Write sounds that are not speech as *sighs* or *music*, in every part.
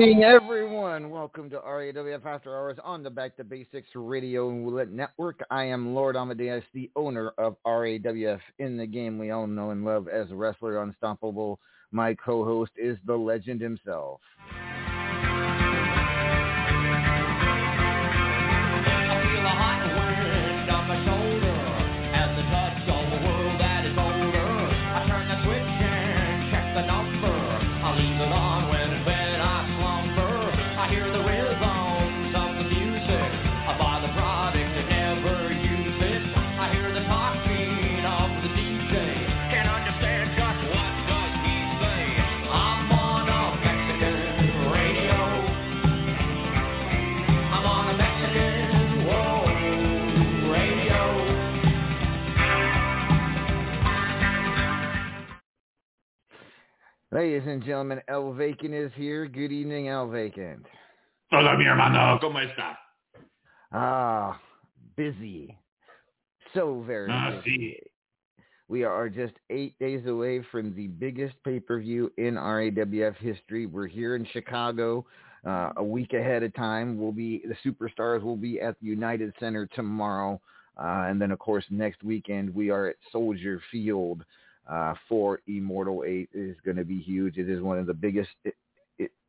evening, everyone. Welcome to RAWF After Hours on the Back to Basics Radio Network. I am Lord Amadeus, the owner of RAWF in the game we all know and love as Wrestler Unstoppable. My co-host is the legend himself. Ladies and gentlemen, El Vacant is here. Good evening, El Vacant. Hola, mi hermano. ¿Cómo está? Ah, busy. So very ah, busy. Sí. We are just eight days away from the biggest pay-per-view in RAWF history. We're here in Chicago uh, a week ahead of time. We'll be the superstars will be at the United Center tomorrow, uh, and then of course next weekend we are at Soldier Field uh, for Immortal Eight. is going to be huge. It is one of the biggest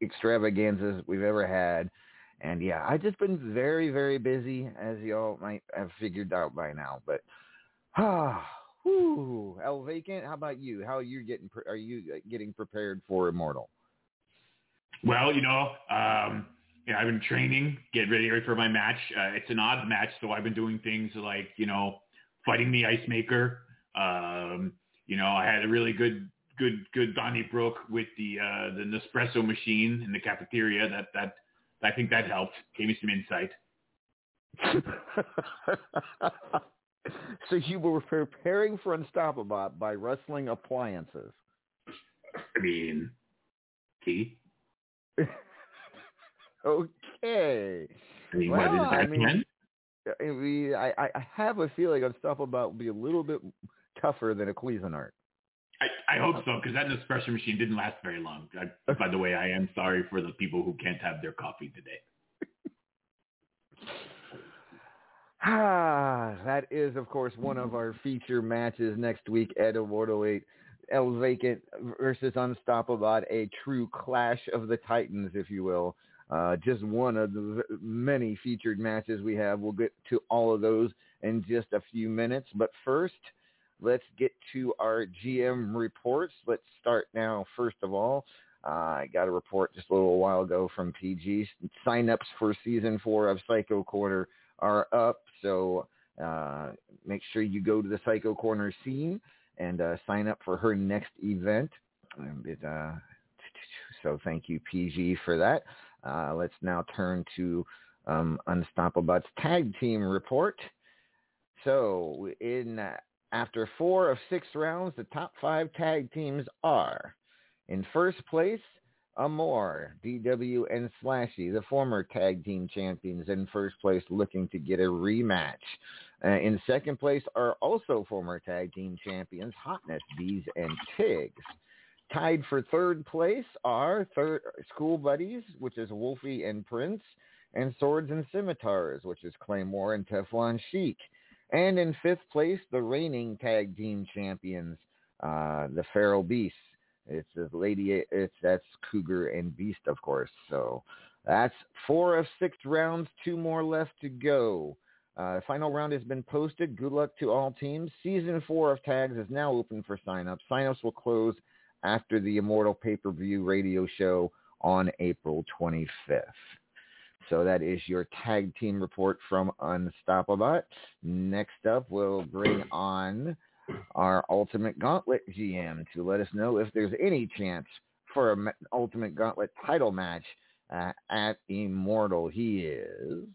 extravaganzas we've ever had. And yeah, I've just been very, very busy, as y'all might have figured out by now. But *sighs* ah, whoo, El Vacant, how about you? How are you getting? Are you uh, getting prepared for Immortal? Well, you know, um, I've been training, getting ready for my match. Uh, it's an odd match, so I've been doing things like you know, fighting the ice maker. Um, you know, I had a really good, good, good Donnybrook with the uh, the Nespresso machine in the cafeteria. That that I think that helped. Gave me some insight. *laughs* so you were preparing for Unstoppable by wrestling appliances. I mean, key. *laughs* okay. I mean, well, what is that I mean, mean? I, I have a feeling Unstoppable will be a little bit tougher than a Cuisinart. I, I hope so because that Nespresso machine didn't last very long. I, by the way, I am sorry for the people who can't have their coffee today. Ah, *sighs* that is, of course, one of our feature matches next week at Immortal 8. El Vacant versus Unstoppable, a true clash of the titans, if you will. Uh, just one of the many featured matches we have. We'll get to all of those in just a few minutes. But first, let's get to our GM reports. Let's start now, first of all. Uh, I got a report just a little while ago from PG. Sign-ups for season four of Psycho Corner are up. So uh, make sure you go to the Psycho Corner scene and uh, sign up for her next event. It, uh, so thank you, PG, for that. Uh, let's now turn to um, Unstoppable's tag team report. So in after four of six rounds, the top five tag teams are in first place, Amor, DW, and Slashy, the former tag team champions, in first place looking to get a rematch. Uh, in second place are also former tag team champions, Hotness, Bees, and Tigs. Tied for third place are third School Buddies, which is Wolfie and Prince, and Swords and Scimitars, which is Claymore and Teflon Sheik. And in fifth place, the reigning tag team champions, uh, the Feral Beasts. It's a lady. It's that's Cougar and Beast, of course. So that's four of six rounds. Two more left to go. Uh, final round has been posted. Good luck to all teams. Season four of tags is now open for sign-ups. Sign-ups will close after the Immortal pay-per-view radio show on April 25th. So that is your tag team report from Unstoppable. Next up, we'll bring on our Ultimate Gauntlet GM to let us know if there's any chance for an Ultimate Gauntlet title match uh, at Immortal. He is...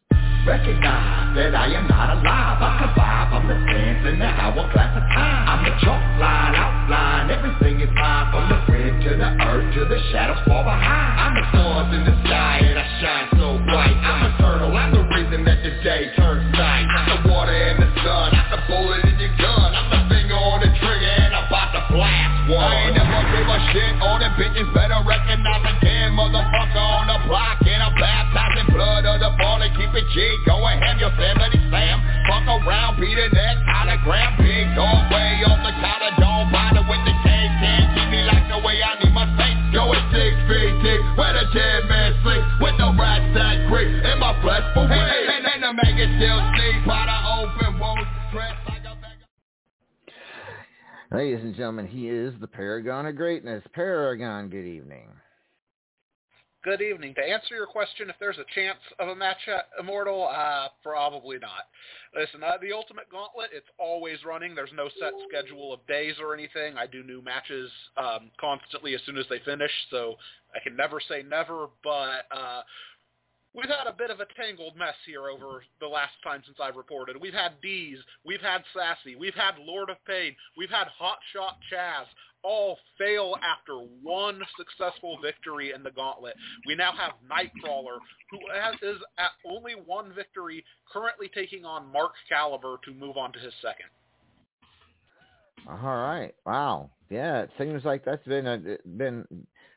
Recognize that I am not alive. I survive. I'm the in the of time. I'm the chalk line, outline. Everything is mine. From the to the earth to the shadows far behind. I'm the stars in the sky Bitches better recognize again. Motherfucker on the block and I'm baptizing blood of the fallen. Keep it G. Go ahead, Yosemite Sam. Fuck around, beat the and gentlemen, he is the Paragon of Greatness. Paragon, good evening. Good evening. To answer your question, if there's a chance of a match at Immortal, uh, probably not. Listen, uh, the Ultimate Gauntlet, it's always running. There's no set schedule of days or anything. I do new matches um, constantly as soon as they finish, so I can never say never, but uh, we've had a bit of a tangled mess here over the last time since I've reported. We've had D's, we've had Sassy, we've had Lord of Pain, we've had Hot Shot Chaz, all fail after one successful victory in the gauntlet. We now have Nightcrawler, who has, is at only one victory, currently taking on Mark Caliber to move on to his second. All right. Wow. Yeah, it seems like that's been a been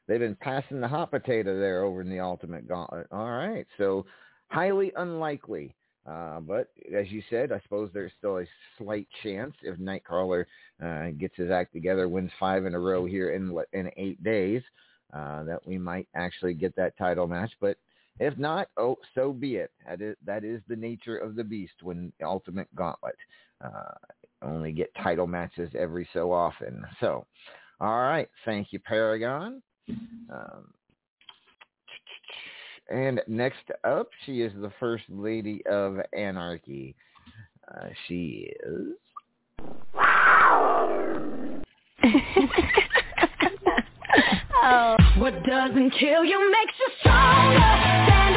they've been passing the hot potato there over in the Ultimate Gauntlet. All right. So highly unlikely. Uh, but as you said, I suppose there's still a slight chance if Nightcrawler uh, gets his act together, wins five in a row here in in eight days, uh, that we might actually get that title match. But if not, oh, so be it. That is, that is the nature of the beast when Ultimate Gauntlet. Uh, only get title matches every so often. So, all right. Thank you, Paragon. Um, and next up, she is the First Lady of Anarchy. Uh, she is. *laughs* oh. What doesn't kill you makes you stronger.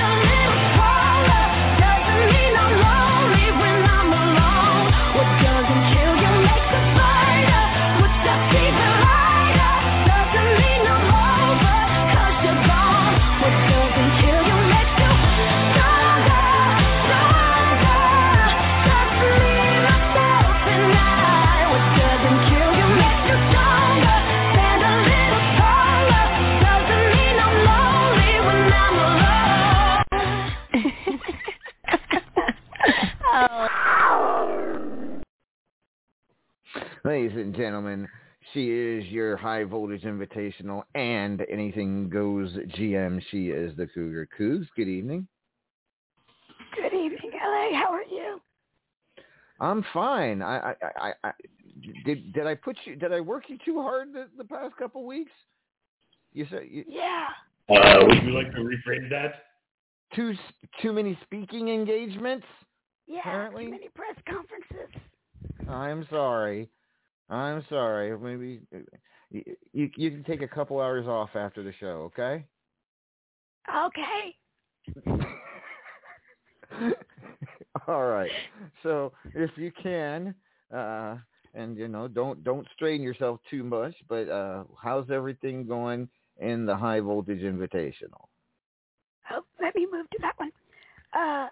Alone. Ladies and gentlemen, she is your high voltage invitational and anything goes GM. She is the Cougar Cougs. Good evening. Good evening, LA. How are you? I'm fine. I, I, I, I did. Did I put you? Did I work you too hard the, the past couple weeks? You said you, Yeah. Uh, would you like to rephrase that? too too many speaking engagements. Yeah. Apparently. Too many press conferences. I'm sorry. I'm sorry. Maybe you, you you can take a couple hours off after the show, okay? Okay. *laughs* All right. So if you can, uh, and you know, don't don't strain yourself too much. But uh, how's everything going in the high voltage invitational? Oh, let me move to that one. Uh,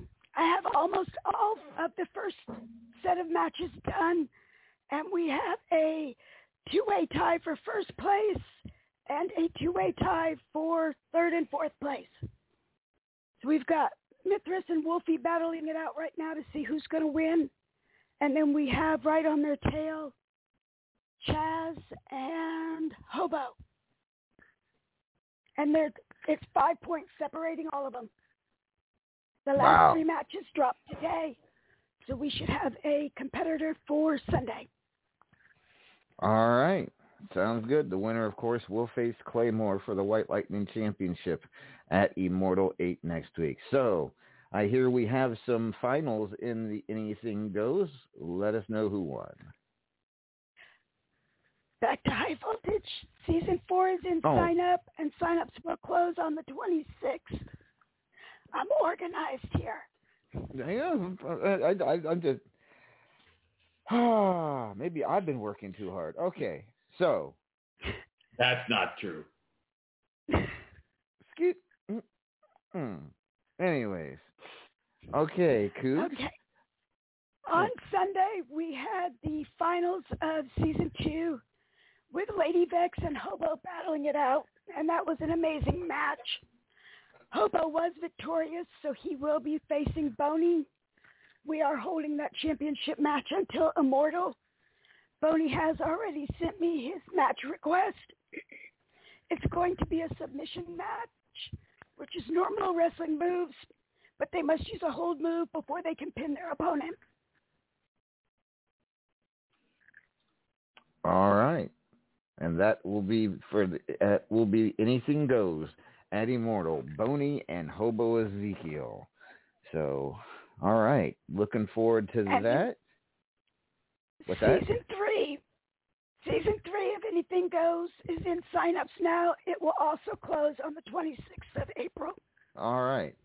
*clears throat* I have almost all of the first set of matches done, and we have a two-way tie for first place and a two-way tie for third and fourth place. So we've got Mithras and Wolfie battling it out right now to see who's going to win. And then we have right on their tail Chaz and Hobo. And they're, it's five points separating all of them. The last Wow. three matches dropped today, so we should have a competitor for Sunday. All right. Sounds good. The winner, of course, will face Claymore for the White Lightning Championship at Immortal 8 next week. So I hear we have some finals in the Anything Goes. Let us know who won. Back to high voltage. Season four is in Oh. sign up, and sign ups will close on the 26th. I'm organized here. Yeah, I, I, I'm just. Ah, maybe I've been working too hard. Okay, so That's not true. Scoot. mm, mm. Anyways, okay, Cougs. Okay. On Sunday, we had the finals of season two with Lady Vex and Hobo battling it out, and that was an amazing match. Hobo was victorious, so he will be facing Boney. We are holding that championship match until Immortal. Boney has already sent me his match request. It's going to be a submission match, which is normal wrestling moves, but they must use a hold move before they can pin their opponent. All right, and that will be for the, uh, will be anything goes at Immortal, Boney and Hobo Ezekiel. So, all right, looking forward to And- that. What's that? Season three. Season three of Anything Goes is in sign-ups now. It will also close on the 26th of April. All right.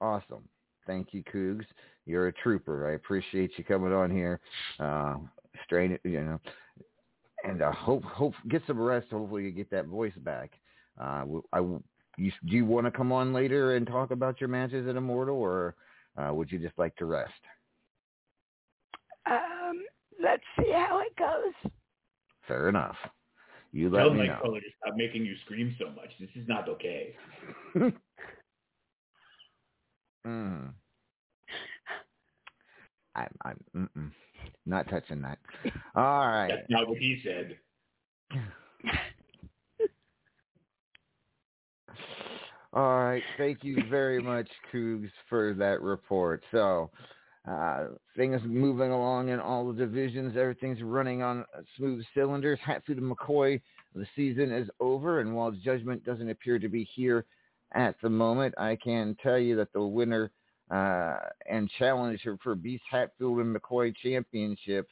Awesome. Thank you, Cougs. You're a trooper. I appreciate you coming on here. Uh, strain it, you know, and uh, hope hope get some rest. Hopefully, you get that voice back. Uh, I you, do you want to come on later and talk about your matches at Immortal, or uh, would you just like to rest? Um, let's see how it goes. Fair enough. You let Tell me Nightcrawler know. to stop making you scream so much. This is not okay. *laughs* Mm. I'm, I'm mm-mm. not touching that. All right. That's not what he said. *laughs* All right. Thank you very much, Cougs, for that report. So, uh, things moving along in all the divisions. Everything's running on smooth cylinders. Hatfield and McCoy, the season is over, and while Judgment doesn't appear to be here at the moment, I can tell you that the winner uh, and challenger for Beast Hatfield and McCoy Championship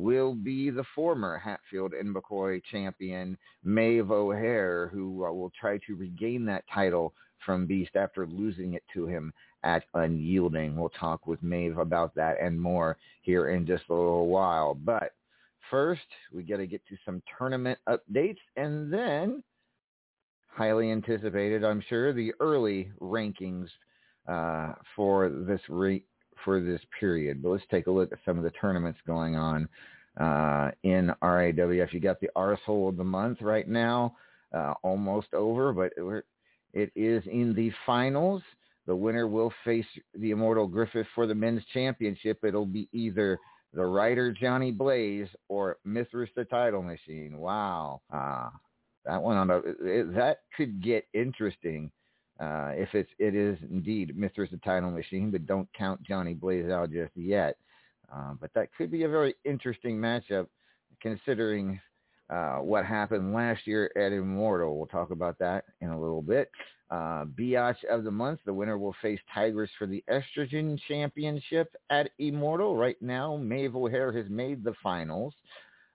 will be the former Hatfield and McCoy champion, Maeve O'Hare, who uh, will try to regain that title from Beast after losing it to him at Unyielding. We'll talk with Maeve about that and more here in just a little while. But first, we got to get to some tournament updates and then highly anticipated, I'm sure, the early rankings uh, for this re- for this period. But let's take a look at some of the tournaments going on uh, in RAWF. You got the arsehole of the month right now, uh, almost over, but it is in the finals. The winner will face the Immortal Griffith for the men's championship. It'll be either the writer Johnny Blaze or Mithras the title machine. Wow. Uh, that one on a, it, that could get interesting uh, if it's it is indeed Mithras the title machine, but don't count Johnny Blaze out just yet. Uh, but that could be a very interesting matchup, considering uh, what happened last year at Immortal. We'll talk about that in a little bit. Uh, Biatch of the month, the winner will face Tigress for the Estrogen Championship at Immortal. Right now, Maeve O'Hare has made the finals,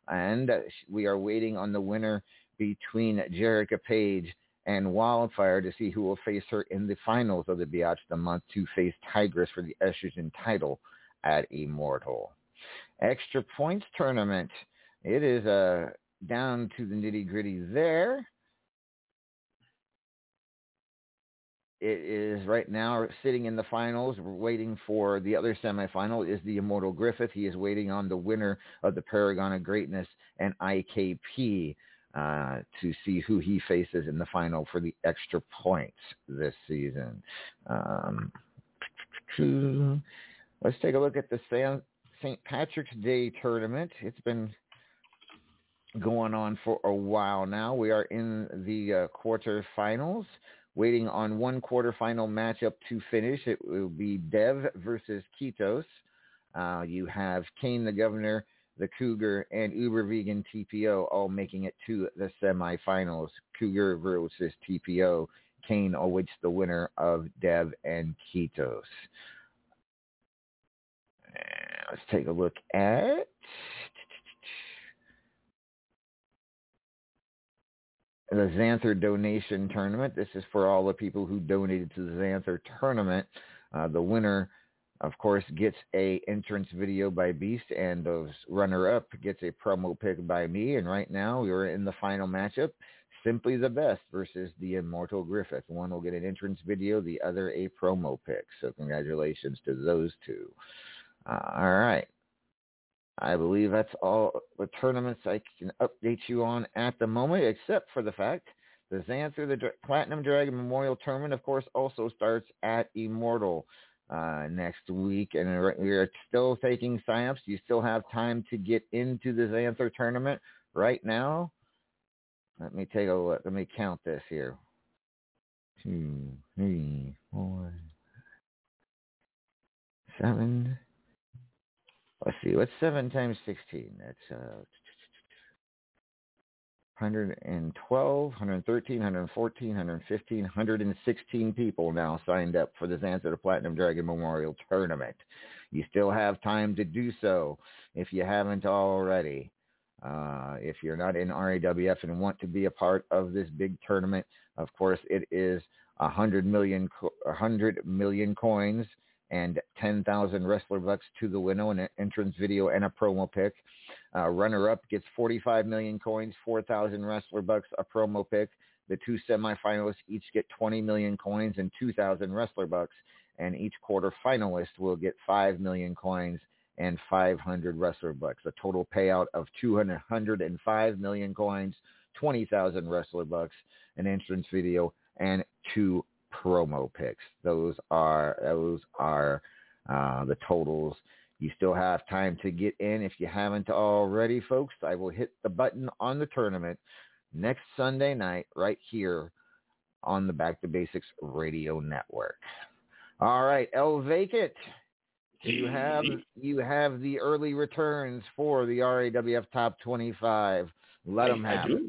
and uh, we are waiting on the winner between Jerica Page and Wildfire to see who will face her in the finals of the Biatch the month to face Tigress for the Estrogen title at Immortal. Extra points tournament. It is uh, down to the nitty gritty there. It is right now sitting in the finals, waiting for the other semifinal. Is the Immortal Griffith? He is waiting on the winner of the Paragon of Greatness and IKP uh, to see who he faces in the final for the extra points this season. Um, let's take a look at the St. Patrick's Day tournament. It's been going on for a while now. We are in the uh, quarterfinals, waiting on one quarterfinal matchup to finish. It will be Dev versus Kitos. Uh, you have Kane the Governor, the Cougar, and Uber Vegan TPO all making it to the semifinals. Cougar versus TPO. Kane awaits the winner of Dev and Kitos. Let's take a look at the Xanther donation tournament. This is for all the people who donated to the Xanther tournament. Uh, the winner, of course, gets a entrance video by Beast, and those runner-up gets a promo pick by me. And right now, we are in the final matchup. Simply the best versus the Immortal Griffith. One will get an entrance video, the other a promo pick. So congratulations to those two. Uh, all right. I believe that's all the tournaments I can update you on at the moment, except for the fact the Xanther, the Platinum Dragon Memorial Tournament, of course, also starts at Immortal uh, next week, and we're still taking signups. You still have time to get into the Xanther tournament right now. Let me take a look. Let me count this here. Two, three, four, seven. Let's see. What's seven times sixteen? That's uh, 112, 113, 114, 115, 116 people now signed up for the Xanther Platinum Dragon Memorial Tournament. You still have time to do so if you haven't already. Uh, if you're not in RAWF and want to be a part of this big tournament, of course, it is a hundred million, a hundred million coins and 10,000 wrestler bucks to the winner, an entrance video and a promo pick. Uh, runner-up gets 45 million coins, 4,000 wrestler bucks, a promo pick. The two semifinalists each get 20 million coins and 2,000 wrestler bucks, and each quarter finalist will get 5 million coins and 500 wrestler bucks. A total payout of 205 million coins, 20,000 wrestler bucks, an entrance video, and two promo picks. Those are those are uh, the totals. You still have time to get in if you haven't already, folks. I will hit the button on the tournament next Sunday night right here on the Back to Basics Radio Network. All right, El Vacant. You have you have the early returns for the RAWF Top 25. Let them I have do. it.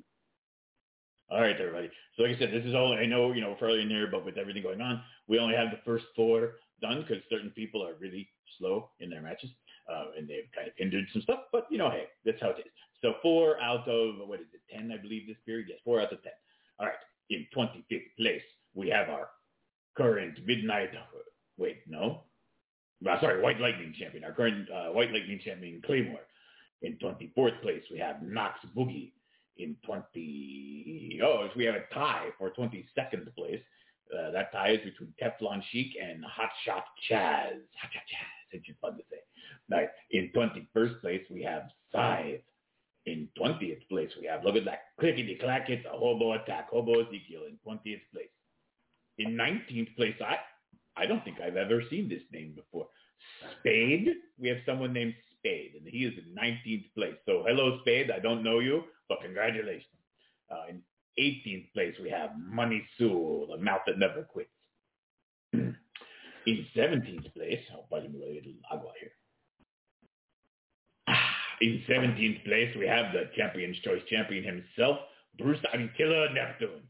All right, everybody. So like I said, this is all I know. You know, fairly there, but with everything going on, we only have the first four done because certain people are really slow in their matches, uh, and they've kind of hindered some stuff. But you know, hey, that's how it is. So four out of what is it, ten? I believe this period. Yes, four out of ten. All right. In 25th place, we have our current midnight. Wait, no. Uh, sorry, White Lightning champion. Our current uh, White Lightning champion, Claymore. In 24th place, we have Knox Boogie. In 20, oh, we have a tie for 22nd place. Uh, that ties between Teflon Chic and Hot Shot Chaz. Hot Chaz, such a fun to say. Right. In 21st place, we have Scythe. In 20th place, we have, look at that, clickety clack, it's a hobo attack, hobo Ezekiel in 20th place. In 19th place, I, I don't think I've ever seen this name before. Spade, we have someone named Spade, and he is in 19th place. So hello, Spade, I don't know you, but congratulations. Uh, in 18th place, we have Money Sewell, the mouth that never quits. *clears throat* in 17th place, oh, I'll a little agua here. *sighs* In 17th place, we have the Champion's Choice champion himself, Bruce Ankilla Neptune.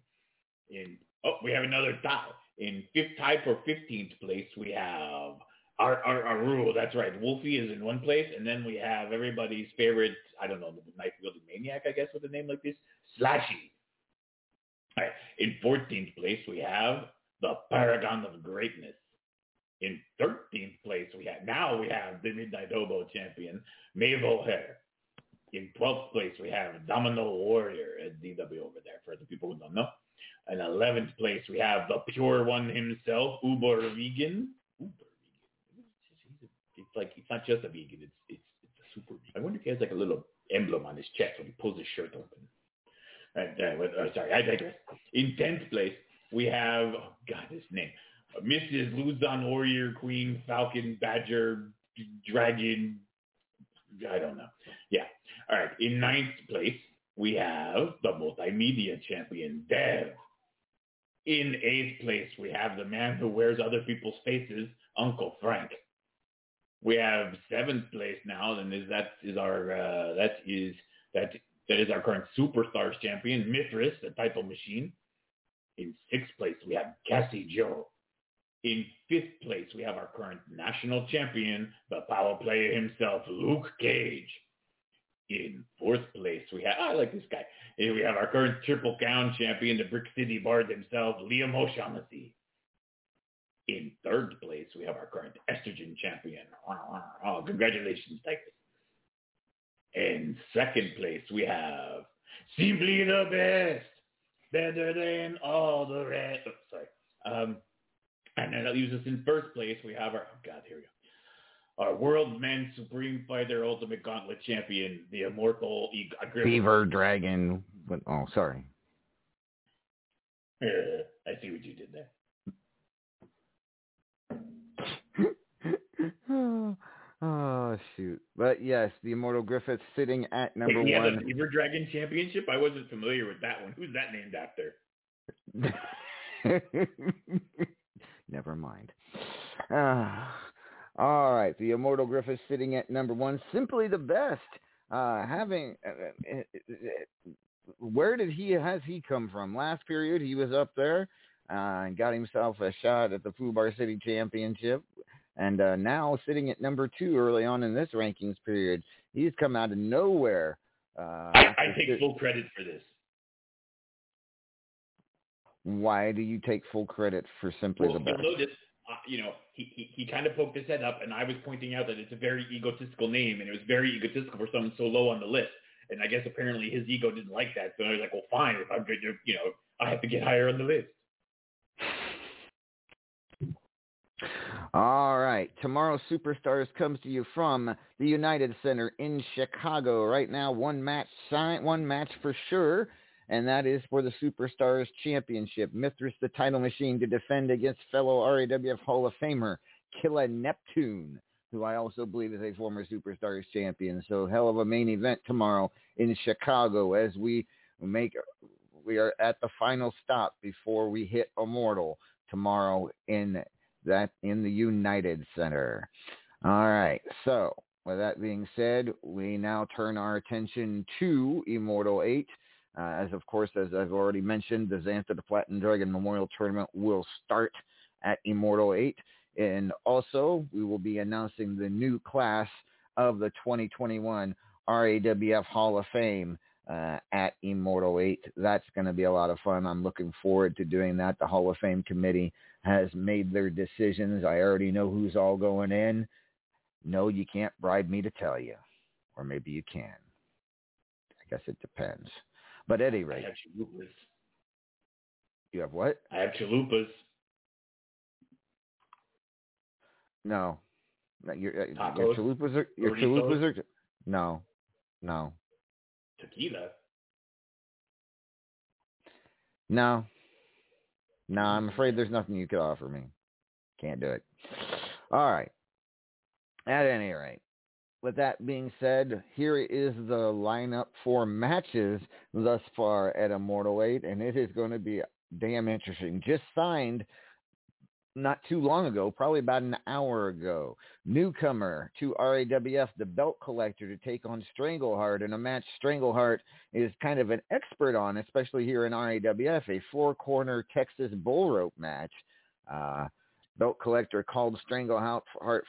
In oh, we have another tie. In fifth tie for 15th place, we have our, our our rule. That's right. Wolfie is in one place, and then we have everybody's favorite. I don't know, the knife wielding maniac, I guess, with a name like this, Slashy. In 14th place, we have the Paragon of Greatness. In 13th place, we have now we have the Midnight champion, Mabel Hare. In 12th place, we have Domino Warrior at DW over there, for the people who don't know. In 11th place, we have the pure one himself, Uber Vegan. Uber Vegan. It's like, it's not just a vegan, it's, it's, it's a super vegan. I wonder if he has like a little emblem on his chest when he pulls his shirt open. Uh, uh, sorry, I digress. In 10th place, we have, oh God, his name, Mrs. Luzon Warrior Queen Falcon Badger Dragon. I don't know. Yeah. All right. In ninth place, we have the multimedia champion, Dev. In eighth place, we have the man who wears other people's faces, Uncle Frank. We have seventh place now, and is that is our uh, that is that that is our current superstars champion, Mithras, the title machine. In sixth place, we have Cassie Joe. In fifth place, we have our current national champion, the power player himself, Luke Cage. In fourth place, we have, I like this guy. We have our current Triple Crown champion, the Brick City Bard himself, Liam O'Shaughnessy. In third place, we have our current estrogen champion. Oh, oh, oh congratulations, Titus. In second place, we have simply the best, better than all the rest. Oh, sorry. Um, and then I'll use this in first place. We have our, oh God, here we go. Our World Men's Supreme Fighter Ultimate Gauntlet Champion, the immortal E- Beaver Dragon. Oh, sorry. Uh, I see what you did there. Oh shoot! But yes, the Immortal Griffith sitting at *laughs* number he one. a Beaver Dragon Championship? I wasn't familiar with that one. Who's that named after? *laughs* Never mind. Ah, *sighs* all right, the Immortal Griffith sitting at number one, simply the best. Uh, having, uh, uh, uh, where did he has he come from? Last period, he was up there uh, and got himself a shot at the Fubar City Championship, and uh, now sitting at number two early on in this rankings period. He's come out of nowhere. Uh, I, I take sit- full credit for this. Why do you take full credit for simply Well, the best? notice, uh, you know, he, he, he kind of poked his head up, and I was pointing out that it's a very egotistical name, and it was very egotistical for someone so low on the list. And I guess apparently his ego didn't like that, so I was like, well, fine, if I'm you know, I have to get higher on the list. All right. Tomorrow Superstars comes to you from the United Center in Chicago. Right now, one match sign, one match for sure, and that is for the Superstars Championship. Mithras, the title machine, to defend against fellow RAWF Hall of Famer Killa Neptune, who I also believe is a former Superstars champion. So hell of a main event tomorrow in Chicago as we make we are at the final stop before we hit Immortal tomorrow in that in the United Center. All right. So with that being said, we now turn our attention to Immortal 8. Uh, as of course, as I've already mentioned, the Xantha the Platinum Dragon Memorial Tournament will start at Immortal 8. And also, we will be announcing the new class of the 2021 RAWF Hall of Fame uh, at Immortal 8. That's going to be a lot of fun. I'm looking forward to doing that. The Hall of Fame committee has made their decisions. I already know who's all going in. No, you can't bribe me to tell you. Or maybe you can. I guess it depends. But at any I rate, have chalupas. you have what? I have chalupas. No. No, Your, uh, your chalupas are your chalupas are no, no, Tequila. no, no. I'm afraid there's nothing you could offer me. Can't do it. All right. At any rate, with that being said, here is the lineup for matches thus far at Immortal 8, and it is going to be damn interesting. Just signed not too long ago, probably about an hour ago. Newcomer to RAWF, the belt collector, to take on Strangleheart in a match Strangleheart is kind of an expert on, especially here in RAWF, a four-corner Texas bull rope match. Uh, belt collector called Strangleheart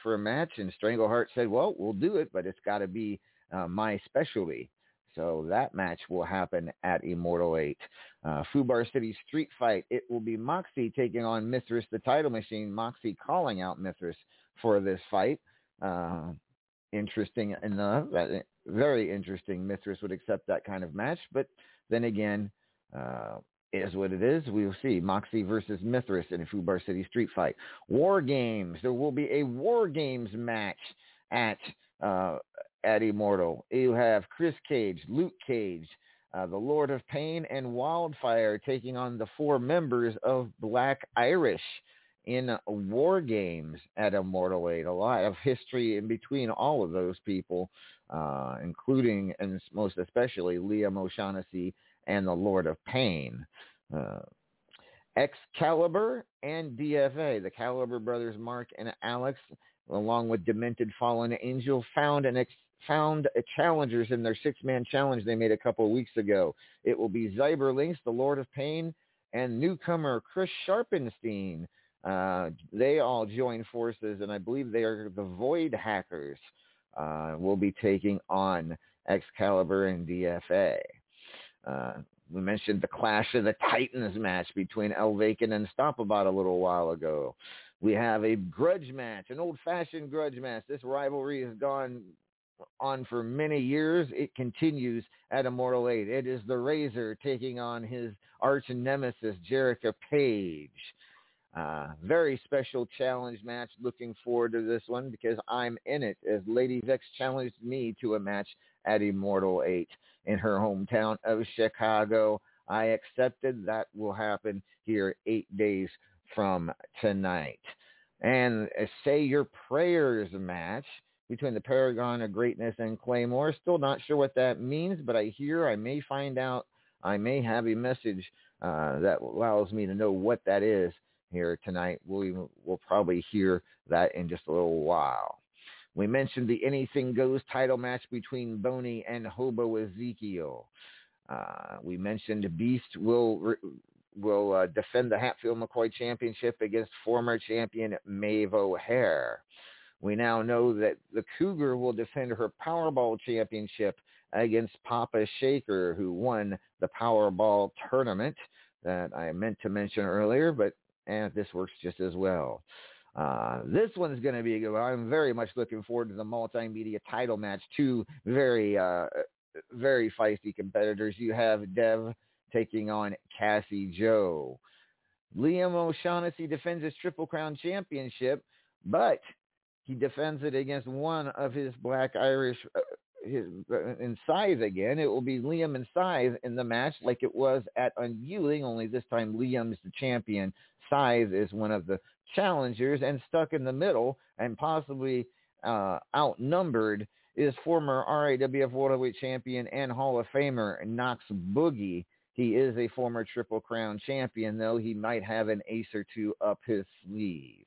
for a match, and Strangleheart said, well, we'll do it, but it's got to be uh, my specialty. So that match will happen at Immortal 8. Uh, Fubar City Street Fight, it will be Moxie taking on Mithras, the title machine. Moxie calling out Mithras for this fight. Uh, interesting enough, very interesting. Mithras would accept that kind of match, but then again, uh, is what it is. We'll see. Moxie versus Mithras in a Fubar City Street Fight. War Games. There will be a War Games match at uh, at Immortal. You have Chris Cage, Luke Cage, uh, the Lord of Pain, and Wildfire taking on the four members of Black Irish in War Games at Immortal 8. A lot of history in between all of those people, uh, including and most especially Liam O'Shaughnessy and the Lord of Pain. Uh, Excalibur and DFA, the Caliber brothers Mark and Alex, along with Demented Fallen Angel, found an ex- found challengers in their six-man challenge they made a couple of weeks ago. It will be Zyber Links, the Lord of Pain, and newcomer Chris Sharpenstein. Uh, they all join forces, and I believe they are the Void Hackers. Uh, will be taking on Excalibur and DFA. Uh, we mentioned the Clash of the Titans match between El Vacant and Stompabot a little while ago. We have a grudge match, an old-fashioned grudge match. This rivalry has gone on for many years. It continues at Immortal 8. It is the Razor taking on his arch nemesis, Jericho Page. Uh, very special challenge match. Looking forward to this one because I'm in it as Lady Vex challenged me to a match at Immortal 8 in her hometown of Chicago. I accepted that will happen here eight days from tonight. And a Say Your Prayers match between the Paragon of Greatness and Claymore. Still not sure what that means, but I hear I may find out. I may have a message uh, that allows me to know what that is here tonight. We'll, we'll probably hear that in just a little while. We mentioned the Anything Goes title match between Boney and Hobo Ezekiel. Uh, we mentioned Beast will will uh, defend the Hatfield McCoy Championship against former champion Maeve O'Hare. We now know that the Cougar will defend her Powerball Championship against Papa Shaker, who won the Powerball tournament that I meant to mention earlier, but eh, this works just as well. Uh, this one's going to be good. I'm very much looking forward to the multimedia title match. Two very, uh, very feisty competitors. You have Dev taking on Cassie Joe. Liam O'Shaughnessy defends his Triple Crown Championship but he defends it against one of his black Irish uh, his uh, in size again. It will be Liam and size in the match, like it was at Unveiling. Only this time, Liam is the champion. Size is one of the challengers, and stuck in the middle and possibly uh, outnumbered is former RAWF World Heavyweight Champion and Hall of Famer Knox Boogie. He is a former Triple Crown champion, though he might have an ace or two up his sleeve.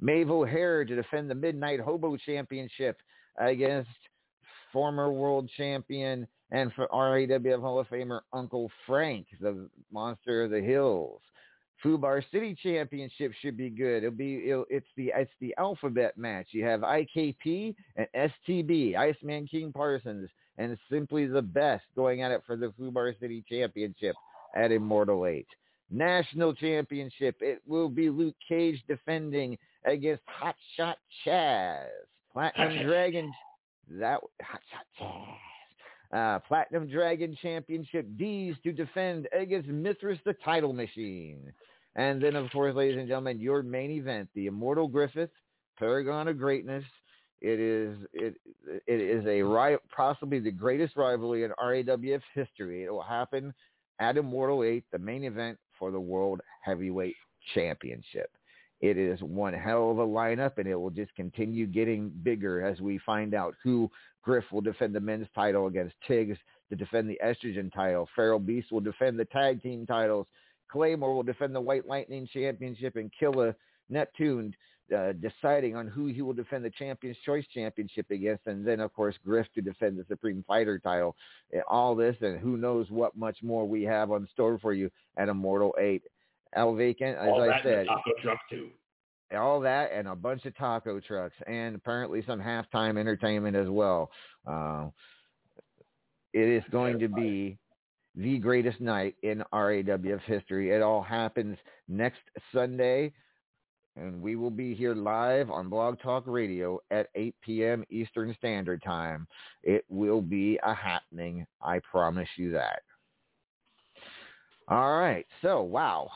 Maeve O'Hare to defend the Midnight Hobo Championship against former world champion and for RAWF Hall of Famer Uncle Frank, the monster of the hills. Fubar City Championship should be good. It'll be it'll, it's the it's the alphabet match. You have IKP and STB, Iceman King Parsons, and simply the best going at it for the Fubar City Championship at Immortal 8. National Championship, it will be Luke Cage defending against Hot Shot Chaz. Platinum Dragon, that Hot Shot Chaz. Uh, Platinum Dragon Championship D's to defend against Mithras the title machine. And then, of course, ladies and gentlemen, your main event, the Immortal Griffith, Paragon of Greatness. It is it it is a ri- possibly the greatest rivalry in RAWF history. It will happen at Immortal 8, the main event for the World Heavyweight Championship. It is one hell of a lineup, and it will just continue getting bigger as we find out who Griff will defend the men's title against Tiggs to defend the estrogen title. Feral Beast will defend the tag team titles. Claymore will defend the White Lightning Championship, and Killa Neptune uh, deciding on who he will defend the Champions Choice Championship against, and then of course Griff to defend the Supreme Fighter title. All this, and who knows what much more we have on store for you at Immortal Eight. El Vacant, as All I said, taco truck too. all that and a bunch of taco trucks and apparently some halftime entertainment as well. Uh, it is going to be the greatest night in RAWF history. It all happens next Sunday, and we will be here live on Blog Talk Radio at 8 p.m. Eastern Standard Time. It will be a happening. I promise you that. All right. So, wow,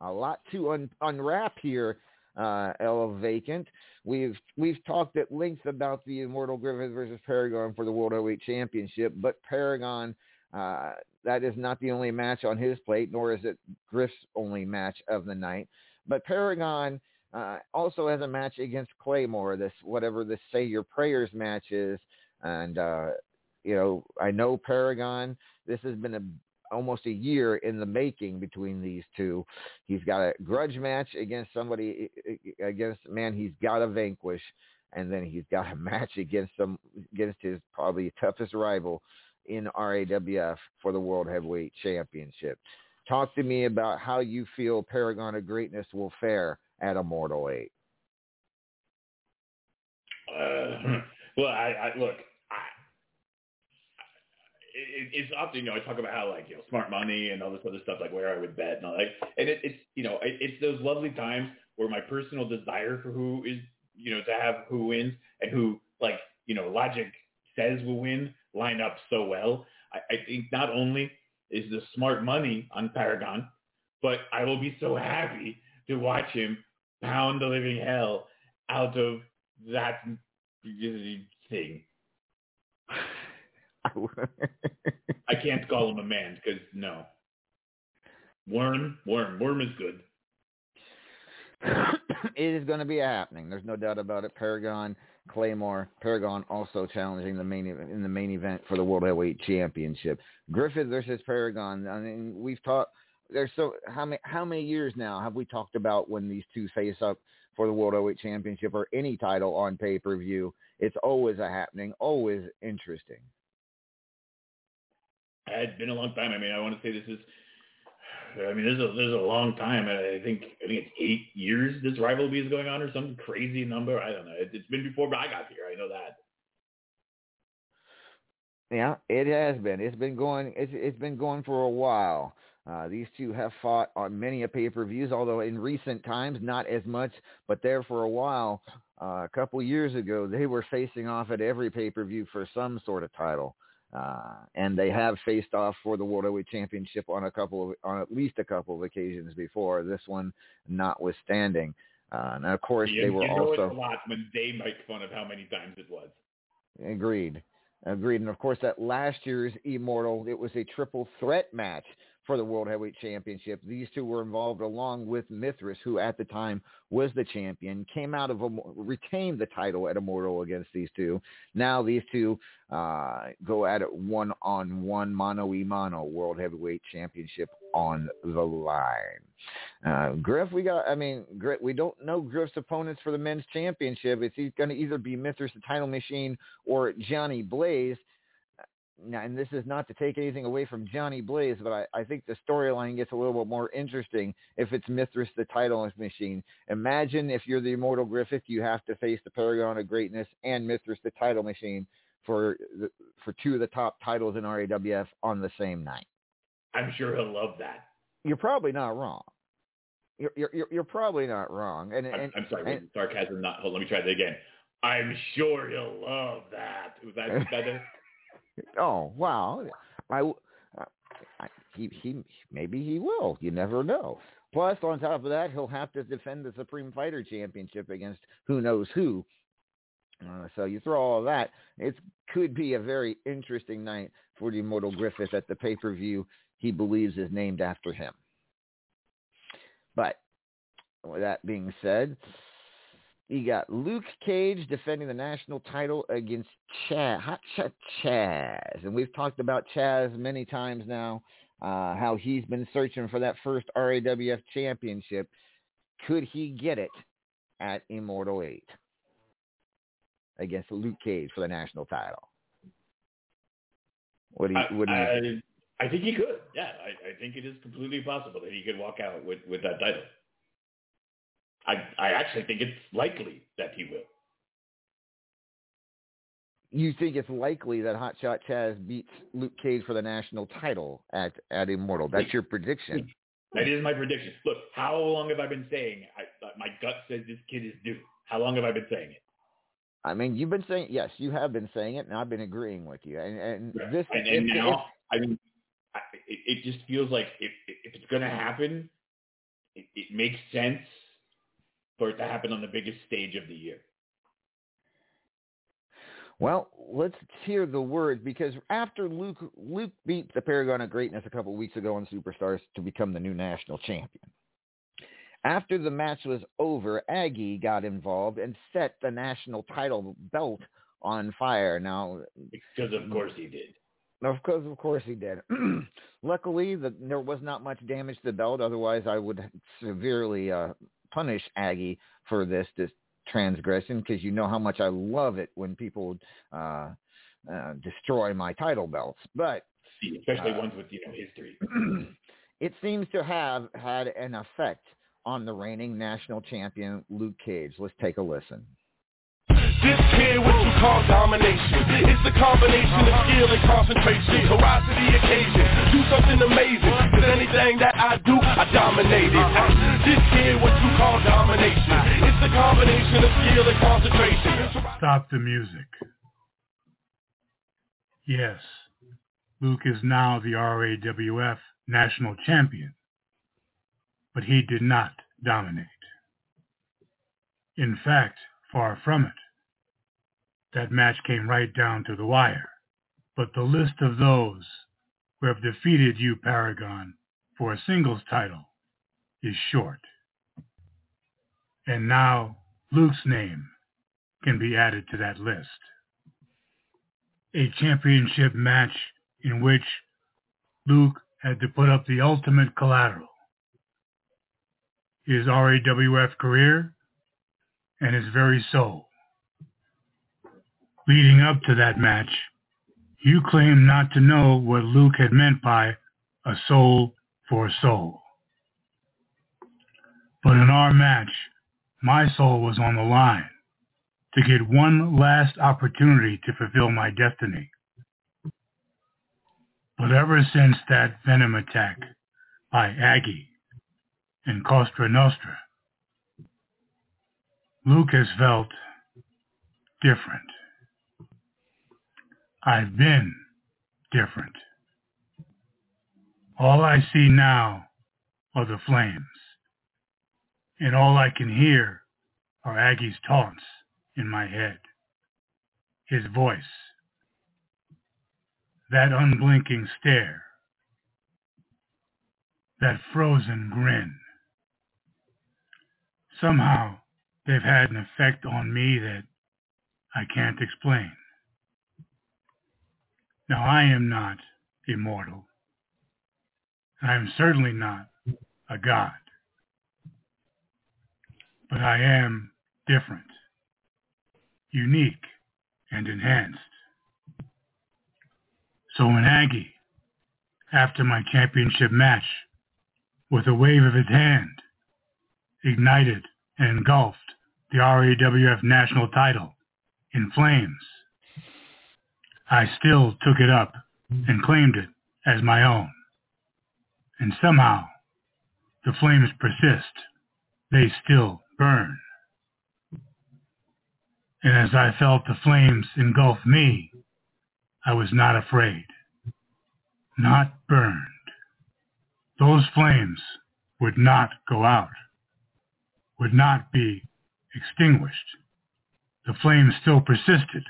a lot to un- unwrap here, uh, El Vacant. We've we've talked at length about the Immortal Griffith versus Paragon for the World Heavyweight Championship, but Paragon uh, that is not the only match on his plate, nor is it Griff's only match of the night. But Paragon uh, also has a match against Claymore. This whatever this Say Your Prayers match is, and uh, you know I know Paragon. This has been a almost a year in the making between these two. He's got a grudge match against somebody against man he's got to vanquish, and then he's got a *laughs* match against some against his probably toughest rival in RAWF for the World Heavyweight Championship. Talk to me about how you feel Paragon of Greatness will fare at Immortal 8. Uh, *laughs* well, I, I look. It, it's often, you know, I talk about how like you know smart money and all this other stuff, like where I would bet and all that. And it, it's you know, it, it's those lovely times where my personal desire for who is you know to have who wins and who like you know logic says will win line up so well. I, I think not only is the smart money on Paragon, but I will be so happy to watch him pound the living hell out of that thing. *laughs* *laughs* I can't call him a man because no. Worm, worm, worm is good. *coughs* it is going to be a happening. There's no doubt about it. Paragon, Claymore, Paragon also challenging the main event, in the main event for the World Heavyweight Championship. Griffith versus Paragon. I mean, we've talked. There's so how many how many years now have we talked about when these two face up for the World Heavyweight Championship or any title on pay per view? It's always a happening, always interesting. It's been a long time. I mean, I want to say this is. I mean, this is a, this is a long time. I think I think it's eight years this rivalry is going on, or some crazy number. I don't know. It, it's been before I got here. I know that. Yeah, it has been. It's been going. It's it's been going for a while. Uh, these two have fought on many a pay-per-views, although in recent times not as much. But there for a while, uh, a couple years ago, they were facing off at every pay-per-view for some sort of title. Uh, and they have faced off for the World Heavyweight Championship on a couple of, on at least a couple of occasions before. This one, notwithstanding, Uh, and of course, you, they were you know also it's a lot when they make fun of how many times it was. Agreed. Agreed. And of course, that last year's Immortal, it was a triple threat match for the World Heavyweight Championship. These two were involved along with Mithras, who at the time was the champion, came out of retained the title at Immortal against these two. Now these two uh, go at it one on one, mano y mano, World Heavyweight Championship on the line. Uh, Griff, we got, I mean, Griff, we don't know Griff's opponents for the men's championship. It's going to either be Mithras the title machine or Johnny Blaze and this is not to take anything away from Johnny Blaze, but I, I think the storyline gets a little bit more interesting if it's Mithras the title machine. Imagine if you're the Immortal Griffith, you have to face the Paragon of Greatness and Mithras the title machine for the, for two of the top titles in RAWF on the same night. I'm sure he'll love that. You're probably not wrong. You're you're you're probably not wrong. And, I'm, I'm sorry, and, sarcasm. Not. Hold, let me try that again. I'm sure he'll love that. Was that better? *laughs* Oh wow! I, I he he maybe he will. You never know. Plus, on top of that, he'll have to defend the Supreme Fighter Championship against who knows who. Uh, so you throw all that, it could be a very interesting night for the Immortal Griffith at the pay per view he believes is named after him. But with that being said, you got Luke Cage defending the national title against Chaz, Hot Shot Chaz. And we've talked about Chaz many times now, uh, how he's been searching for that first RAWF championship. Could he get it at Immortal 8 against Luke Cage for the national title? What do you, what do you I, think? I, I think he could. Yeah, I, I think it is completely possible that he could walk out with, with that title. I, I actually think it's likely that he will. You think it's likely that Hotshot Chaz beats Luke Cage for the national title at, at Immortal? That's your prediction. That is my prediction. Look, how long have I been saying? I, my gut says this kid is due. How long have I been saying it? I mean, you've been saying yes, you have been saying it, and I've been agreeing with you. And, and this, and, and now, if, I mean, I, it, it just feels like if if it's going to happen, it, it makes sense for it to happen on the biggest stage of the year. Well, let's hear the words because after Luke Luke beat the Paragon of Greatness a couple of weeks ago on Superstars to become the new national champion. After the match was over, Aggie got involved and set the national title belt on fire. Now, because of course he did. Of course, of course he did. *clears throat* Luckily, the, there was not much damage to the belt. Otherwise, I would severely uh, punish Aggie for this this transgression because you know how much I love it when people uh, uh, destroy my title belts. But especially uh, ones with you know history. *clears throat* it seems to have had an effect on the reigning national champion Luke Cage. Let's take a listen. This here what you call domination. It's the combination of skill and concentration. Rise to the occasion. Do something amazing. Cause anything that I do, I dominate it. This here what you call domination. It's the combination of skill and concentration. Stop the music. Yes, Luke is now the RAWF national champion, but he did not dominate. In fact, far from it. That match came right down to the wire. But the list of those who have defeated you, Paragon, for a singles title is short. And now Luke's name can be added to that list. A championship match in which Luke had to put up the ultimate collateral. His RAWF career and his very soul. Leading up to that match, you claimed not to know what Luke had meant by a soul for a soul. But in our match, my soul was on the line to get one last opportunity to fulfill my destiny. But ever since that venom attack by Aggie and Cosa Nostra, Luke has felt different. I've been different. All I see now are the flames, and all I can hear are Aggie's taunts in my head. His voice, that unblinking stare, that frozen grin. Somehow they've had an effect on me that I can't explain. Now I am not immortal. I am certainly not a god. But I am different, unique, and enhanced. So when Aggie, after my championship match, with a wave of his hand, ignited and engulfed the RAWF national title in flames, I still took it up and claimed it as my own. And somehow, the flames persist. They still burn. And as I felt the flames engulf me, I was not afraid. Not burned. Those flames would not go out, would not be extinguished. The flames still persisted.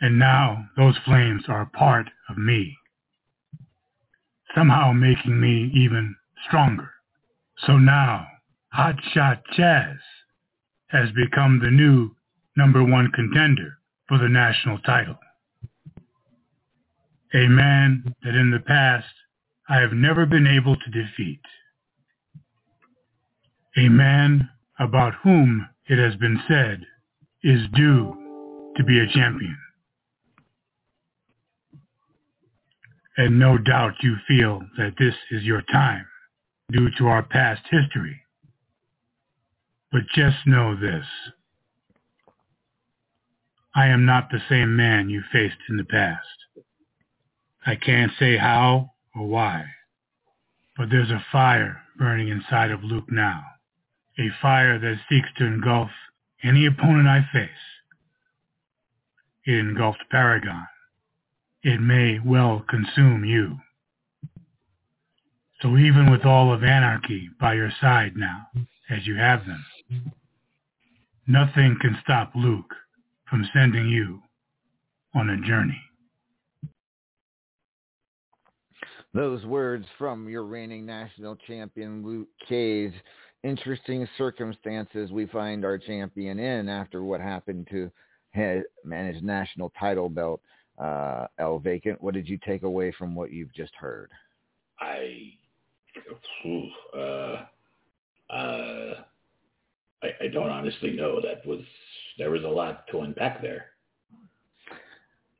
And now those flames are a part of me, somehow making me even stronger. So now, Hot Shot Chaz has become the new number one contender for the national title. A man that in the past I have never been able to defeat. A man about whom it has been said is due to be a champion. And no doubt you feel that this is your time due to our past history. But just know this. I am not the same man you faced in the past. I can't say how or why, but there's a fire burning inside of Luke now, a fire that seeks to engulf any opponent I face. It engulfed Paragon. It may well consume you. So even with all of anarchy by your side now, as you have them, nothing can stop Luke from sending you on a journey. Those words from your reigning national champion, Luke Cage. Interesting circumstances we find our champion in after what happened to his national title belt, uh, El Vacant. What did you take away from what you've just heard? I, uh, uh, I, I don't honestly know. That was there was a lot to unpack there.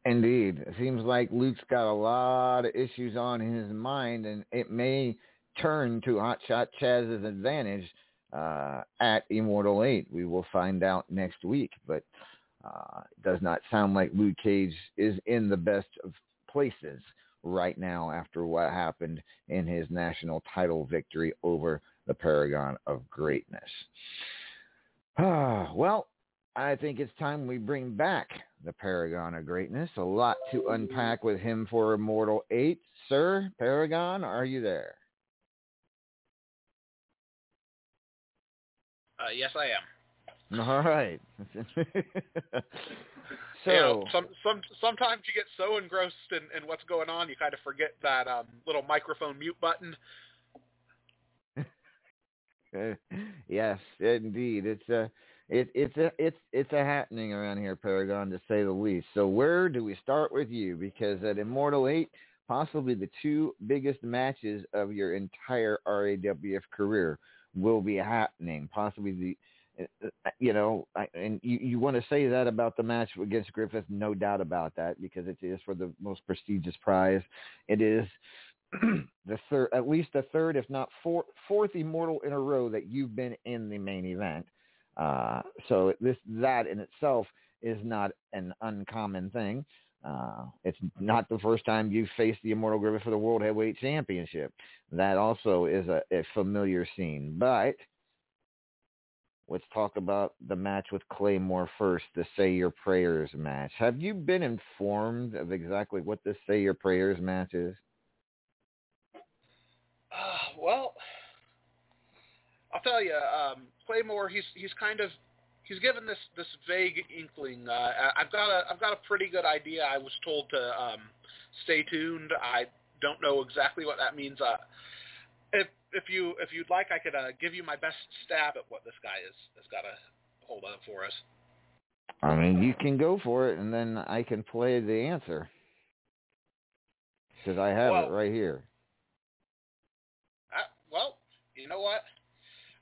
Indeed. It seems like Luke's got a lot of issues on his mind, and it may turn to Hotshot Chaz's advantage uh, at Immortal 8. We will find out next week, but uh, does not sound like Luke Cage is in the best of places right now after what happened in his national title victory over the Paragon of Greatness. Ah, *sighs* well, I think it's time we bring back the Paragon of Greatness. A lot to unpack with him for Immortal 8. Sir, Paragon, are you there? Uh, yes, I am. All right. so, *laughs* you know, some, some, sometimes you get so engrossed in, in what's going on, you kind of forget that um, little microphone mute button. *laughs* yes, indeed. It's a it, it's a it's it's a happening around here, Paragon, to say the least. So where do we start with you? Because at Immortal Eight, possibly the two biggest matches of your entire RAWF career will be happening. Possibly the you know, and you, you want to say that about the match against Griffith, no doubt about that, because it is for the most prestigious prize. It is *clears throat* the third, at least the third, if not four, fourth immortal in a row that you've been in the main event. Uh, so this that in itself is not an uncommon thing. Uh, it's not the first time you've faced the Immortal Griffith for the World Heavyweight Championship. That also is a, a familiar scene. But let's talk about the match with Claymore first, the Say Your Prayers match. Have you been informed of exactly what this Say Your Prayers match is? Uh, *sighs* well, I'll tell you, um, Claymore. He's he's kind of he's given this this vague inkling. Uh, I've got a I've got a pretty good idea. I was told to um, stay tuned. I don't know exactly what that means. Uh, if if you if you'd like, I could uh, give you my best stab at what this guy is has got a hold on for us. I mean, you can go for it, and then I can play the answer because I have Well- it right here. Uh, well, you know what?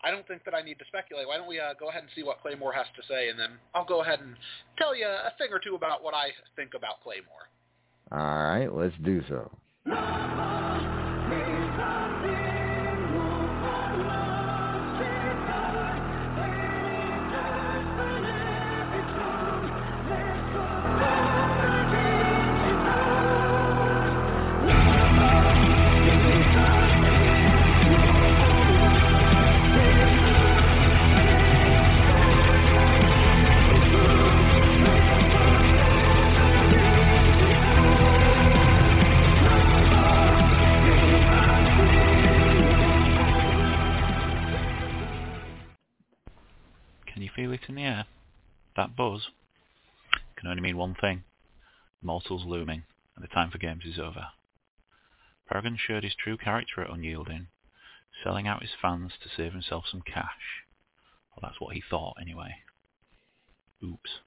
I don't think that I need to speculate. Why don't we uh, go ahead and see what Claymore has to say, and then I'll go ahead and tell you a thing or two about what I think about Claymore. All right, let's do so. *laughs* That buzz can only mean one thing. Mortal's looming, and the time for games is over. Paragon showed his true character at Unyielding, selling out his fans to save himself some cash. Well, that's what he thought, anyway. Oops.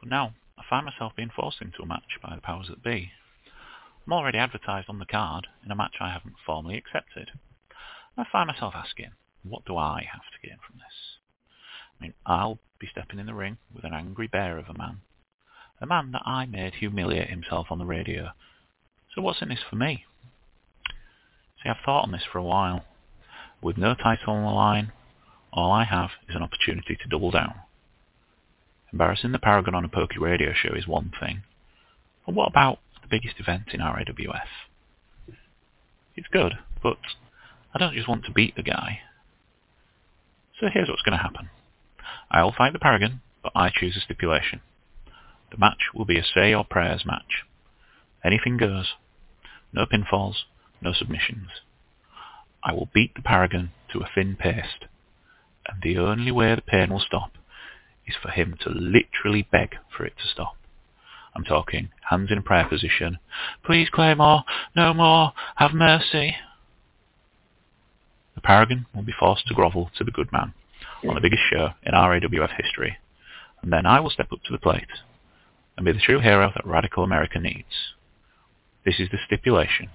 But now, I find myself being forced into a match by the powers that be. I'm already advertised on the card in a match I haven't formally accepted. I find myself asking, what do I have to gain from this? I mean, I'll be stepping in the ring with an angry bear of a man. A man that I made humiliate himself on the radio. So what's in this for me? See, I've thought on this for a while. With no title on the line, all I have is an opportunity to double down. Embarrassing the Paragon on a pokey radio show is one thing. But what about the biggest event in RAWF? It's good, but I don't just want to beat the guy. So here's what's going to happen. I'll fight the Paragon, but I choose a stipulation. The match will be a say or prayers match. Anything goes. No pinfalls, no submissions. I will beat the Paragon to a thin paste, and the only way the pain will stop is for him to literally beg for it to stop. I'm talking hands in prayer position. Please, Claymore, no more, have mercy. The Paragon will be forced to grovel to the good man on the biggest show in RAWF history, and then I will step up to the plate and be the true hero that radical America needs. This is the stipulation,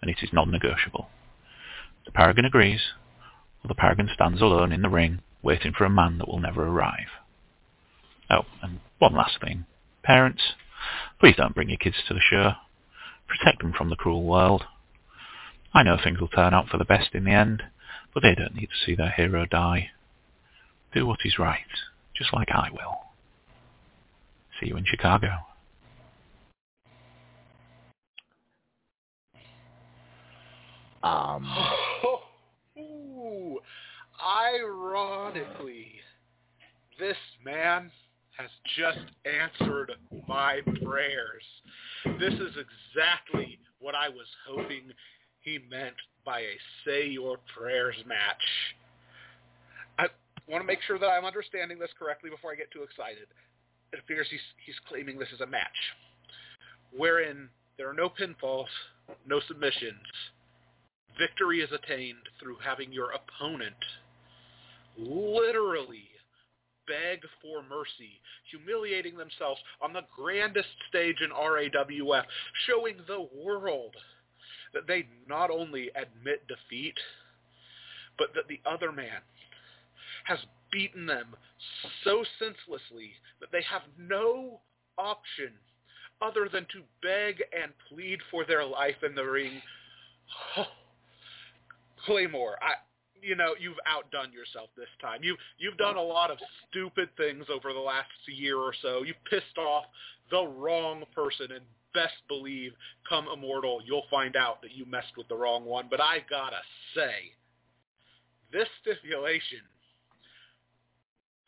and it is non-negotiable. The Paragon agrees, or the Paragon stands alone in the ring, waiting for a man that will never arrive. Oh, and one last thing. Parents, please don't bring your kids to the show. Protect them from the cruel world. I know things will turn out for the best in the end, but they don't need to see their hero die. Do what is right, just like I will. See you in Chicago. Um, *gasps* Ooh, ironically, this man has just answered my prayers. This is exactly what I was hoping he meant by a say your prayers match. I want to make sure that I'm understanding this correctly before I get too excited. It appears he's, he's claiming this is a match wherein there are no pinfalls, no submissions. Victory is attained through having your opponent literally beg for mercy, humiliating themselves on the grandest stage in RAWF, showing the world that they not only admit defeat, but that the other man has beaten them so senselessly that they have no option other than to beg and plead for their life in the ring. *sighs* Claymore, I, you know, you've outdone yourself this time. You you've done a lot of stupid things over the last year or so. You pissed off the wrong person, and best believe, come immortal, you'll find out that you messed with the wrong one. But I gotta say, this stipulation,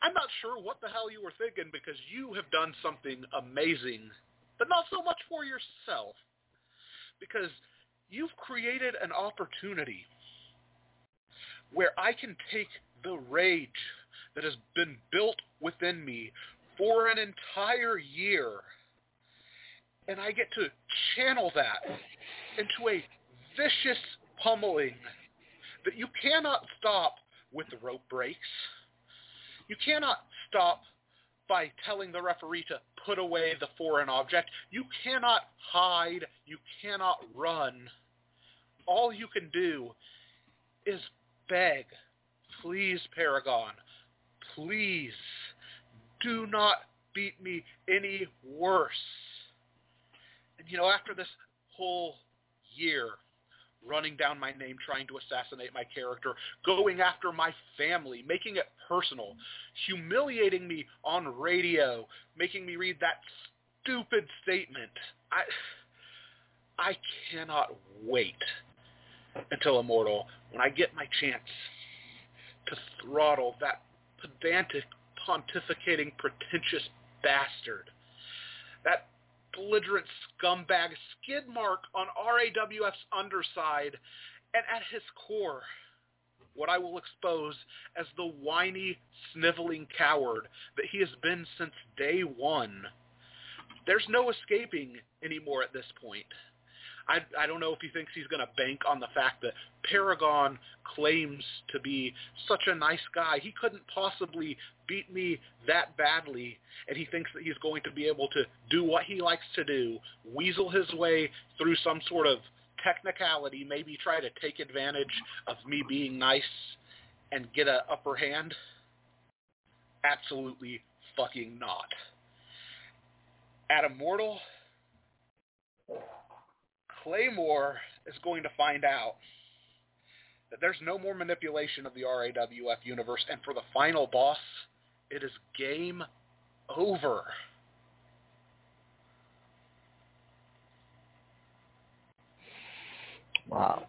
I'm not sure what the hell you were thinking because you have done something amazing, but not so much for yourself, because you've created an opportunity where I can take the rage that has been built within me for an entire year and I get to channel that into a vicious pummeling that you cannot stop with the rope breaks. You cannot stop by telling the referee to put away the foreign object. You cannot hide. You cannot run. All you can do is beg, please, Paragon, please do not beat me any worse. And you know, after this whole year running down my name, trying to assassinate my character, going after my family, making it personal, humiliating me on radio, making me read that stupid statement. I I cannot wait until Immortal when I get my chance to throttle that pedantic, pontificating, pretentious bastard. That belligerent scumbag skid mark on RAWF's underside, and at his core, what I will expose as the whiny, sniveling coward that he has been since day one. There's no escaping anymore at this point. I, I don't know if he thinks he's going to bank on the fact that Paragon claims to be such a nice guy. He couldn't possibly beat me that badly, and he thinks that he's going to be able to do what he likes to do, weasel his way through some sort of technicality, maybe try to take advantage of me being nice and get a upper hand. Absolutely fucking not. At Immortal, Claymore is going to find out that there's no more manipulation of the RAWF universe, and for the final boss, it is game over. Wow.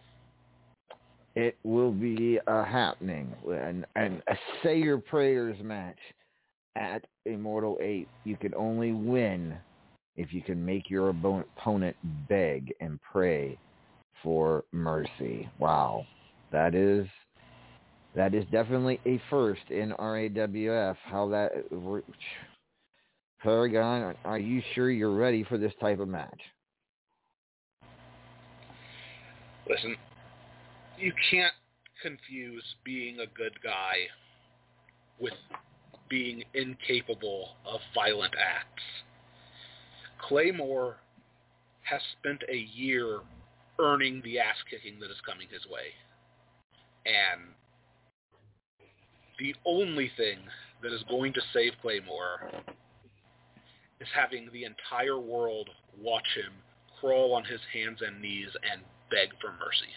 It will be uh, a happening. And, and a Say Your Prayers match at Immortal 8. You can only win if you can make your opponent beg and pray for mercy. Wow. That is that is definitely a first in RAWF. How that Paragon, are you sure you're ready for this type of match? Listen, you can't confuse being a good guy with being incapable of violent acts. Claymore has spent a year earning the ass kicking that is coming his way. And the only thing that is going to save Claymore is having the entire world watch him crawl on his hands and knees and beg for mercy.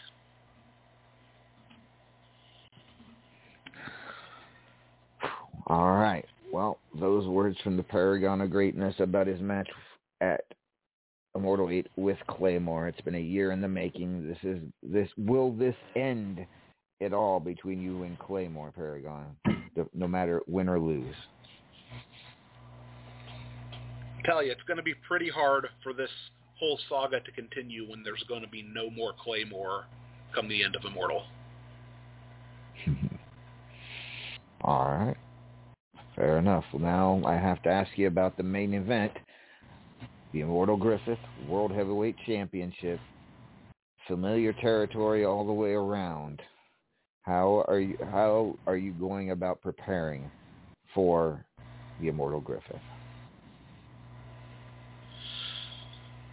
All right. Well, those words from the Paragon of Greatness about his match at Immortal 8 with Claymore. It's been a year in the making. This is this will this end it all between you and Claymore Paragon, no matter win or lose. I tell you, it's going to be pretty hard for this whole saga to continue when there's going to be no more Claymore come the end of Immortal. *laughs* all right. Fair enough. Well, now I have to ask you about the main event, the Immortal Griffith World Heavyweight Championship. Familiar territory all the way around. How are you how are you going about preparing for the Immortal Griffith?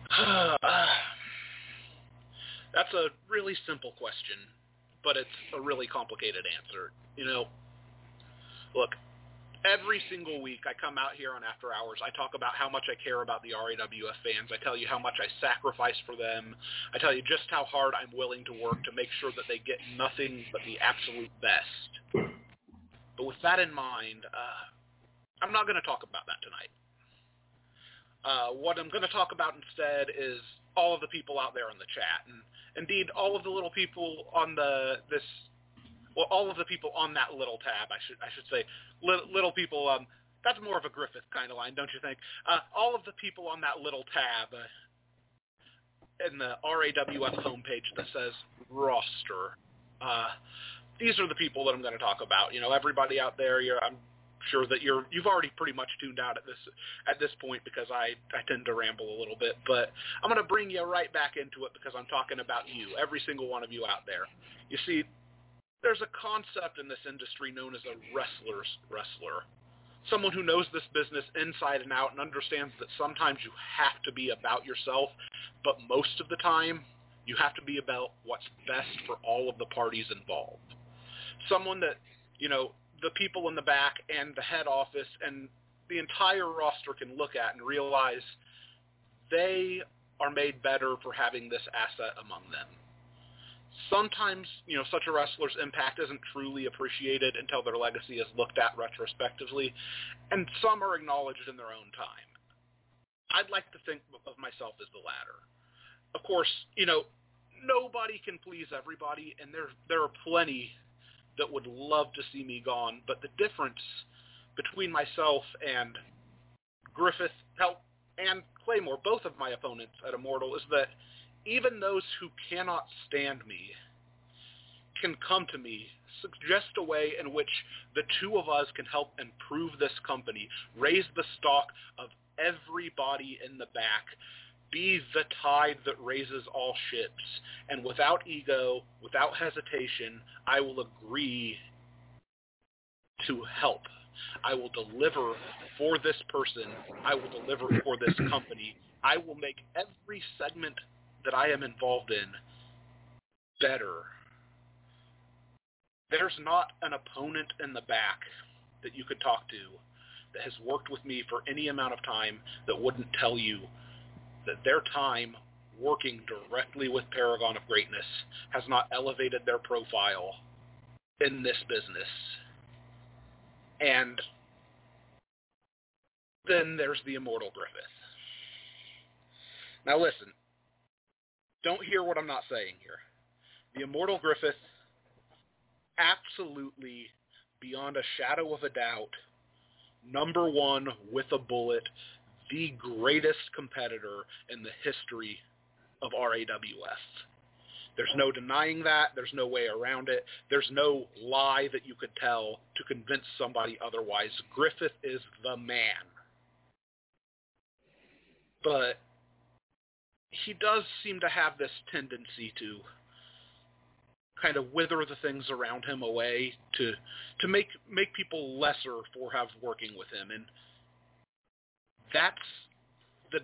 *sighs* That's a really simple question, but it's a really complicated answer. You know, look, every single week I come out here on After Hours. I talk about how much I care about the RAWF fans. I tell you how much I sacrifice for them. I tell you just how hard I'm willing to work to make sure that they get nothing but the absolute best. But with that in mind, uh, I'm not going to talk about that tonight. Uh, what I'm going to talk about instead is all of the people out there in the chat, and indeed all of the little people on the this well, all of the people on that little tab, I should I should say, little, little people. Um, that's more of a Griffith kind of line, don't you think? Uh, all of the people on that little tab uh, in the RAWF homepage that says roster. Uh, these are the people that I'm going to talk about. You know, everybody out there, you're, I'm sure that you're you've already pretty much tuned out at this at this point because I I tend to ramble a little bit, but I'm going to bring you right back into it because I'm talking about you, every single one of you out there. You see, there's a concept in this industry known as a wrestler's wrestler. Someone who knows this business inside and out and understands that sometimes you have to be about yourself, but most of the time you have to be about what's best for all of the parties involved. Someone that, you know, the people in the back and the head office and the entire roster can look at and realize they are made better for having this asset among them. Sometimes, you know, such a wrestler's impact isn't truly appreciated until their legacy is looked at retrospectively, and some are acknowledged in their own time. I'd like to think of myself as the latter. Of course, you know, nobody can please everybody, and there there are plenty that would love to see me gone. But the difference between myself and Griffith, help, and Claymore, both of my opponents at Immortal, is that even those who cannot stand me can come to me, suggest a way in which the two of us can help improve this company, raise the stock of everybody in the back, be the tide that raises all ships. And without ego, without hesitation, I will agree to help. I will deliver for this person. I will deliver for this company. I will make every segment that I am involved in better. There's not an opponent in the back that you could talk to that has worked with me for any amount of time that wouldn't tell you that their time working directly with Paragon of Greatness has not elevated their profile in this business. And then there's the immortal Griffith. Now listen, don't hear what I'm not saying here. The immortal Griffith, absolutely, beyond a shadow of a doubt, number one with a bullet, the greatest competitor in the history of RAWF. There's no denying that. There's no way around it. There's no lie that you could tell to convince somebody otherwise. Griffith is the man. But he does seem to have this tendency to kind of wither the things around him away to to make make people lesser for have working with him and that's the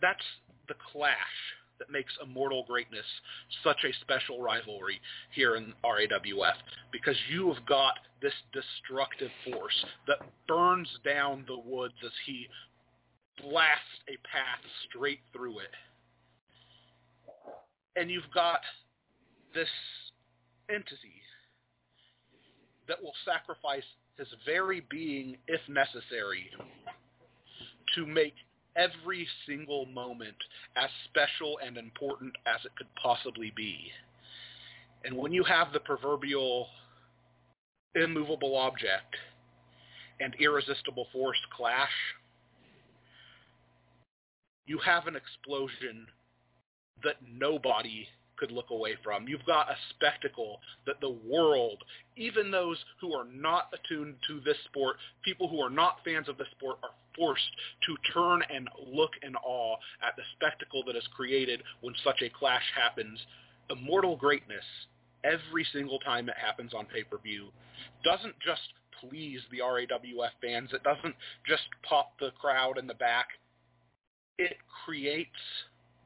that's the clash that makes Immortal Greatness such a special rivalry here in RAWF because you have got this destructive force that burns down the woods as he blasts a path straight through it. And you've got this entity that will sacrifice his very being if necessary to make every single moment as special and important as it could possibly be. And when you have the proverbial immovable object and irresistible force clash, you have an explosion that nobody could look away from. You've got a spectacle that the world, even those who are not attuned to this sport, people who are not fans of the sport, are forced to turn and look in awe at the spectacle that is created when such a clash happens. Immortal greatness, every single time it happens on pay-per-view, doesn't just please the RAWF fans. It doesn't just pop the crowd in the back. It creates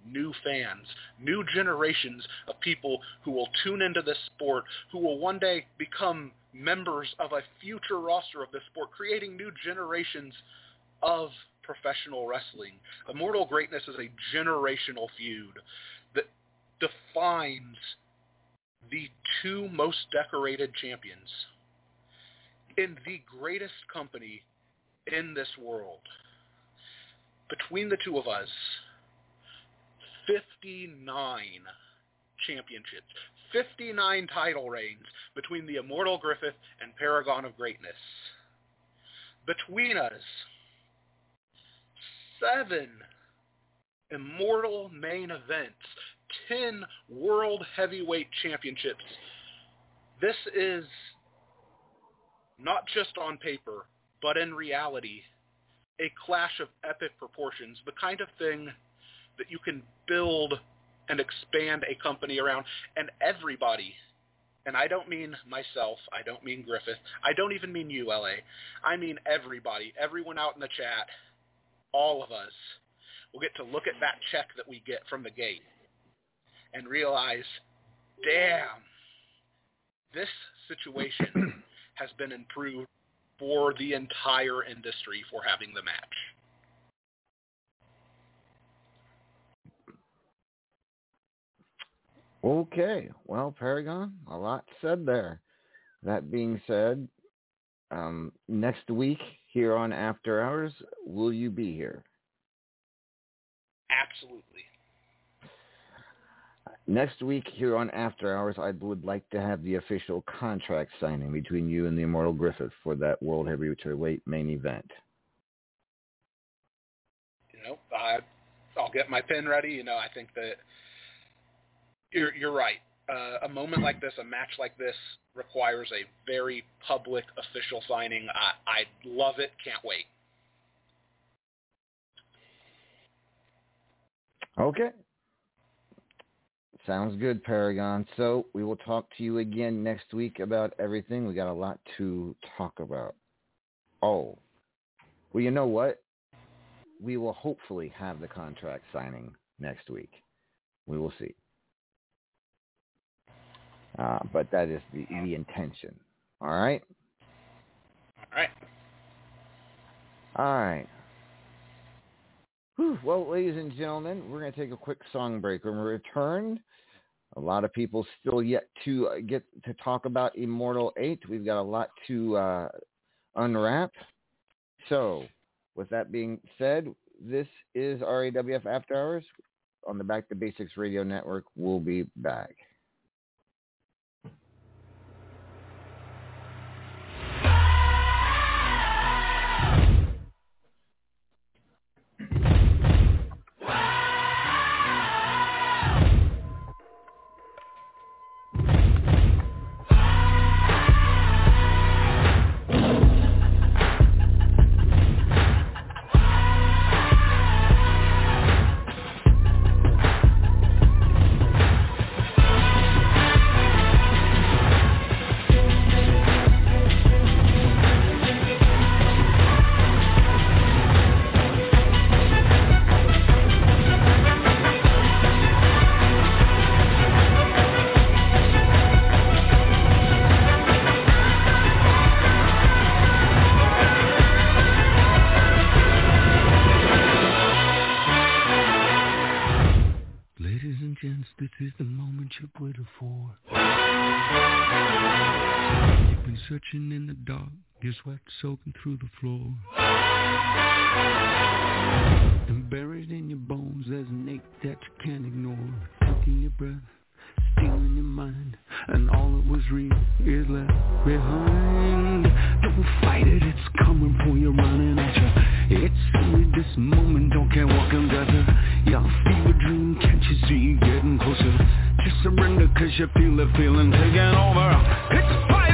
new fans, new generations of people who will tune into this sport, who will one day become members of a future roster of this sport, creating new generations of professional wrestling. Immortal Greatness is a generational feud that defines the two most decorated champions in the greatest company in this world. Between the two of us, 59 championships, 59 title reigns between the Immortal Griffith and Paragon of Greatness. Between us, seven Immortal main events, 10 World Heavyweight Championships, This is not just on paper, but in reality, a clash of epic proportions, the kind of thing that you can build and expand a company around, and everybody, and I don't mean myself, I don't mean Griffith, I don't even mean you, LA, I mean everybody, everyone out in the chat, all of us, will get to look at that check that we get from the gate and realize, damn, this situation *clears throat* has been improved for the entire industry for having the match. Okay, well, Paragon, a lot said there. That being said, um, next week here on After Hours, will you be here? Absolutely. Next week here on After Hours, I would like to have the official contract signing between you and the Immortal Griffith for that World Heavyweight main event. You know, I, I'll get my pen ready. You know, I think that you're, you're right. Uh, a moment like this, a match like this, requires a very public official signing. I, I love it. Can't wait. Okay. Sounds good, Paragon. So we will talk to you again next week about everything. We got a lot to talk about. Oh, well, you know what? We will hopefully have the contract signing next week. We will see. Uh, but that is the, the intention. All right? All right. All right. Whew. Well, ladies and gentlemen, we're going to take a quick song break. When we return, a lot of people still yet to uh, get to talk about Immortal 8. We've got a lot to uh, unwrap. So, with that being said, this is RAWF After Hours on the Back to Basics Radio Network. We'll be back. Sweat soaking through the floor. And buried in your bones, there's an ache that you can't ignore. Taking your breath, stealing your mind, and all that was real is left behind. Don't fight it, it's coming for you, running at you. It's only this moment, don't care what comes after. Your fever dream, can't you see getting closer? Just surrender, cause you feel the feeling taking over. It's fire,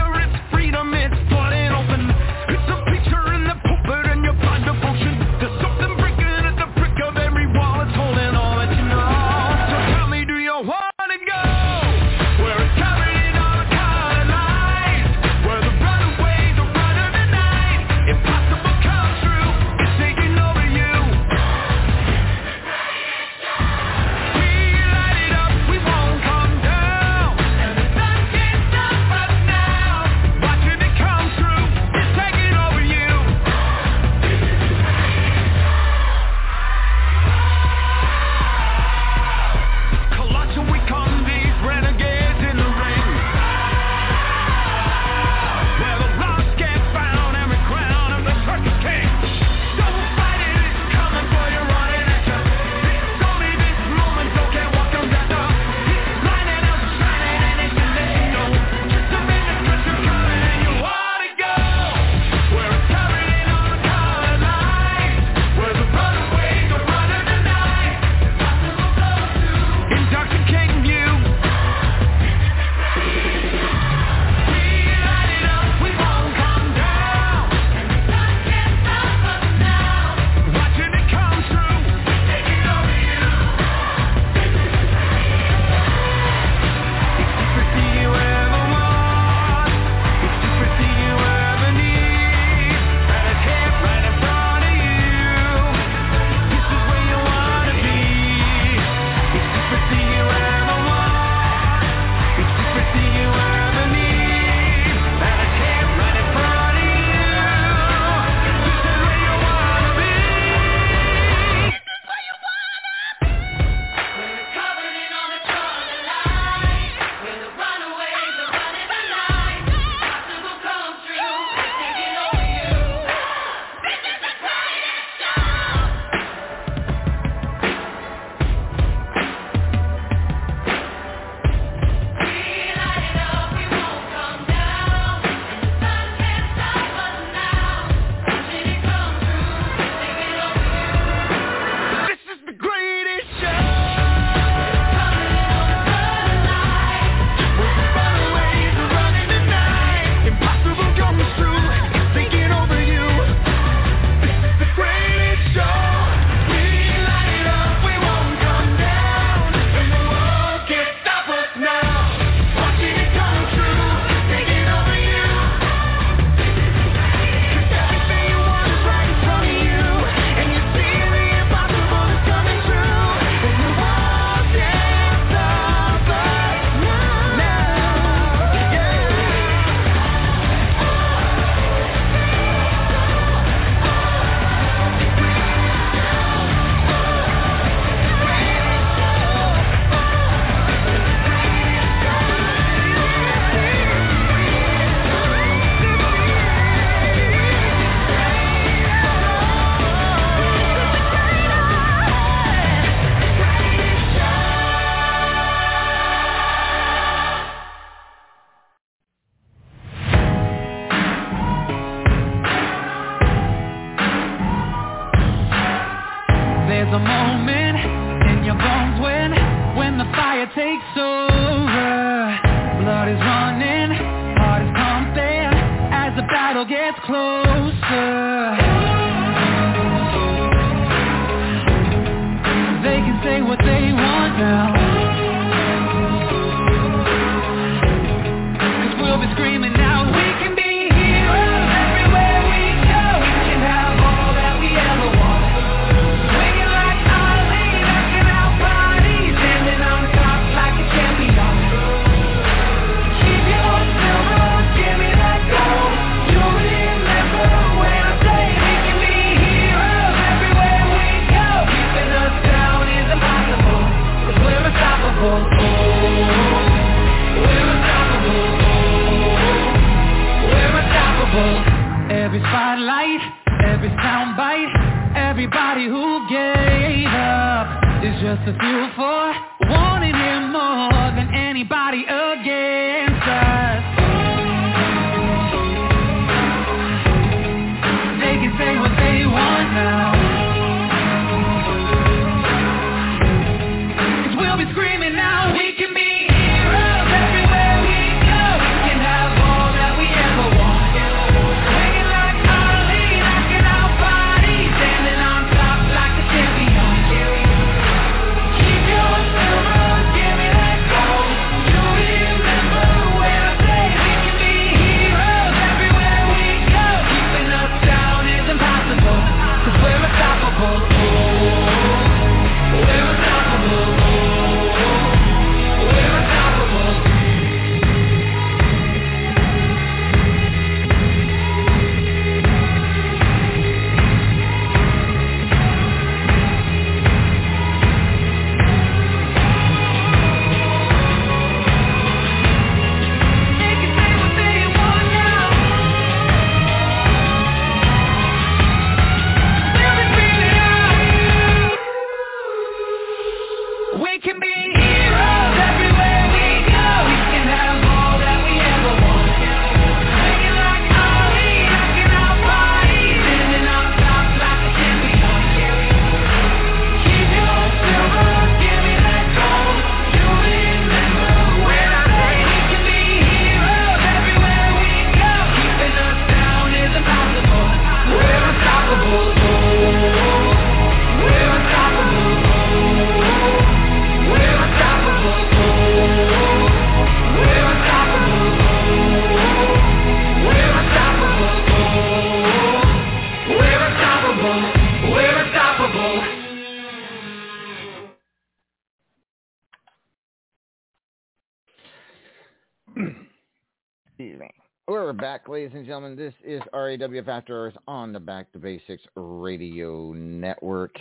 back, ladies and gentlemen. This is RAWF After Hours on the Back to Basics Radio Network.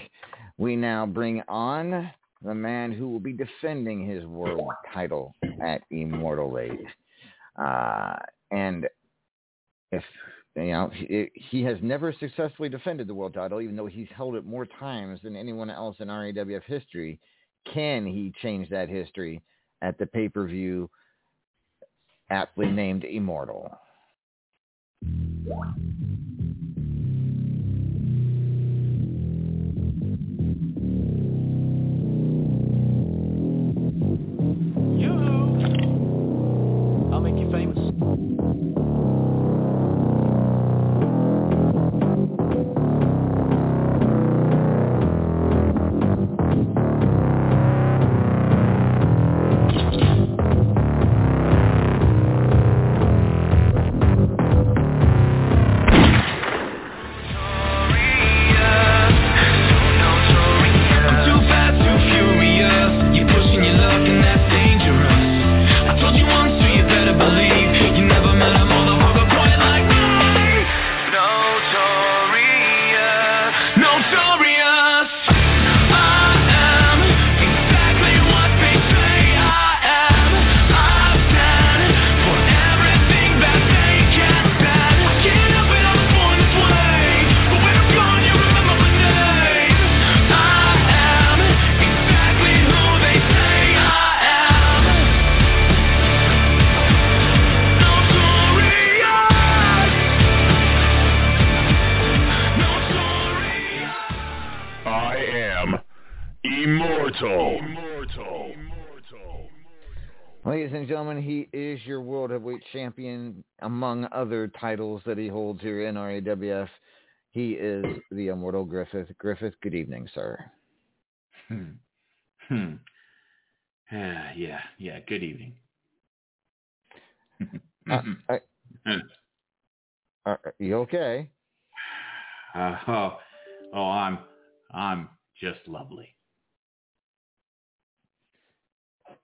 We now bring on the man who will be defending his world title at Immortal 8. Uh, and if you know, he, he, has never successfully defended the world title, even though he's held it more times than anyone else in RAWF history. Can he change that history at the pay-per-view aptly named Immortal? Thank you. Champion, among other titles that he holds here in RAWF. He is the immortal Griffith. Griffith, good evening, sir. Hmm. Hmm. Uh, yeah, yeah. Good evening. *laughs* Uh, I, *laughs* are you okay? *sighs* Uh, oh, oh, I'm, I'm just lovely.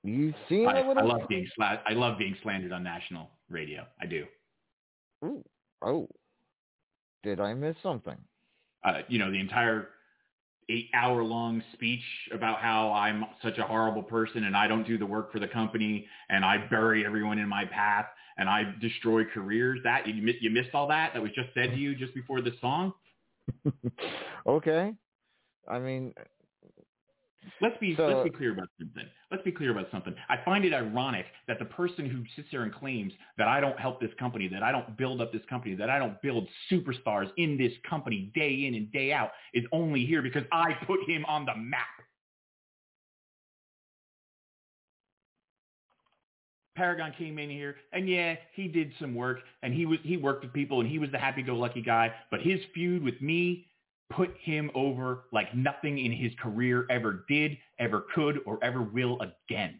You seem I. I love being sla- I love being slandered on national radio. I do. Ooh, oh, did I miss something? Uh, you know, the entire eight-hour-long speech about how I'm such a horrible person and I don't do the work for the company and I bury everyone in my path and I destroy careers. That you you missed all that that was just said to you just before the song. *laughs* Okay. I mean, Let's be So- let's be clear about something. Let's be clear about something. I find it ironic that the person who sits there and claims that I don't help this company, that I don't build up this company, that I don't build superstars in this company day in and day out is only here because I put him on the map. Paragon came in here and yeah, he did some work and he was he worked with people and he was the happy-go-lucky guy, but his feud with me put him over like nothing in his career ever did, ever could, or ever will again.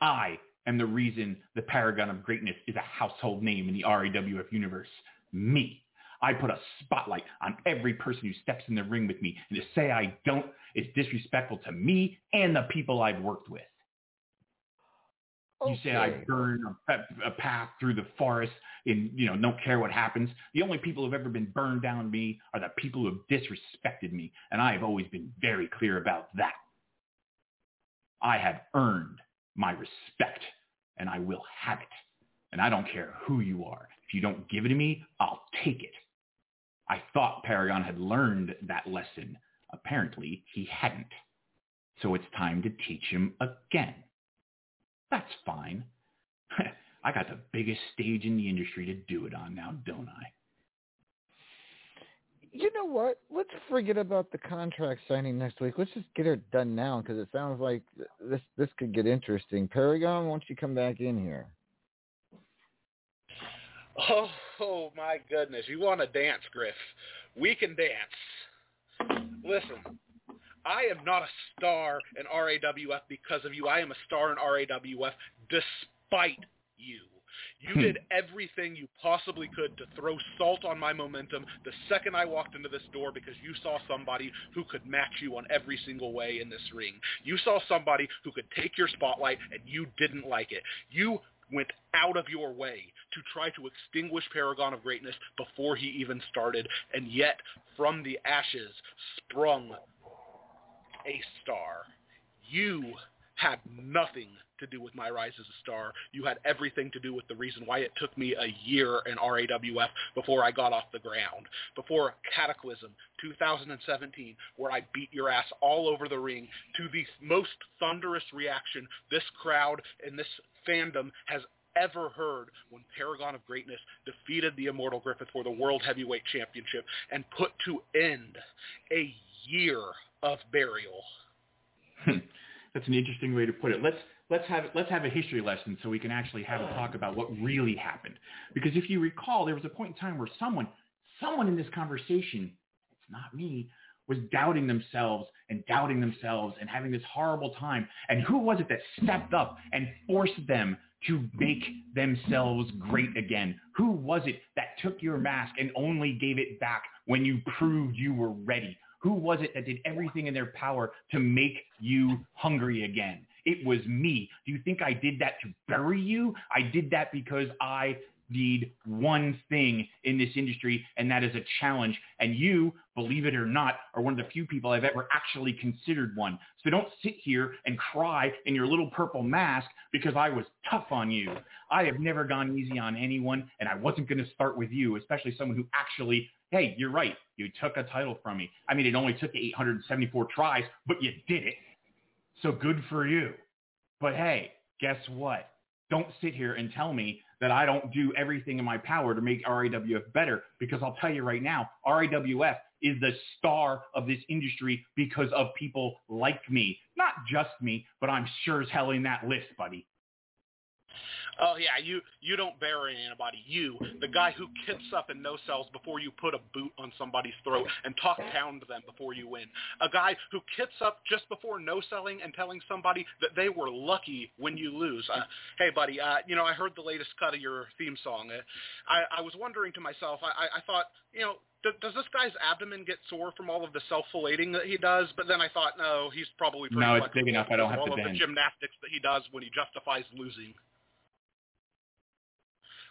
I am the reason the Paragon of Greatness is a household name in the RAWF universe. Me. I put a spotlight on every person who steps in the ring with me, and to say I don't is disrespectful to me and the people I've worked with. You say I burn a, a path through the forest and, you know, don't care what happens. The only people who've ever been burned down me are the people who have disrespected me. And I have always been very clear about that. I have earned my respect and I will have it. And I don't care who you are. If you don't give it to me, I'll take it. I thought Paragon had learned that lesson. Apparently, he hadn't. So it's time to teach him again. That's fine. *laughs* I got the biggest stage in the industry to do it on now, don't I? You know what? Let's forget about the contract signing next week. Let's just get it done now because it sounds like this this could get interesting. Paragon, why don't you come back in here? Oh, oh my goodness. You want to dance, Griff. We can dance. Listen, I am not a star in RAWF because of you. I am a star in RAWF despite you. You Hmm. did everything you possibly could to throw salt on my momentum the second I walked into this door because you saw somebody who could match you on every single way in this ring. You saw somebody who could take your spotlight and you didn't like it. You went out of your way to try to extinguish Paragon of Greatness before he even started, and yet from the ashes sprung a star. You had nothing to do with my rise as a star. You had everything to do with the reason why it took me a year in RAWF before I got off the ground. Before Cataclysm 2017, where I beat your ass all over the ring to the most thunderous reaction this crowd and this fandom has ever heard when Paragon of Greatness defeated the Immortal Griffith for the World Heavyweight Championship and put to end a year of burial. Hmm. That's an interesting way to put it. Let's let's have let's have a history lesson so we can actually have a talk about what really happened. Because if you recall, there was a point in time where someone someone in this conversation, it's not me, was doubting themselves and doubting themselves and having this horrible time. And who was it that stepped up and forced them to make themselves great again? Who was it that took your mask and only gave it back when you proved you were ready? Who was it that did everything in their power to make you hungry again? It was me. Do you think I did that to bury you? I did that because I need one thing in this industry, and that is a challenge. And you, believe it or not, are one of the few people I've ever actually considered one. So don't sit here and cry in your little purple mask because I was tough on you. I have never gone easy on anyone, and I wasn't going to start with you, especially someone who actually, hey, you're right. You took a title from me. I mean, it only took 874 tries, but you did it. So good for you. But hey, guess what? Don't sit here and tell me that I don't do everything in my power to make RAWF better because I'll tell you right now, RAWF is the star of this industry because of people like me. Not just me, but I'm sure as hell in that list, buddy. Oh yeah, you you don't bury anybody. You, the guy who kits up and no sells before you put a boot on somebody's throat and talk down to them before you win. A guy who kits up just before no selling and telling somebody that they were lucky when you lose. Uh, hey buddy, uh, you know I heard the latest cut of your theme song. Uh, I I was wondering to myself, I I, I thought, you know, does this guy's abdomen get sore from all of the self-fillating that he does? But then I thought, no, he's probably pretty No, it's big enough. I don't have of to all of bend. the gymnastics that he does when he justifies losing.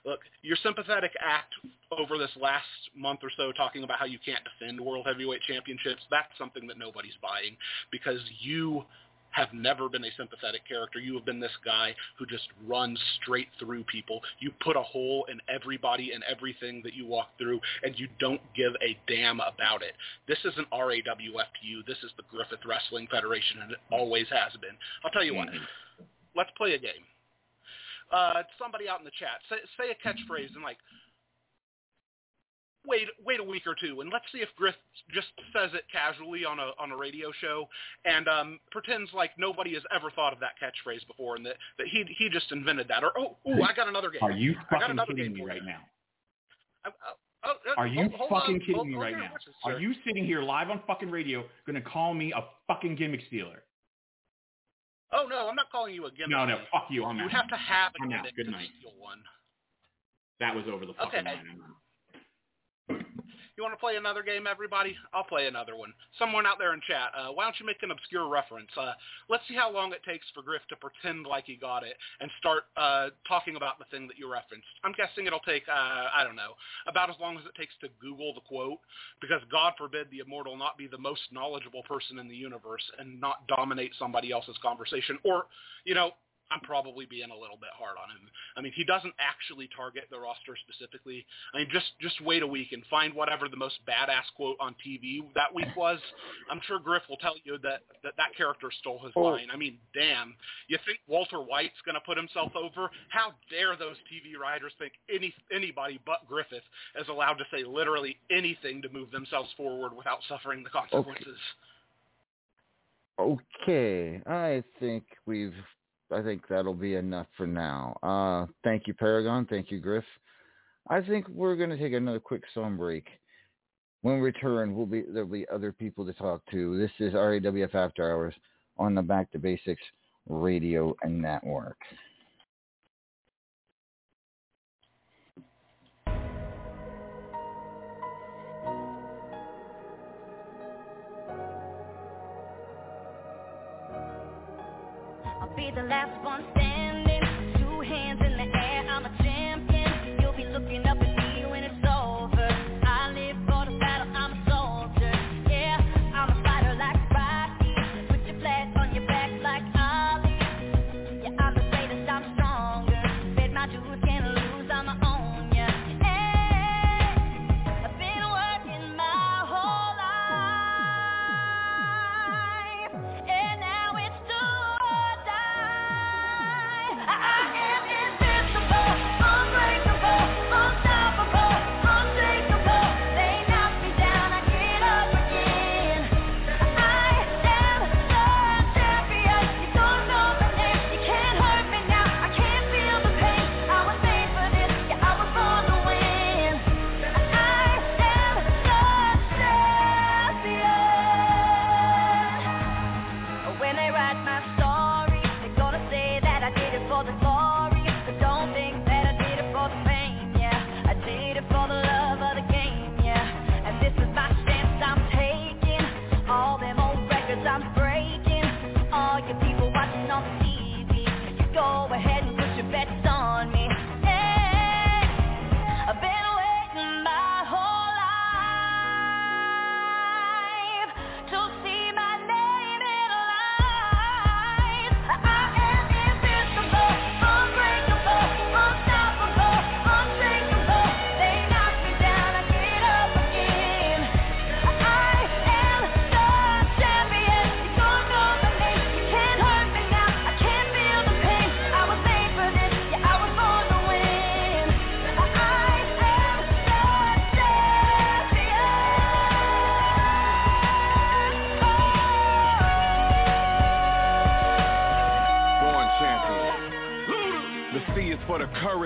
Look, your sympathetic act over this last month or so talking about how you can't defend world heavyweight championships, that's something that nobody's buying because you have never been a sympathetic character. You have been this guy who just runs straight through people. You put a hole in everybody and everything that you walk through, and you don't give a damn about it. This isn't RAWFPU. This is the Griffith Wrestling Federation, and it always has been. I'll tell you what. Mm-hmm. Let's play a game. Uh, somebody out in the chat, say, say a catchphrase and like, wait wait a week or two and let's see if Griff just says it casually on a on a radio show and um pretends like nobody has ever thought of that catchphrase before and that, that he he just invented that or oh ooh, I got another game. Are you I fucking kidding me right now? Uh, uh, oh, uh, Are you hold- fucking kidding Hold- me right now? Are you sitting here live on fucking radio going to call me a fucking gimmick stealer? Oh no, I'm not calling you a gimmick. No, no, fuck you. I'm You out. have to have a gimmick Good to night. steal one. That was over the fucking Okay. line. You want to play another game, everybody? I'll play another one. Someone out there in chat, uh, why don't you make an obscure reference? Uh, let's see how long it takes for Griff to pretend like he got it and start uh, talking about the thing that you referenced. I'm guessing it'll take, uh, I don't know, about as long as it takes to Google the quote, because God forbid the immortal not be the most knowledgeable person in the universe and not dominate somebody else's conversation. Or, you know, I'm probably being a little bit hard on him. I mean, he doesn't actually target the roster specifically. I mean, just just wait a week and find whatever the most badass quote on TV that week was. I'm sure Griff will tell you that that, that character stole his Oh. line. I mean, damn. You think Walter White's going to put himself over? How dare those TV writers think any anybody but Griffith is allowed to say literally anything to move themselves forward without suffering the consequences? Okay, I think we've. I think that'll be enough for now. Uh, thank you, Paragon. Thank you, Griff. I think we're going to take another quick song break. When we return, we'll be there'll be other people to talk to. This is RAWF After Hours on the Back to Basics Radio Network. The last one standing,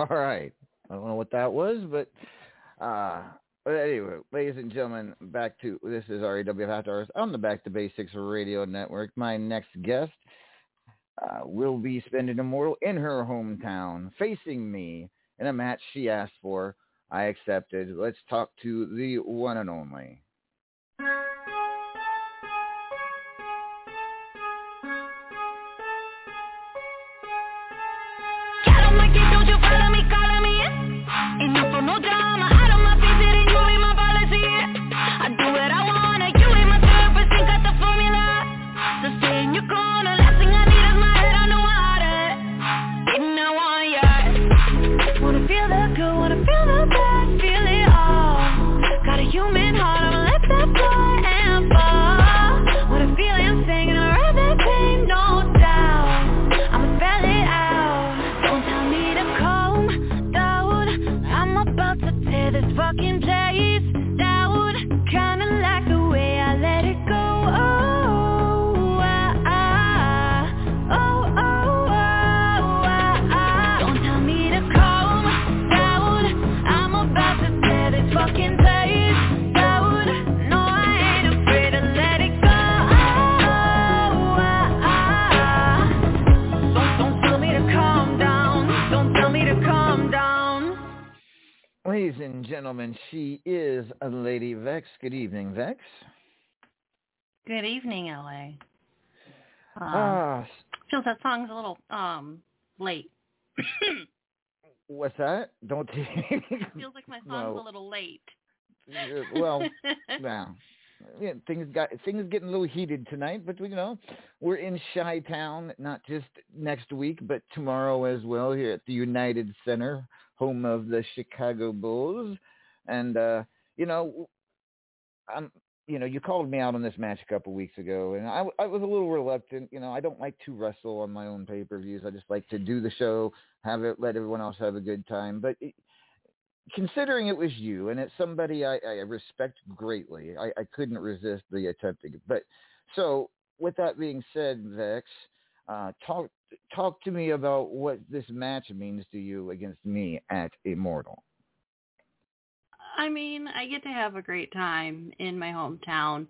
All right. I don't know what that was, but uh but anyway, ladies and gentlemen, back to this is RAW After Hours on the Back to Basics Radio Network. My next guest uh, will be spending Immortal in her hometown, facing me in a match she asked for. I accepted. Let's talk to the one and only. Ladies and gentlemen, she is a Lady Vex. Good evening, Vex. Good evening, LA. Um, Ah, feels that song's a little um late. *coughs* what's that? Don't *laughs* feels like my song's Well, a little late. Uh, well, *laughs* now, yeah, things got things getting a little heated tonight, but you know, we're in Chi Town, not just next week, but tomorrow as well here at the United Center, home of the Chicago Bulls, and uh, you know, I'm. You know, you called me out on this match a couple weeks ago, and I, I was a little reluctant. You know, I don't like to wrestle on my own pay-per-views. I just like to do the show, have it, let everyone else have a good time. But it, considering it was you and it's somebody I, I respect greatly, I, I couldn't resist the attempting. But so with that being said, Vex, uh, talk talk to me about what this match means to you against me at Immortal. I mean, I get to have a great time in my hometown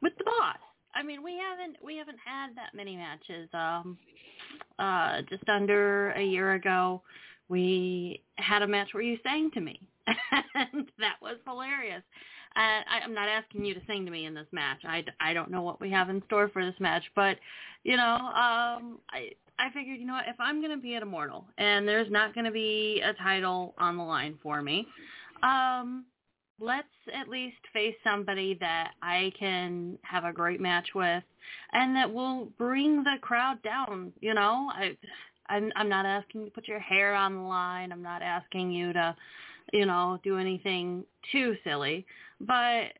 with the boss. I mean, we haven't we haven't had that many matches. Um, uh, just under a year ago, we had a match where you sang to me, *laughs* and that was hilarious. I, I'm not asking you to sing to me in this match. I, I don't know what we have in store for this match, but you know, um, I I figured, you know, what, if I'm going to be at Immortal and there's not going to be a title on the line for me, um, let's at least face somebody that I can have a great match with and that will bring the crowd down, you know? I I'm I'm not asking you to put your hair on the line. I'm not asking you to, you know, do anything too silly. But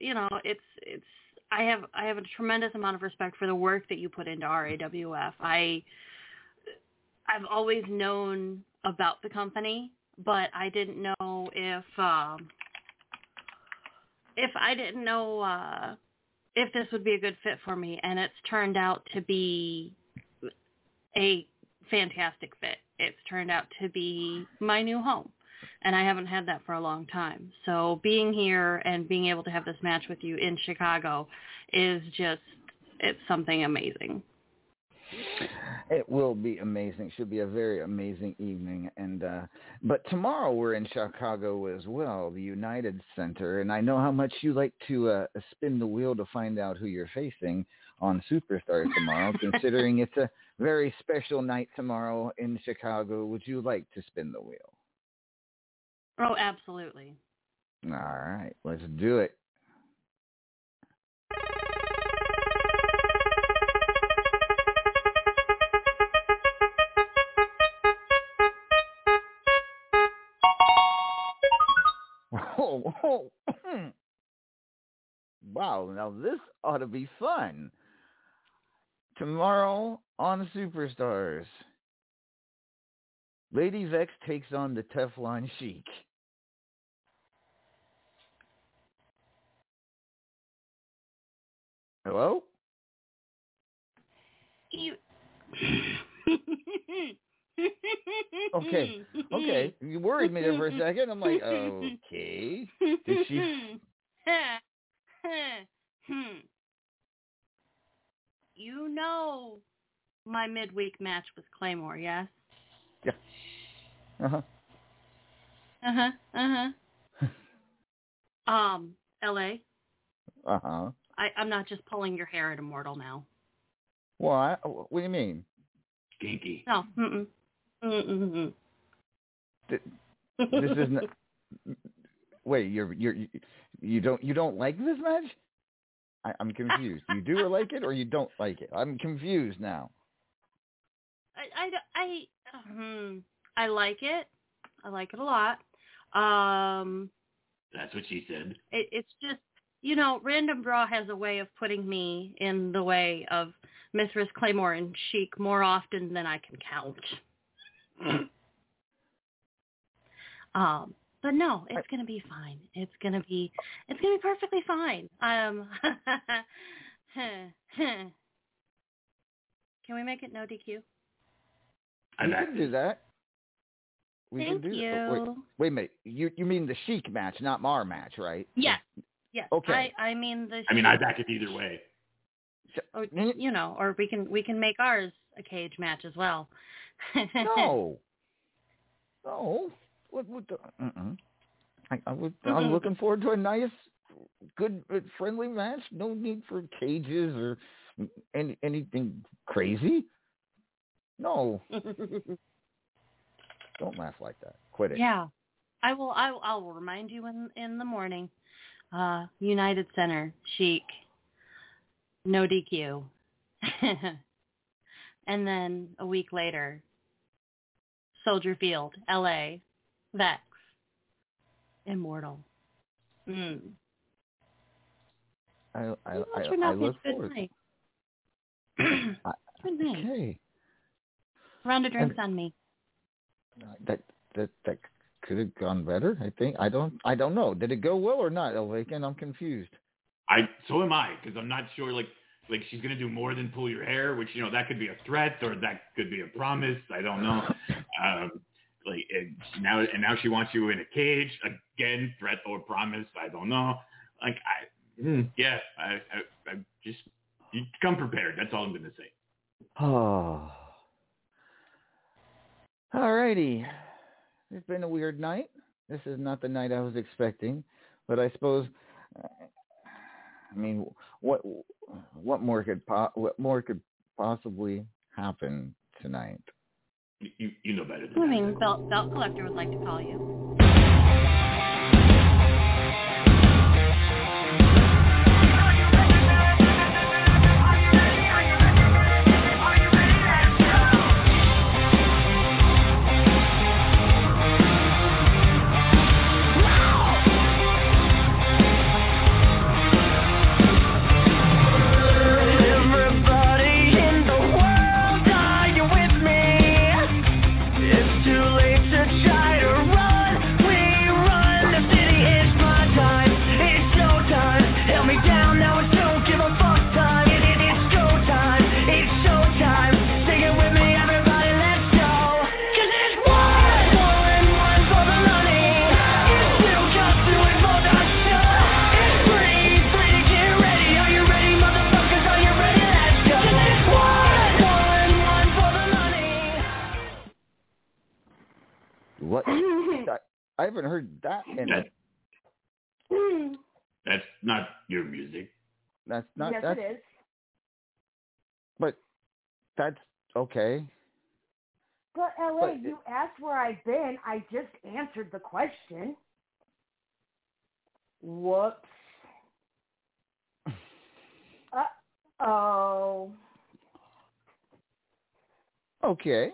you know, it's it's I have I have a tremendous amount of respect for the work that you put into RAWF. I I've always known about the company, but I didn't know if um if I didn't know uh if this would be a good fit for me and it's turned out to be a fantastic fit. It's turned out to be my new home. And I haven't had that for a long time. So being here and being able to have this match with you in Chicago is just it's something amazing. It will be amazing. It Should be a very amazing evening. And uh but tomorrow we're in Chicago as well, the United Center, and I know how much you like to uh spin the wheel to find out who you're facing on Superstars tomorrow, *laughs* considering it's a very special night tomorrow in Chicago. Would you like to spin the wheel? Oh, absolutely. All right, let's do it. *laughs* Oh, *clears throat* wow, now this ought to be fun. Tomorrow on Superstars, Lady Vex takes on the Teflon Sheik. Hello? You *laughs* Okay, okay. You worried me there for a second. I'm like, okay. Did she? *laughs* You know my midweek match with Claymore, yes? Yeah. Uh huh. Uh-huh. Uh-huh. *laughs* um, LA, Uh huh. I, I'm not just pulling your hair at Immortal now. What? What do you mean? Stinky. No. Mm-mm. Mm-mm. Th- This isn't. *laughs* Wait, you're you're you- you don't you don't like this match? I, I'm confused. You do or like it, or you don't like it? I'm confused now. I, I, I, hmm, I like it. I like it a lot. Um, That's what she said. it, it's just, you know, Random Draw has a way of putting me in the way of Mithras Claymore and Sheik more often than I can count. *clears throat* um, but no, it's gonna be fine. It's gonna be, it's gonna be perfectly fine. Um, *laughs* can we make it no DQ? We can do that. We Thank can do you. that. Wait, wait a minute. You you mean the Sheik match, not Mar match, right? Yes. Yes. Okay. I, I mean the. I mean, I Sheik- back it either way. or, you know, or we can we can make ours a cage match as well. No. *laughs* No. What? What? The, uh-uh. I, I would, I'm looking forward to a nice, good, uh, friendly match. No need for cages or any anything crazy. No. *laughs* Don't laugh like that. Quit it. yeah, I will. I will, I will remind you in in the morning. Uh, United Center, Sheik, no DQ, *laughs* and then a week later, Soldier Field, L.A., Vex, Immortal. Mm. I I Well, I, I out to be look a good forward. night. *clears throat* I- Good night. Okay. Round of drinks on me. That that that could have gone better. I think. I don't. I don't know. Did it go well or not, El Vacant? I'm confused. I so am I because I'm not sure. Like like she's gonna do more than pull your hair, which you know that could be a threat or that could be a promise. I don't know. *laughs* um, like and now and now she wants you in a cage again, threat or promise. I don't know. Like I mm, yeah, I, I I just you come prepared. That's all I'm gonna say. *sighs* Oh. Alrighty. It's been a weird night. This is not the night I was expecting, but I suppose. I mean, what what more could po- what more could possibly happen tonight? You you know better than I mean, Belt, Belt Collector would like to call you. Not your music. That's not yes, that's it is. but that's okay. But LA, But- you asked where I've been. I just answered the question. Whoops. *sighs* Uh oh. Okay.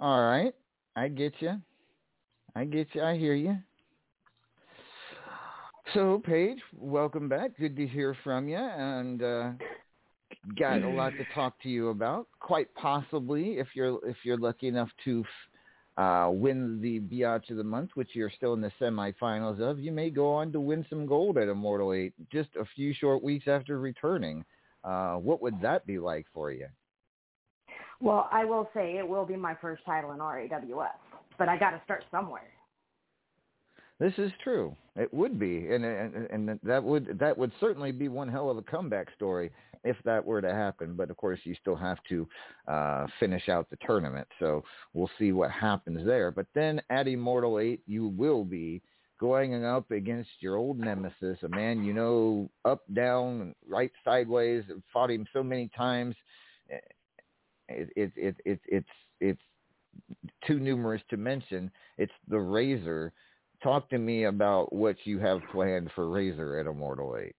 All right. I get you. I get you. I hear you. So, Paige, welcome back. Good to hear from you, and uh, got a lot to talk to you about. Quite possibly, if you're if you're lucky enough to uh, win the Biatch of the Month, which you're still in the semifinals of, you may go on to win some gold at Immortal Eight just a few short weeks after returning. Uh, what would that be like for you? Well, I will say it will be my first title in RAWF, but I got to start somewhere. This is true. It would be, and and and that would that would certainly be one hell of a comeback story if that were to happen. But of course, you still have to uh, finish out the tournament, so we'll see what happens there. But then at Immortal Eight, you will be going up against your old nemesis, a man you know up, down, right, sideways, fought him so many times. It it it, it it's it's too numerous to mention. It's the Razor talk to me about what you have planned for Razor at Immortal 8.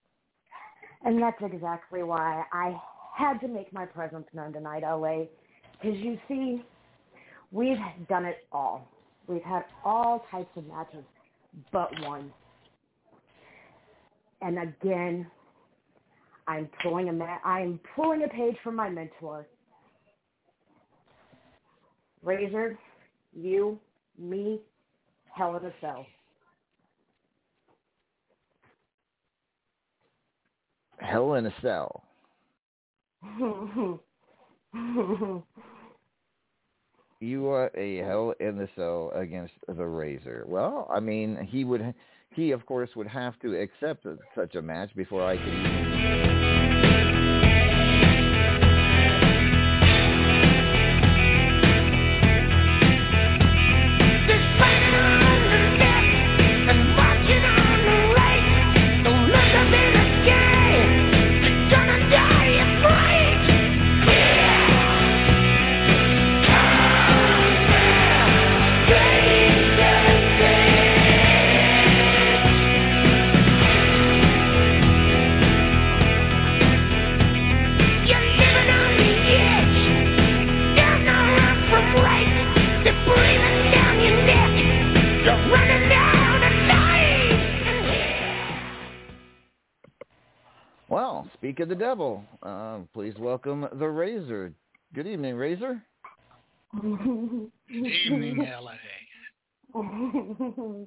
And that's exactly why I had to make my presence known tonight, LA. Because you see, we've done it all. We've had all types of matches, but one. And again, I'm pulling a ma- I'm pulling a page from my mentor. Razor, you, me, Hell in a Cell. Hell in a Cell. *laughs* You are a Hell in the Cell against the Razor. Well, I mean, he would, he of course would have to accept such a match before I could speak of the devil. Uh, please welcome the Razor. Good evening, Razor. Good *laughs* evening, LA.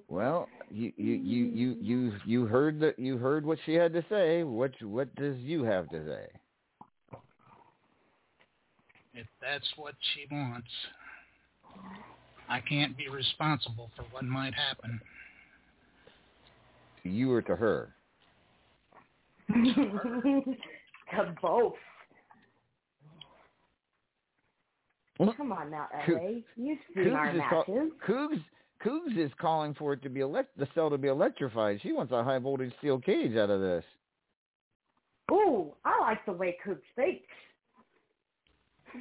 Well, you you you you you you heard that you heard what she had to say. What what does you have to say? If that's what she wants, I can't be responsible for what might happen. To you or to her? *laughs* to both. Come on now, LA. You've seen our Cougs call- matches. Cougs, Cougs is calling for it to be elect the cell to be electrified. She wants a high voltage steel cage out of this. Ooh, I like the way Coop speaks.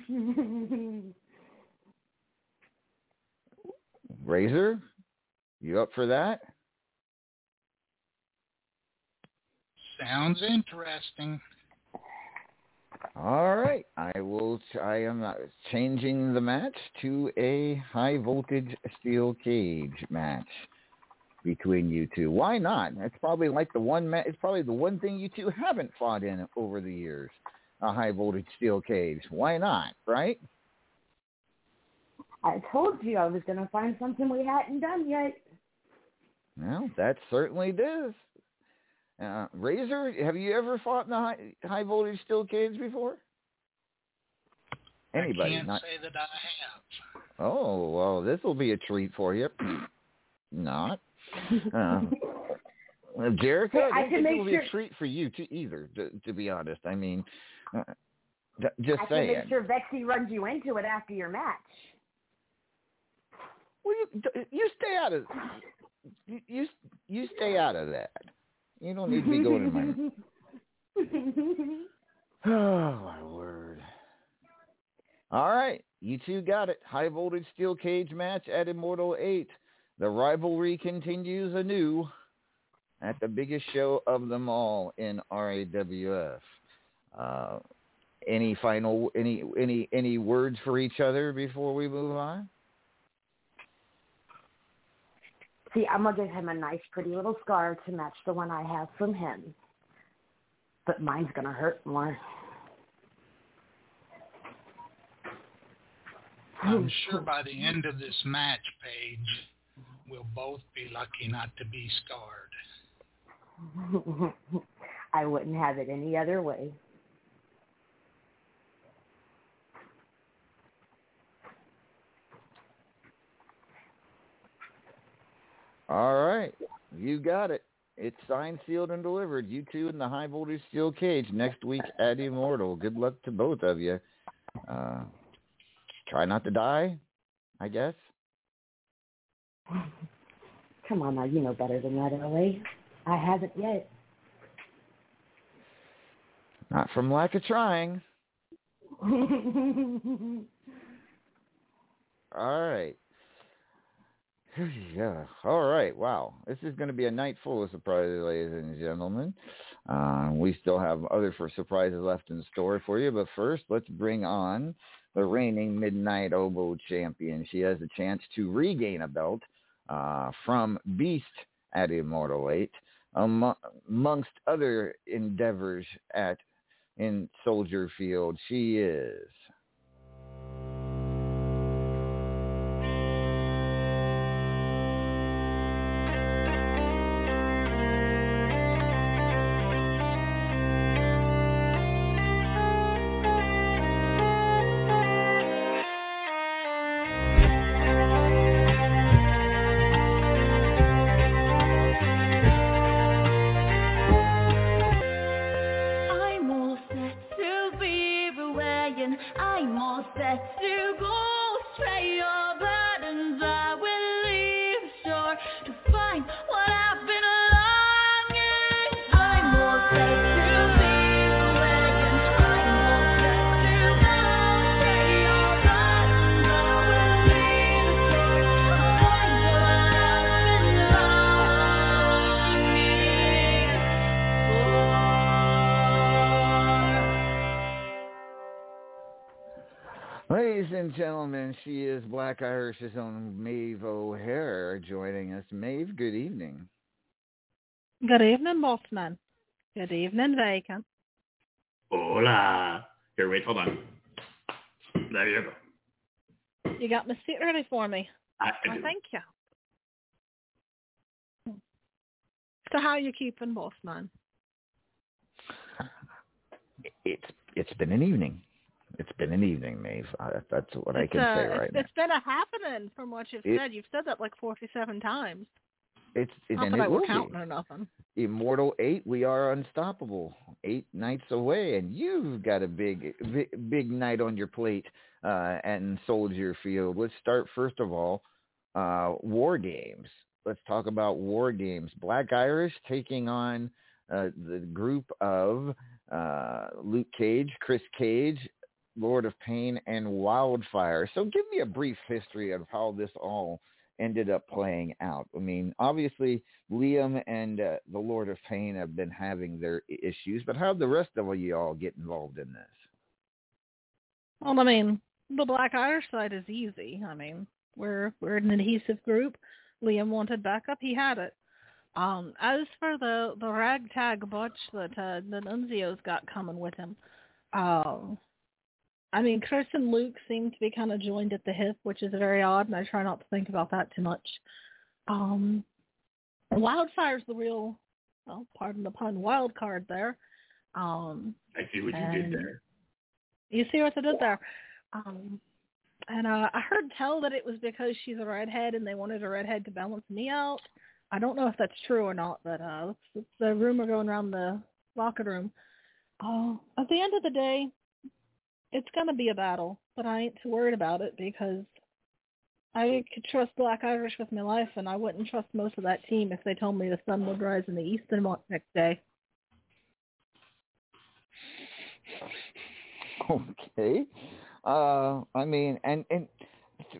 *laughs* Razor, you up for that? Sounds interesting. All right, I will. I am uh, changing the match to a high voltage steel cage match between you two. Why not? It's probably like the one. Ma- it's probably the one thing you two haven't fought in over the years. A high voltage steel cage. Why not? Right? I told you I was going to find something we hadn't done yet. Well, that certainly does. Uh, Razor, have you ever fought in the high, high voltage steel cage before? Anybody? I can't not, say that I have. Oh, well, this will be a treat for you. *clears throat* Not. Uh, uh, Jericho, Hey, I I can think it make will be a treat for you to either, to, to be honest. I mean, uh, j- just I can saying. make sure Vexy runs you into it after your match. Well, you you you stay out of you you, you stay out of that. You don't need to be going in my. *laughs* *sighs* Oh my word! All right, you two got it. High voltage steel cage match at Immortal Eight. The rivalry continues anew at the biggest show of them all in RAWF. Uh, any final any any any words for each other before we move on? See, I'm gonna give him a nice, pretty little scar to match the one I have from him, but mine's gonna hurt more. I'm sure by the end of this match, Paige, we'll both be lucky not to be scarred. *laughs* I wouldn't have it any other way. All right, you got it. It's signed, sealed, and delivered. You two in the high voltage steel cage next week at Immortal. Good luck to both of you. Uh, try not to die, I guess. Come on now, you know better than that, LA. I haven't yet. Not from lack of trying. *laughs* All right. Yeah. All right. Wow. This is going to be a night full of surprises, ladies and gentlemen. Uh, we still have other for surprises left in store for you, but first, let's bring on the reigning Midnight Hobo champion. She has a chance to regain a belt uh, from Beast at Immortal 8, um, amongst other endeavors at in Soldier Field. She is Black Irish's own Maeve O'Hare joining us. Maeve, good evening. Good evening, Bossman. Good evening, Vacant. Hola. Here, wait, hold on. There you go. You got my seat ready for me. I, I Oh, do. thank you. So how are you keeping, Bossman? It's it's been an evening. It's been an evening, Maeve. Uh, that's what I can uh, say it's- right now. It's been a happening from what you've It- said. You've said that like 47 times. It's Not that it I will were be. counting or nothing. Immortal Eight, we are unstoppable. Eight nights away, and you've got a big, big, big night on your plate uh, in Soldier Field. Let's start first of all, uh, War Games. Let's talk about War Games. Black Irish taking on uh, the group of uh, Luke Cage, Chris Cage, Lord of Pain, and Wildfire. So, give me a brief history of how this all ended up playing out. I mean, obviously Liam and uh, the Lord of Pain have been having their issues, but how did the rest of you all get involved in this? Well, I mean, the Black Irish side is easy. I mean, we're we're an adhesive group. Liam wanted backup, he had it. Um, as for the the ragtag bunch that uh, the Nunzio's got coming with him, um, I mean, Chris and Luke seem to be kind of joined at the hip, which is very odd, and I try not to think about that too much. Um, Wildfire's the real, well, pardon the pun, wild card there. Um, I see what you did there. you see what I did there? Um, and uh, I heard tell that it was because she's a redhead and they wanted a redhead to balance me out. I don't know if that's true or not, but uh, it's, it's the rumor going around the locker room. Uh, at the end of the day, it's gonna be a battle, but I ain't too worried about it because I could trust Black Irish with my life, and I wouldn't trust most of that team if they told me the sun would rise in the east the next day. *laughs* Okay. Uh, I mean, and and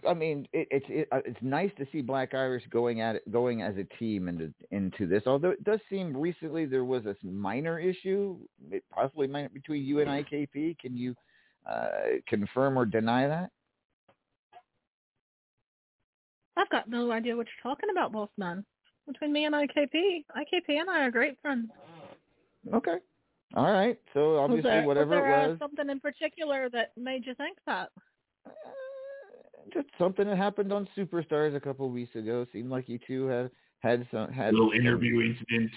I mean, it, it's it, uh, it's nice to see Black Irish going at it, going as a team into into this. Although it does seem recently there was a minor issue, possibly minor between you and IKP. Can you uh, confirm or deny that? I've got no idea what you're talking about, boss man. Between me and IKP, IKP and I are great friends. Okay. All right. So was obviously, there, whatever was there, it uh, something in particular that made you think that? just something that happened on Superstars a couple of weeks ago. Seemed like you two had had some had little some interview incident.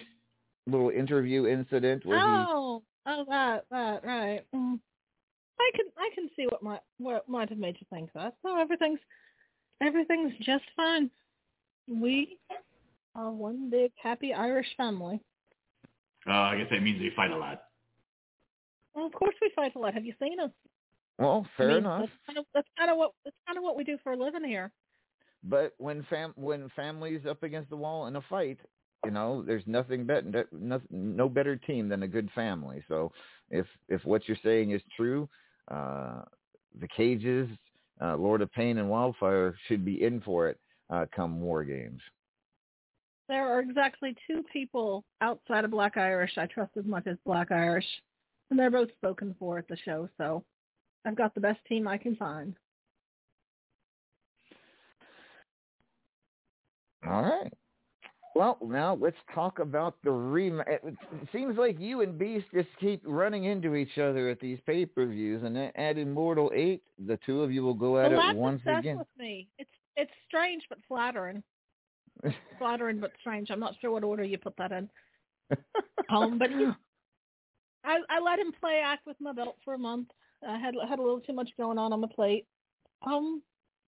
little interview incident where he Oh, oh, that, that, right. Mm. I can, I can see what might, what might have made you think that. No, everything's, everything's just fine. We are one big happy Irish family. Uh, I guess that means we fight a lot. Well, of course we fight a lot. Have you seen us? Well, I fair mean, enough. That's kind of, that's kind of what, that's kind of what we do for a living here. But when fam when family's up against the wall in a fight, you know, there's nothing better no, no better team than a good family. So if if what you're saying is true, uh, the cages, uh, Lord of Pain and Wildfire should be in for it uh, come War Games. There are exactly two people outside of Black Irish I trust as much as Black Irish, and they're both spoken for at the show. So I've got the best team I can find. All right. Well, now let's talk about the rem. It seems like you and Beast just keep running into each other at these pay-per-views, and at Immortal Eight, the two of you will go at well, it once again. with me. It's it's strange but flattering. *laughs* flattering but strange. I'm not sure what order you put that in. Um, but he, I I let him play act with my belt for a month. I had had a little too much going on on my plate. Um,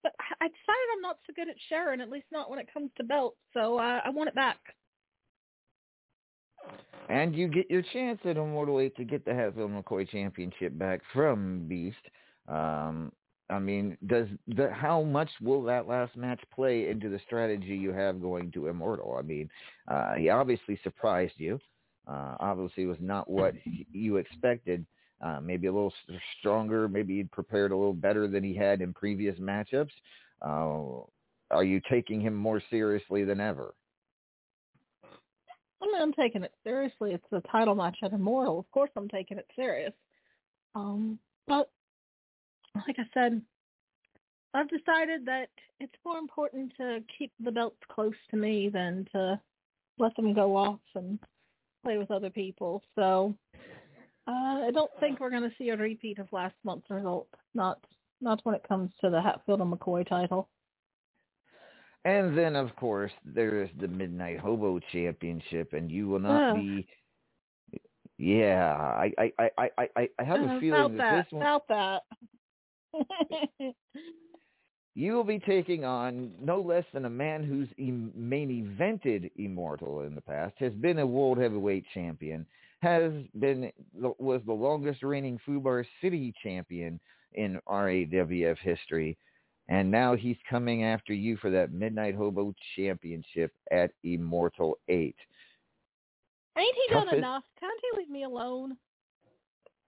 but I decided I'm not so good at sharing, at least not when it comes to belts. So uh, I want it back. And you get your chance at Immortal 8 to get the Hatfield McCoy Championship back from Beast. Um, I mean, does the how much will that last match play into the strategy you have going to Immortal? I mean, uh, he obviously surprised you. Uh, obviously, was not what you expected. Uh, maybe a little stronger. Maybe he'd prepared a little better than he had in previous matchups. Uh, are you taking him more seriously than ever? I mean, I'm taking it seriously. It's a title match at Immortal. Of course, I'm taking it serious. Um, but like I said, I've decided that it's more important to keep the belts close to me than to let them go off and play with other people. So uh, I don't think we're going to see a repeat of last month's result. Not not when it comes to the Hatfield and McCoy title. And then, of course, there is the Midnight Hobo Championship, and you will not Ugh. be. Yeah, I, I, I, I, I, have Uh, a about feeling that this one About that. *laughs* *laughs* you will be taking on no less than a man who's main evented Immortal in the past, has been a world heavyweight champion, has been was the longest reigning Fubar City champion in RAWF history, and now he's coming after you for that Midnight Hobo Championship at Immortal Eight. Ain't he done enough? Can't he leave me alone?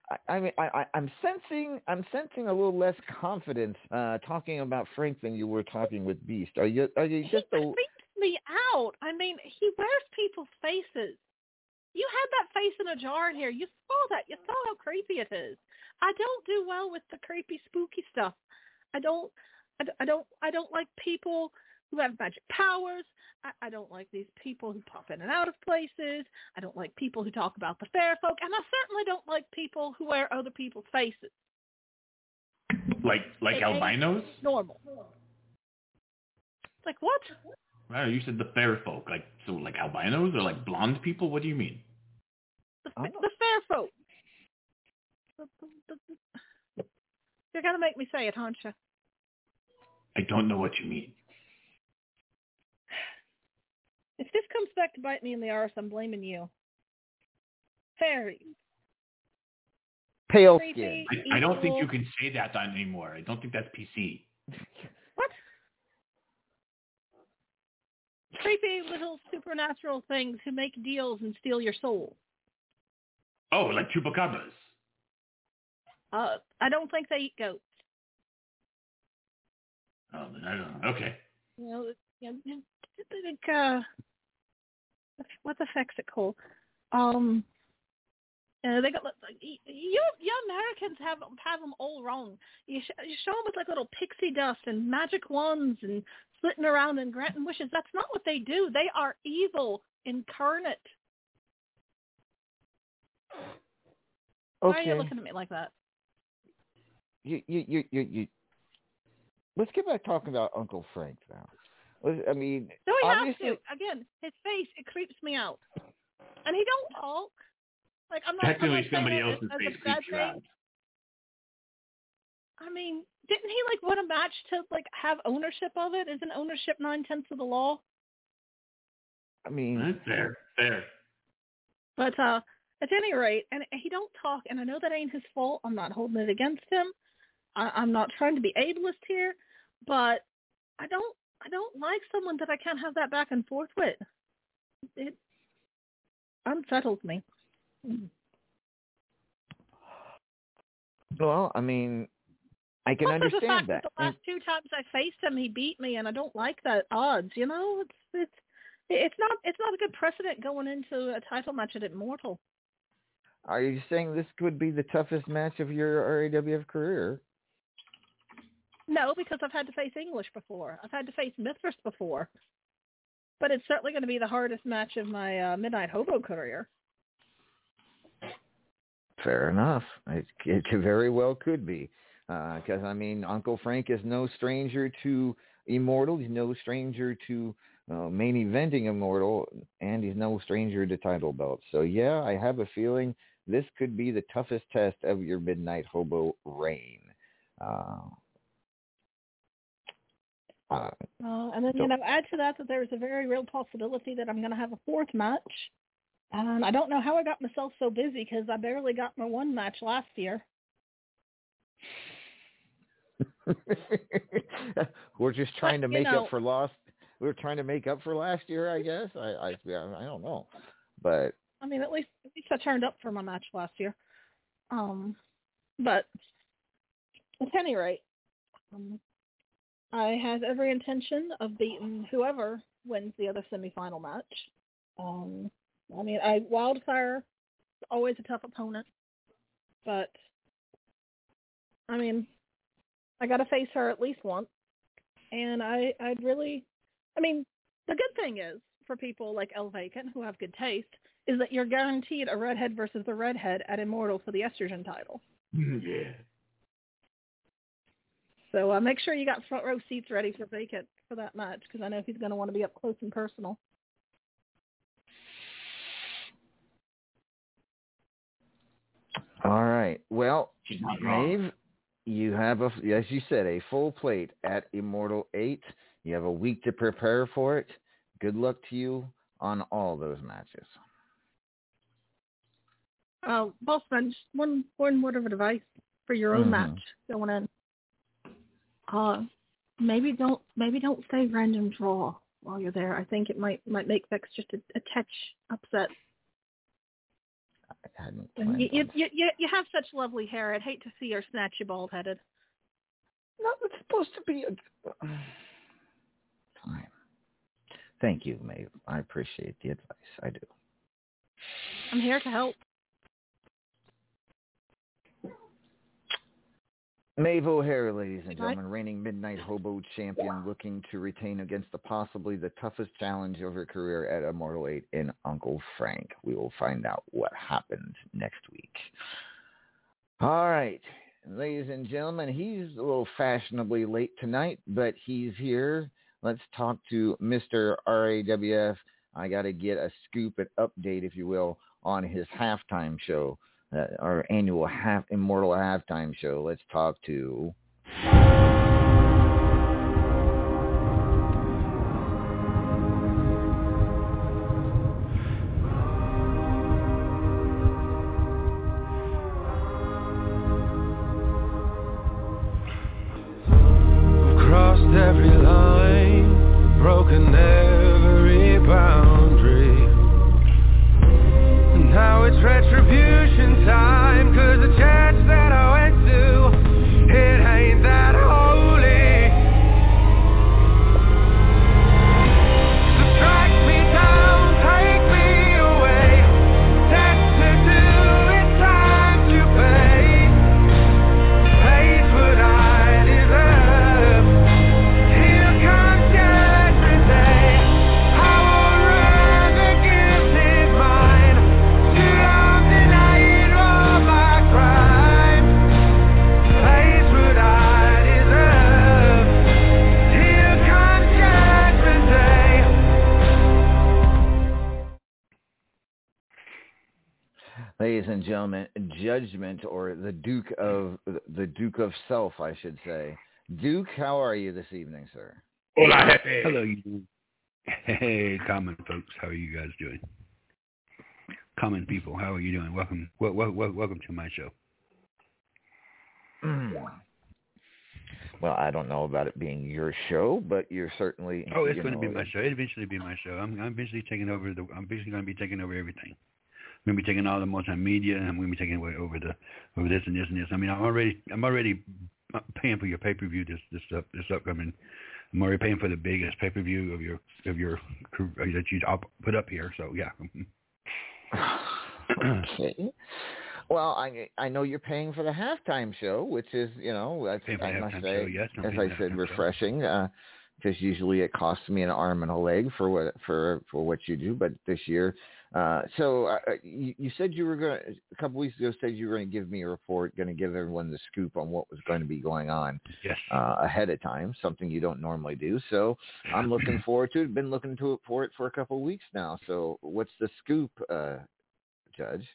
I, I mean, I, I'm sensing, I'm sensing a little less confidence uh, talking about Frank than you were talking with Beast. Are you, are you just a? creeps me out. I mean, he wears people's faces. You had that face in a jar in here. You saw that. You saw how creepy it is. I don't do well with the creepy, spooky stuff. I don't. I don't. I don't like people who have magic powers. I, I don't like these people who pop in and out of places. I don't like people who talk about the fair folk, and I certainly don't like people who wear other people's faces. Like like It albinos? Normal. Like what? Wow, you said the fair folk. Like so, like albinos or like blonde people? What do you mean? The, oh. the fair folk. You're gonna make me say it, aren't you? I don't know what you mean. If this comes back to bite me in the arse, I'm blaming you. Fairies. Pale skin. I, I don't think you can say that anymore. I don't think that's PC. *laughs* What? Creepy little supernatural things who make deals and steal your soul. Oh, like chupacabras. Uh, I don't think they eat goats. Oh, then I don't know. Okay. You know, you know, like uh, what the heck's it called? Um, uh, they got like, you you Americans have have them all wrong. You, sh- you show them with like little pixie dust and magic wands and flitting around and granting wishes. That's not what they do. They are evil incarnate. Why are you looking at me like that? You, you, you, you, you. Let's get back talking about Uncle Frank now. I mean, No, we have obviously, to. Again, his face it creeps me out, and he don't talk. Like I'm not. I'm Technically, not somebody else's face creeps you out. I mean, didn't he like win a match to like have ownership of it? Isn't ownership nine tenths of the law? I mean, That's fair. Fair. But uh at any rate, and he don't talk, and I know that ain't his fault. I'm not holding it against him. I, I'm not trying to be ableist here, but I don't I don't like someone that I can't have that back and forth with. It unsettles me. well, I mean, I can Plus, there's the understand fact that. The last two times I faced him, he beat me, and I don't like that odds. You know, it's it's it's not it's not a good precedent going into a title match at Immortal. Are you saying this could be the toughest match of your RAWF career? No, because I've had to face English before. I've had to face Mithras before. But it's certainly going to be the hardest match of my uh, Midnight Hobo career. Fair enough. It, it very well could be. Because, I mean, Uncle Frank is no stranger to Immortal. He's no stranger to uh, main eventing Immortal. And he's no stranger to title belts. So, yeah, I have a feeling this could be the toughest test of your Midnight Hobo reign. Uh, uh, Uh, and then, So- you know, add to that that there's a very real possibility that I'm going to have a fourth match. And I don't know how I got myself so busy because I barely got my one match last year. *laughs* we're just trying to make know- up for lost. We're trying to make up for last year, I guess. I I I don't know, but I mean, at least at least I turned up for my match last year. Um, but at any rate, um, I have every intention of beating whoever wins the other semifinal match. Um, I mean, I Wildfire always a tough opponent, but I mean, I got to face her at least once, and I I'd really, I mean, the good thing is for people like El Vacant who have good taste is that you're guaranteed a redhead versus the redhead at Immortal for the estrogen title. yeah. So uh, make sure you got front row seats ready for Vacant for that match because I know he's going to want to be up close and personal. all right. Well, She's not wrong. Maeve, you have a as you said a full plate at Immortal Eight. You have a week to prepare for it. Good luck to you on all those matches. Uh, Bossman, just one one word of advice for your own Mhm. match going in. Uh, maybe don't maybe don't say random draw while you're there. I think it might might make Vex just a, a touch upset. Hadn't planned you, you you you have such lovely hair. I'd hate to see her snatch you bald headed. No, it's supposed to be a. *sighs* Fine. Thank you, Maeve. I appreciate the advice. I do. I'm here to help. Maeve O'Hare, ladies and gentlemen, reigning Midnight *laughs* Hobo champion, looking to retain against the possibly the toughest challenge of her career at Immortal 8 in Uncle Frank. We will find out what happens next week. All right, ladies and gentlemen, he's a little fashionably late tonight, but he's here. Let's talk to Mr. RAWF. I got to get a scoop, and update, if you will, on his halftime show uh, our annual half immortal halftime show. Let's talk to and gentlemen, Judgment or the Duke of the Duke of Self, I should say. Duke, how are you this evening, sir? Hello, you. Hey, common folks, how are you guys doing? Common people, how are you doing? Welcome, wel- wel- wel- welcome to my show. Hmm. Well, I don't know about it being your show, but you're certainly. Oh, it's you going to be my show. It'll eventually be my show. I'm, I'm eventually taking over the. I'm basically going to be taking over everything. Going to be taking all the multimedia. I'm going to be taking away over the over this and this and this. I mean, I'm already I'm already paying for your pay per view this this up this upcoming. I'm already paying for the biggest pay per view of your of your uh, that you put up here. So yeah. *sighs* okay. Well, I I know you're paying for the halftime show, which is you know I, Paying for the I must say, show, yes, as I said, refreshing. Because usually it costs me an arm and a leg for what for for what you do, but this year. Uh, so uh, uh, you, you said you were going to a couple weeks ago said you were going to give me a report, going to give everyone the scoop on what was going to be going on Yes. uh, ahead of time, something you don't normally do. So I'm looking *clears throat* forward to it. Been looking to it for it for a couple of weeks now. So what's the scoop, uh, Judge?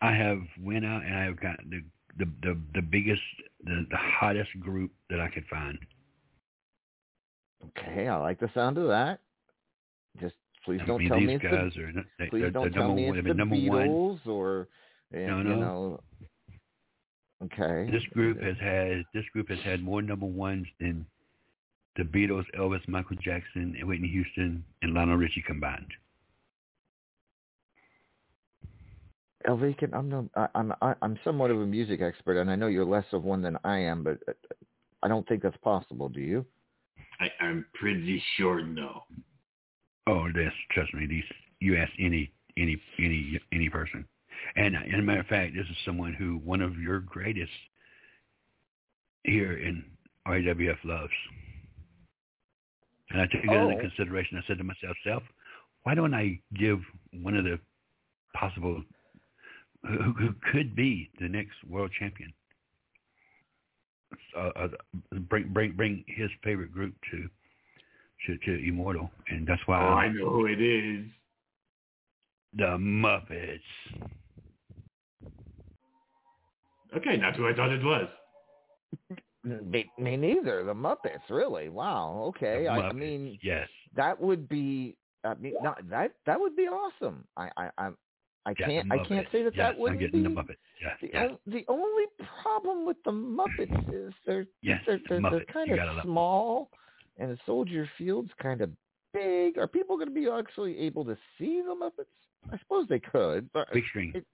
I have went out and I've got the the the, the biggest the, the hottest group that I could find. Okay, I like the sound of that. Just please don't mean, tell these me it's guys the, are they- please don't tell number me one- it's they're the number one. Beatles or uh, No, you no. know. Okay. This group has had this group has had more number ones than the Beatles, Elvis, Michael Jackson, and Whitney Houston, and Lionel Richie combined. El Vacant, I'm no, I, I'm I, I'm somewhat of a music expert, and I know you're less of one than I am, but uh, I don't think that's possible. Do you? I, I'm pretty sure no. Oh, this trust me. These you ask any any any any person, and and a matter of fact, this is someone who one of your greatest here in RAWF loves. And I took into Oh. consideration. I said to myself, self, why don't I give one of the possible who, who could be the next world champion? Uh, uh, bring bring bring his favorite group to to, to Immortal, and that's why Oh, I know who it is. the Muppets. Okay, not who I thought it was. Me, me neither. The Muppets, really? Wow. Okay. The I, I mean, yes. that would be. I mean, not, that that would be awesome. I I I, I Yeah, can't I can't say that yes, that wouldn't I'm getting be. the Muppets. Yeah, The, yeah. on- the only problem with the Muppets is they're Yes, they're, they're, they're kind You of gotta love them. Small, and the Soldier Field's kind of big. Are people going to be actually able to see the Muppets? I suppose they could, but Big screen. it-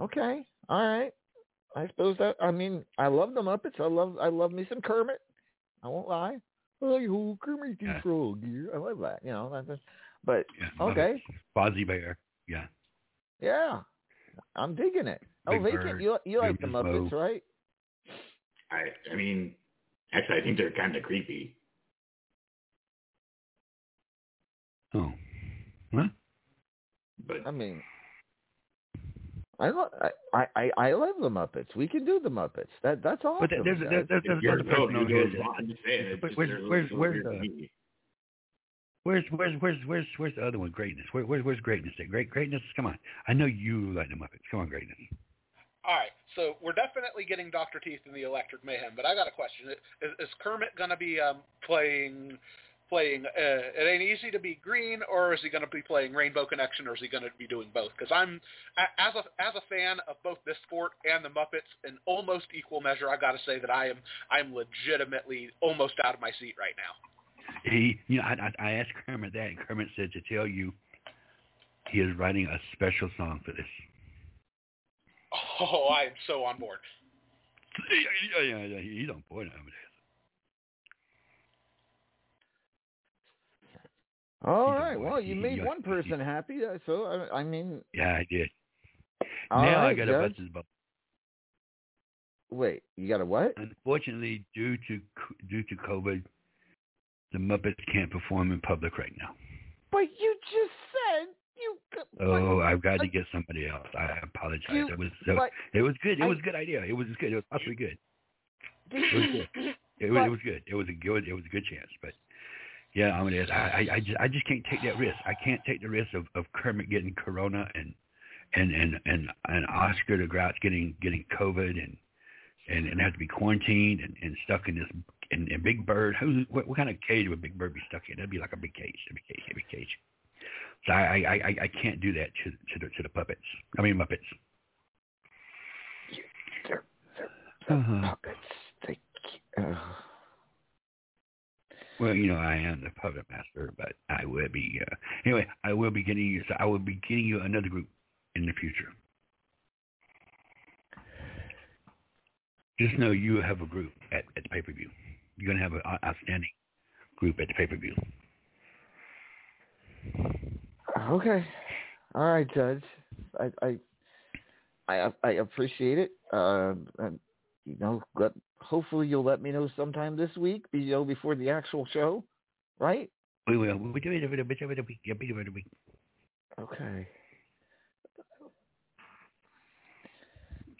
okay, all right. I suppose that. I mean, I love the Muppets. I love I love me some Kermit. I won't lie. Oh, you Kermit the Yeah. Frog. I love that. You know, that, that- but Yeah, okay, Muppets. Fozzie Bear. Yeah. yeah, I'm digging it. Oh, Big Vacant, Bird, you you like the Gizmo. Muppets, right? I I mean, actually, I think they're kind of creepy. Oh. What? But I mean, I lo- I I I love the Muppets. We can do the Muppets. That that's awesome. But there's, guys. there's, there's, there's you're another no, person on you here. do it wrong. I'm just saying. It's Where's just where's they're a where's little where's weird to the me. where's where's where's where's where's where's the other one? Greatness. Where, where's where's greatness? at? Great greatness. Come on. I know you like the Muppets. Come on, greatness. All right, so we're definitely getting Doctor Teeth in the Electric Mayhem, but I got a question: Is, is Kermit going to be um, playing? Playing, uh, it ain't easy to be green, or is he going to be playing Rainbow Connection, or is he going to be doing both? Because I'm, as a as a fan of both this sport and the Muppets, in almost equal measure, I got to say that I am I'm legitimately almost out of my seat right now. He, you know, I, I, I asked Kermit that, and Kermit said to tell you, he is writing a special song for this. Oh, I am so on board. Yeah, yeah, yeah, he's on board. now. All He's right. a- Well, you he- made he- one person happy, uh, so I, I mean, Yeah, I did. all now I got to Judge. bust his bubble. Wait, you got a what? Unfortunately, due to due to COVID, the Muppets can't perform in public right now. But you just said you. could- Oh, I've got to get somebody else. I apologize. You- it was but it was good. It I- was a good idea. It was good. It was possibly good. It was good. It was, it was good. It was a good. It was a good chance. But yeah, I mean, I I, I just I just can't take that risk. I can't take the risk of, of Kermit getting corona and and and and and Oscar the Grouch getting getting COVID and and and have to be quarantined and, and stuck in this and, and Big Bird. Who what, what kind of cage would Big Bird be stuck in? That'd be like a big cage. A big cage. A big cage. So I I I, I can't do that to to the to the puppets. I mean Muppets. Uh-huh. They, uh, Well, you know, I am the puppet master, but I will be uh, anyway. I will be getting you. So I will be getting you another group in the future. Just know you have a group at, at the pay per view. You're gonna have an outstanding group at the pay per view. Okay. All right, Judge. I I I, I appreciate it. Uh, and, you know, let, hopefully you'll let me know sometime this week, you know, before the actual show, right? We will. We do it every week. Every week. Every week. Okay.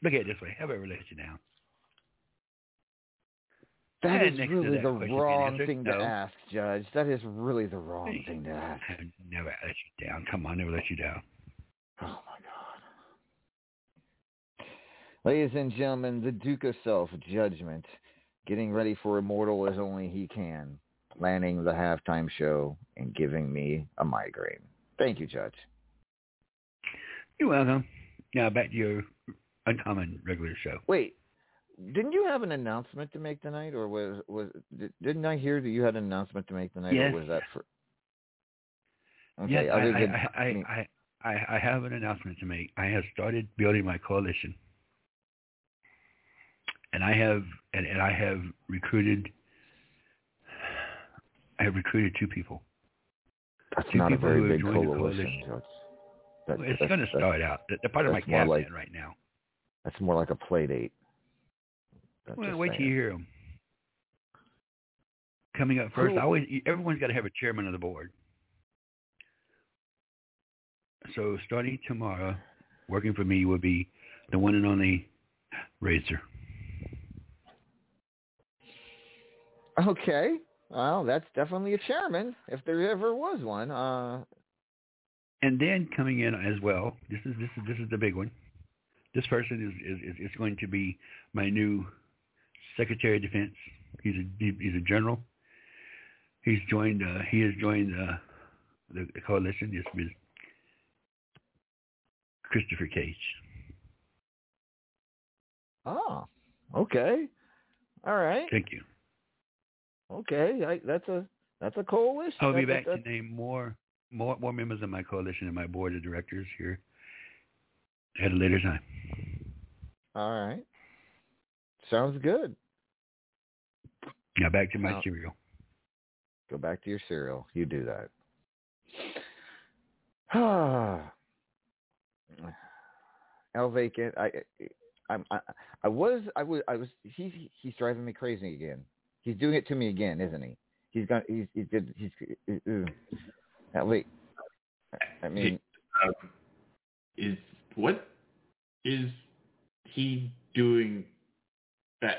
Look at it this way. Have let you down? That is really that the wrong thing to ask, Judge. That is really the wrong thing to ask. I never let you down. Come on, never let you down. Oh my God. Ladies and gentlemen, the Duke of Self Judgment, getting ready for Immortal as only he can, planning the halftime show and giving me a migraine. Thank you, Judge. You're welcome. Now back to your uncommon regular show. Wait, didn't you have an announcement to make tonight, or was was didn't I hear that you had an announcement to make tonight, Yes. or was that for? Okay, yes, I, than I, I, I, I, I have an announcement to make. I have started building my coalition, and I have and, and I have recruited. I have recruited two people. that's two not a people who very big coalition, coalition. That- Well, it's that's- going to start out. They're part of my cabinet like- right now. That's more like a play date. Well, wait till you hear them. Coming up first, I always everyone's got to have a chairman of the board. So starting tomorrow, working for me will be the one and only Razor. Okay. Well, that's definitely a chairman, if there ever was one. Uh, And then coming in as well, this is this is this is the big one. This person is is, is going to be my new Secretary of Defense. He's a he- he's a general. He's joined. Uh, he has joined uh, the, the coalition. This is Christopher Cage. oh, okay. All right. Thank you. Okay. I, that's a that's a coalition. I'll be That's a- back to name more more more members of my coalition and my board of directors here at a later time. All right. Sounds good. Now back to my Now- cereal. Go back to your cereal. You do that. *sighs* Ah. El Vacant. I, I, I, I was, I was, I was. He's, he's driving me crazy again. He's doing it to me again, isn't he? He's got, he's, he's good. He's. Uh, uh, wait. I mean, Uh, is what is he doing that?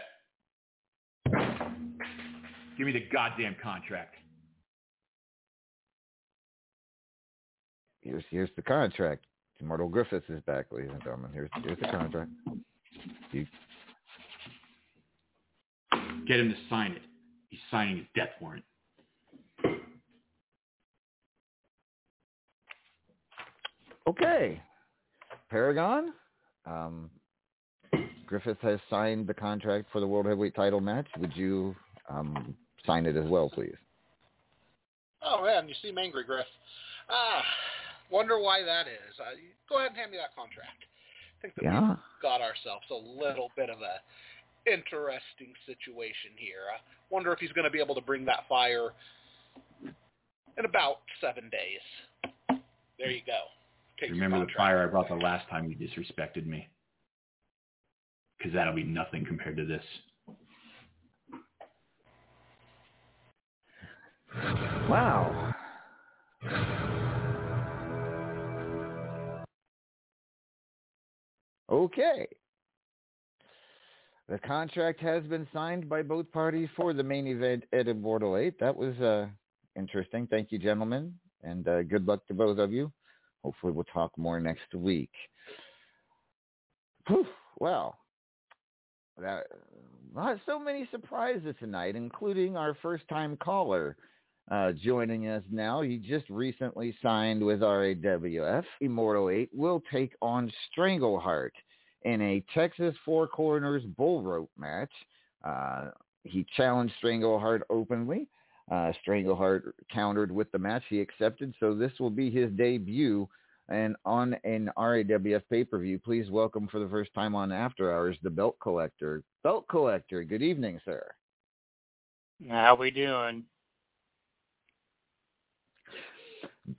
Give me the goddamn contract. here's, here's the contract. Immortal Griffiths is back, ladies and gentlemen. Here's, here's the contract. You, Get him to sign it. He's signing his death warrant. Okay. Paragon. Um, Griffith has signed the contract for the World Heavyweight title match. Would you um, sign it as well, please? Oh man, you seem angry, Griff. Ah, Wonder why that is. Uh, go ahead and hand me that contract. I think that Yeah. we've got ourselves a little bit of a interesting situation here. I wonder if he's going to be able to bring that fire in about seven days. There you go. Take Remember the fire I brought the last time you disrespected me. Because that'll be nothing compared to this. Wow. Okay. The contract has been signed by both parties for the main event at Immortal 8. That was uh, interesting. Thank you, gentlemen, and uh, good luck to both of you. Hopefully we'll talk more next week. Whew, well, that, not so many surprises tonight, including our first-time caller uh, joining us now. He just recently signed with RAWF. Immortal 8 will take on Strangleheart in a Texas Four Corners bull rope match. Uh, he challenged Strangleheart openly. Uh, Strangleheart countered with the match. He accepted, so this will be his debut and on an RAWF pay-per-view. Please welcome for the first time on After Hours the Belt Collector. Belt Collector, good evening, sir. How we doing?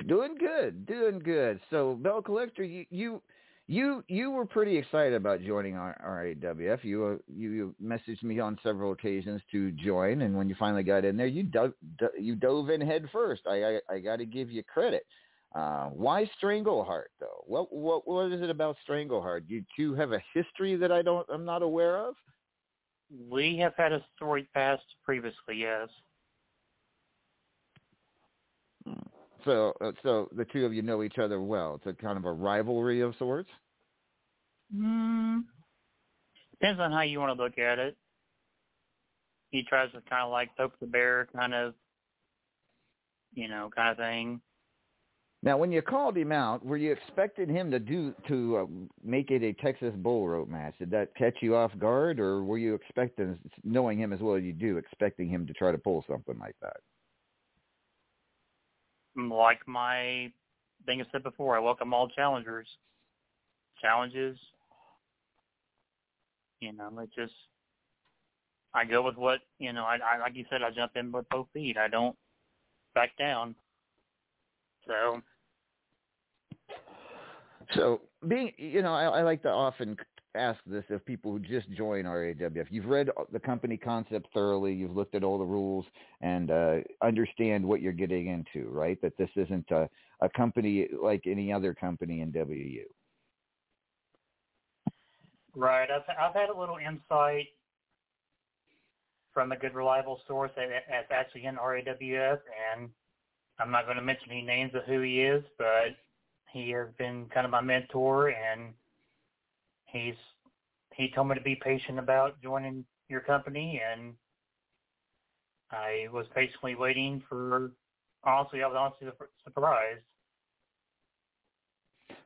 Doing good, doing good. So, Belt Collector, you you you you were pretty excited about joining our RAWF. You uh, you you messaged me on several occasions to join, and when you finally got in there, you dove do, you dove in head first. I I, I got to give you credit. Uh, why Strangleheart though? What what what is it about Strangleheart? Do you two have a history that I don't I'm not aware of. We have had a story past previously, yes. So uh, so the two of you know each other well. It's a kind of a rivalry of sorts. Mm, depends on how you want to look at it. He tries to kind of like poke the bear, kind of, you know, kind of thing. Now, when you called him out, were you expecting him to do to uh, make it a Texas bull rope match? Did that catch you off guard, or were you expecting, knowing him as well as you do, expecting him to try to pull something like that? Like my thing I said before, I welcome all challengers. Challenges, you know, it just I go with what you know. I, I like you said, I jump in with both feet. I don't back down. So So being, you know, I, I like to often ask this of people who just join RAWF. You've read the company concept thoroughly. You've looked at all the rules and uh, understand what you're getting into, right? That this isn't a, a company like any other company in WU. Right. I've I've had a little insight from a good reliable source that, that's actually in RAWF, and I'm not going to mention any names of who he is, but he has been kind of my mentor, and he's he told me to be patient about joining your company, and I was patiently waiting for. Honestly, I was honestly surprised.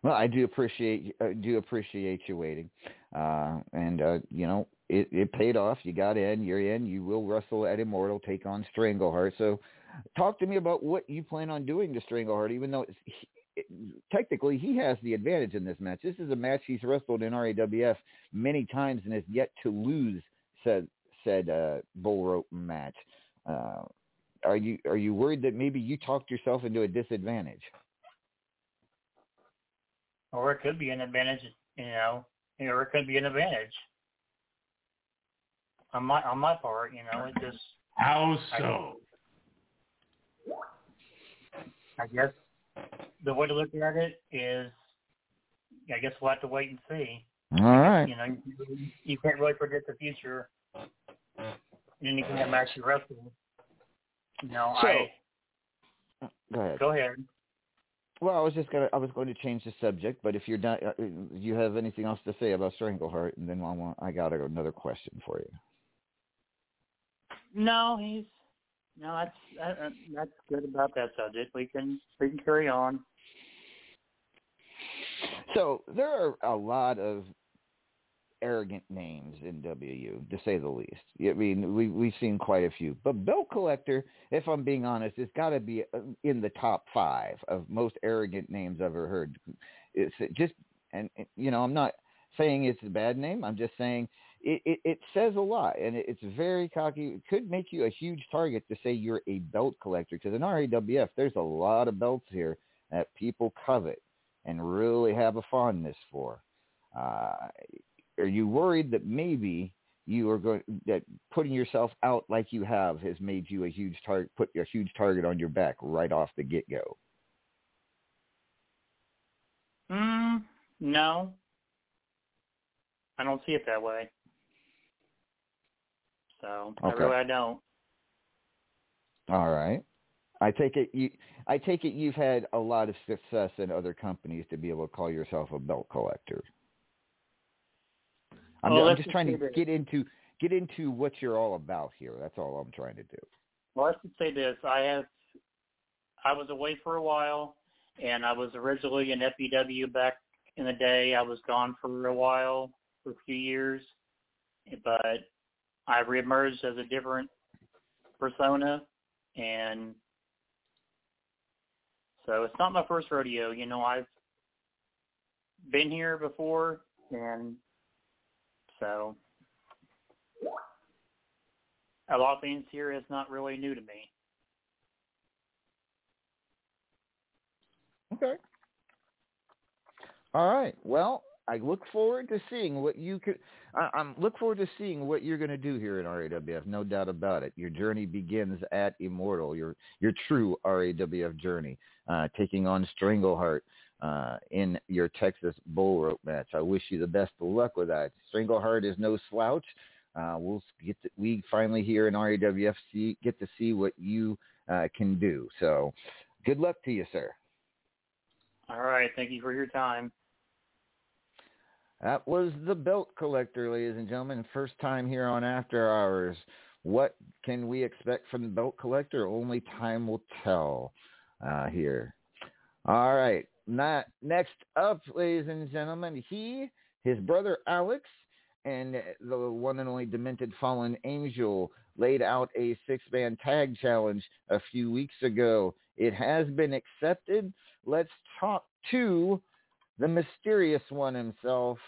Well, I do appreciate I do appreciate you waiting, uh, and uh, you know it, it paid off. You got in, you're in. You will wrestle at Immortal, take on Strangleheart. So, talk to me about what you plan on doing to Strangleheart. Even though it's, it, technically he has the advantage in this match. This is a match he's wrestled in RAWF many times and has yet to lose said said uh, bull rope match. Uh, are you are you worried that maybe you talked yourself into a disadvantage? Or it could be an advantage, you know, or it could be an advantage. On my on my part, you know, it just How so? I, I guess the way to look at it is, I guess we'll have to wait and see. All right. You know, you, you can't really predict the future in anything that actually wrestling. You know, So- I Go ahead. go ahead. Well, I was just gonna I was going to change the subject, but if you're not, uh, you have anything else to say about Strangleheart, and then I want I got another question for you. No, he's no. That's that, that's good about that subject. We can we can carry on. So there are a lot of arrogant names in WU, to say the least. I mean, we we've seen quite a few, but Bill Collector, if I'm being honest, it's got to be uh, in the top five of most arrogant names I've ever heard. It's just, and you know, I'm not saying it's a bad name. I'm just saying it, it, it says a lot, and it, it's very cocky. It could make you a huge target to say you're a belt collector, because in RAWF, there's a lot of belts here that people covet and really have a fondness for. Uh, are you worried that maybe you are going that putting yourself out like you have has made you a huge target, put a huge target on your back right off the get go? Mm, no, I don't see it that way. So I Okay. really I don't. All right. I take it you I take it you've had a lot of success in other companies to be able to call yourself a belt collector. I'm, Well, I'm just trying to this. get into get into what you're all about here. That's all I'm trying to do. Well, let's just say this: I have, I was away for a while, and I was originally in FEW back in the day. I was gone for a while, for a few years, but I reemerged as a different persona, and so it's not my first rodeo. You know, I've been here before, and so a lot of things here is not really new to me. Okay. All right. Well, I look forward to seeing what you could. I, I'm look forward to seeing what you're going to do here in RAWF. No doubt about it. Your journey begins at Immortal. Your your true RAWF journey, uh, taking on Strangleheart uh, in your Texas Bull Rope match. I wish you the best of luck with that. Strangleheart is no slouch. Uh, we'll get to, we finally here in RAWF see, get to see what you uh, can do. So, good luck to you, sir. All right. Thank you for your time. That was the belt collector, ladies and gentlemen. First time here on After Hours. What can we expect from the belt collector? Only time will tell uh, here. All right. Not, next up, ladies and gentlemen, he, his brother Alex, and the one and only Demented Fallen Angel laid out a six-man tag challenge a few weeks ago. It has been accepted. Let's talk to the mysterious one himself.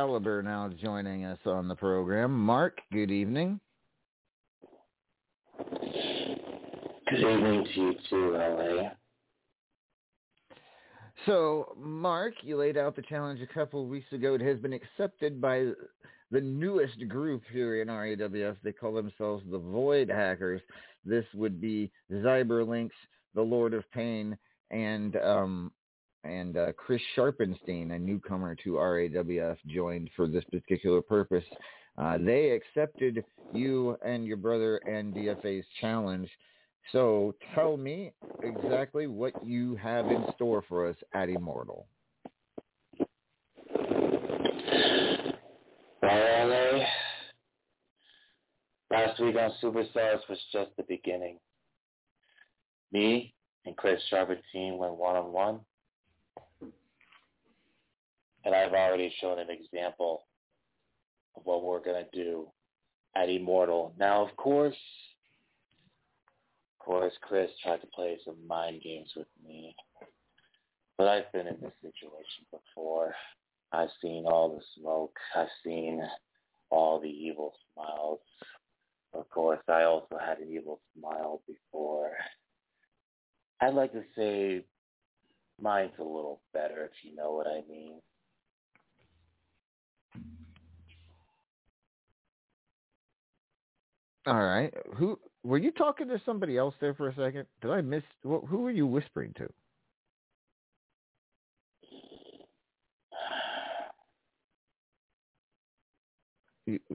Caliber now joining us on the program. Mark, good evening. Good evening to you too, LA. So, Mark, you laid out the challenge a couple of weeks ago. It has been accepted by the newest group here in RAWF. They call themselves the Void Hackers. This would be Zyberlinks, the Lord of Pain, and um, and uh, Chris Sharpenstein, a newcomer to RAWF, joined for this particular purpose. Uh, they accepted you and your brother and DFA's challenge. So tell me exactly what you have in store for us at Immortal. Well, LA, last week on Superstars was just the beginning. Me and Chris Sharpenstein went one-on-one, and I've already shown an example of what we're going to do at Immortal. Now, of course, of course, Chris tried to play some mind games with me, but I've been in this situation before. I've seen all the smoke. I've seen all the evil smiles. Of course, I also had an evil smile before. I'd like to say mine's a little better, if you know what I mean. All right. Who were you talking to somebody else there for a second? Did I miss who were you whispering to?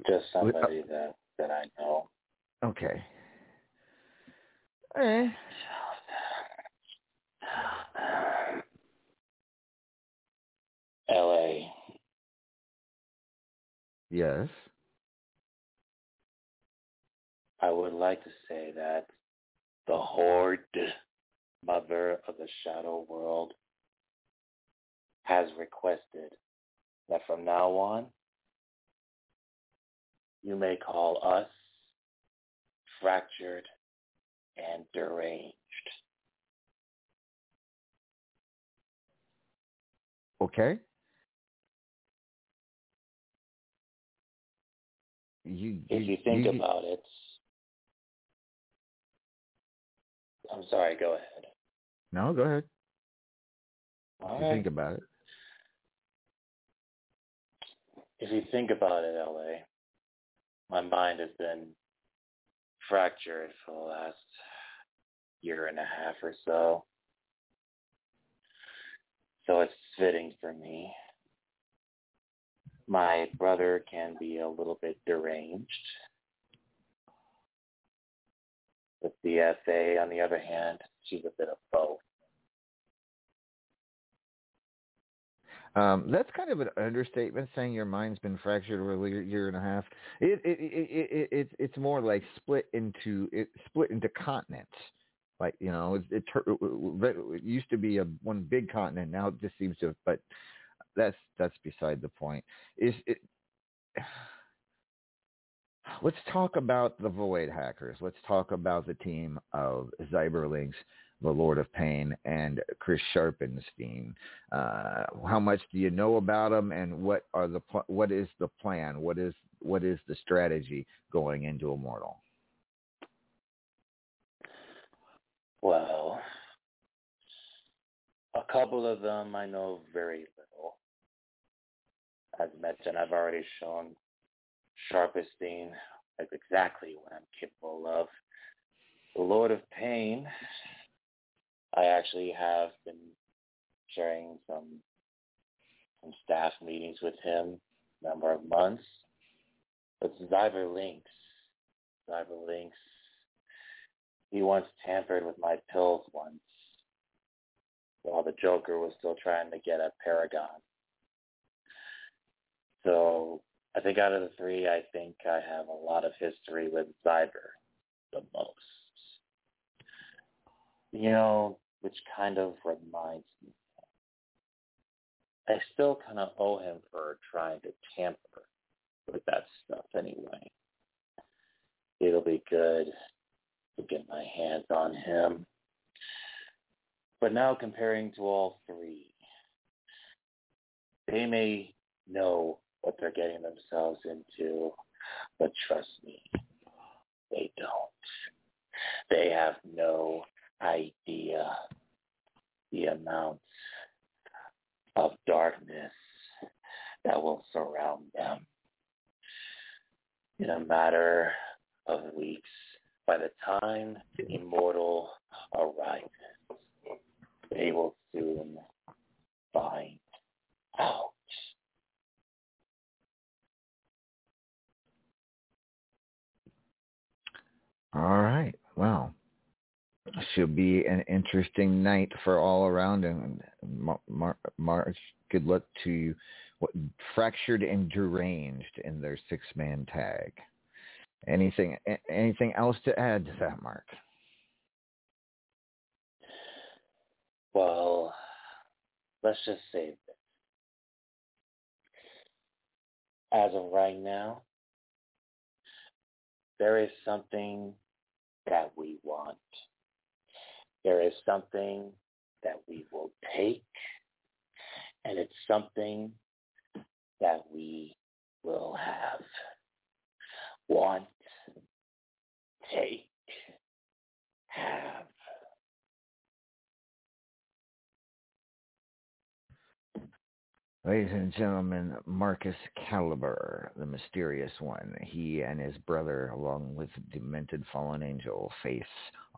Just somebody that that I know. Okay. Eh. L.A. Yes. I would like to say that the Horde, Mother of the Shadow World, has requested that from now on, you may call us fractured and deranged. Okay. You, If you think you- about it, I'm sorry, go ahead. No, go ahead. All If you right. think about it. If you think about it, LA, my mind has been fractured for the last year and a half or so. So it's fitting for me. My brother can be a little bit deranged. The FA, on the other hand, she's a bit of both. Um, that's kind of an understatement saying your mind's been fractured over a year, and a half. It, it, it, it, it, it's it's more like split into it split into continents. Like you know, it, it, it used to be a one big continent. Now it just seems to. have But that's that's beside the point. Is it? Let's talk about the Void Hackers. Let's talk about the team of Cyberlinks, the Lord of Pain, and Chris Sharpenstein. Uh, how much do you know about them, and what are the pl- what is the plan? What is what is the strategy going into Immortal? Well, a couple of them I know very little. As mentioned, I've already shown Sharpenstein like exactly what I'm capable of. The Lord of Pain, I actually have been sharing some some staff meetings with him a number of months. But Zyber Links, Zyber Links, he once tampered with my pills once while the Joker was still trying to get at Paragon. So I think out of the three, I think I have a lot of history with Zyber the most. You know, which kind of reminds me. I still kind of owe him for trying to tamper with that stuff anyway. It'll be good to get my hands on him. But now comparing to all three, they may know what they're getting themselves into, but trust me, they don't. They have no idea the amount of darkness that will surround them. In a matter of weeks, by the time the immortal arrives, they will soon find out. All right. Well, should be an interesting night for all around, and Mar- Mar- Good luck to you. Fractured and deranged in their six-man tag. Anything? Anything else to add to that, Mark? Well, let's just say this. As of right now, there is something that we want. There is something that we will take, and it's something that we will have. Want, take, have. Ladies and gentlemen, Marcus Caliber, the mysterious one. He and his brother, along with Demented Fallen Angel, face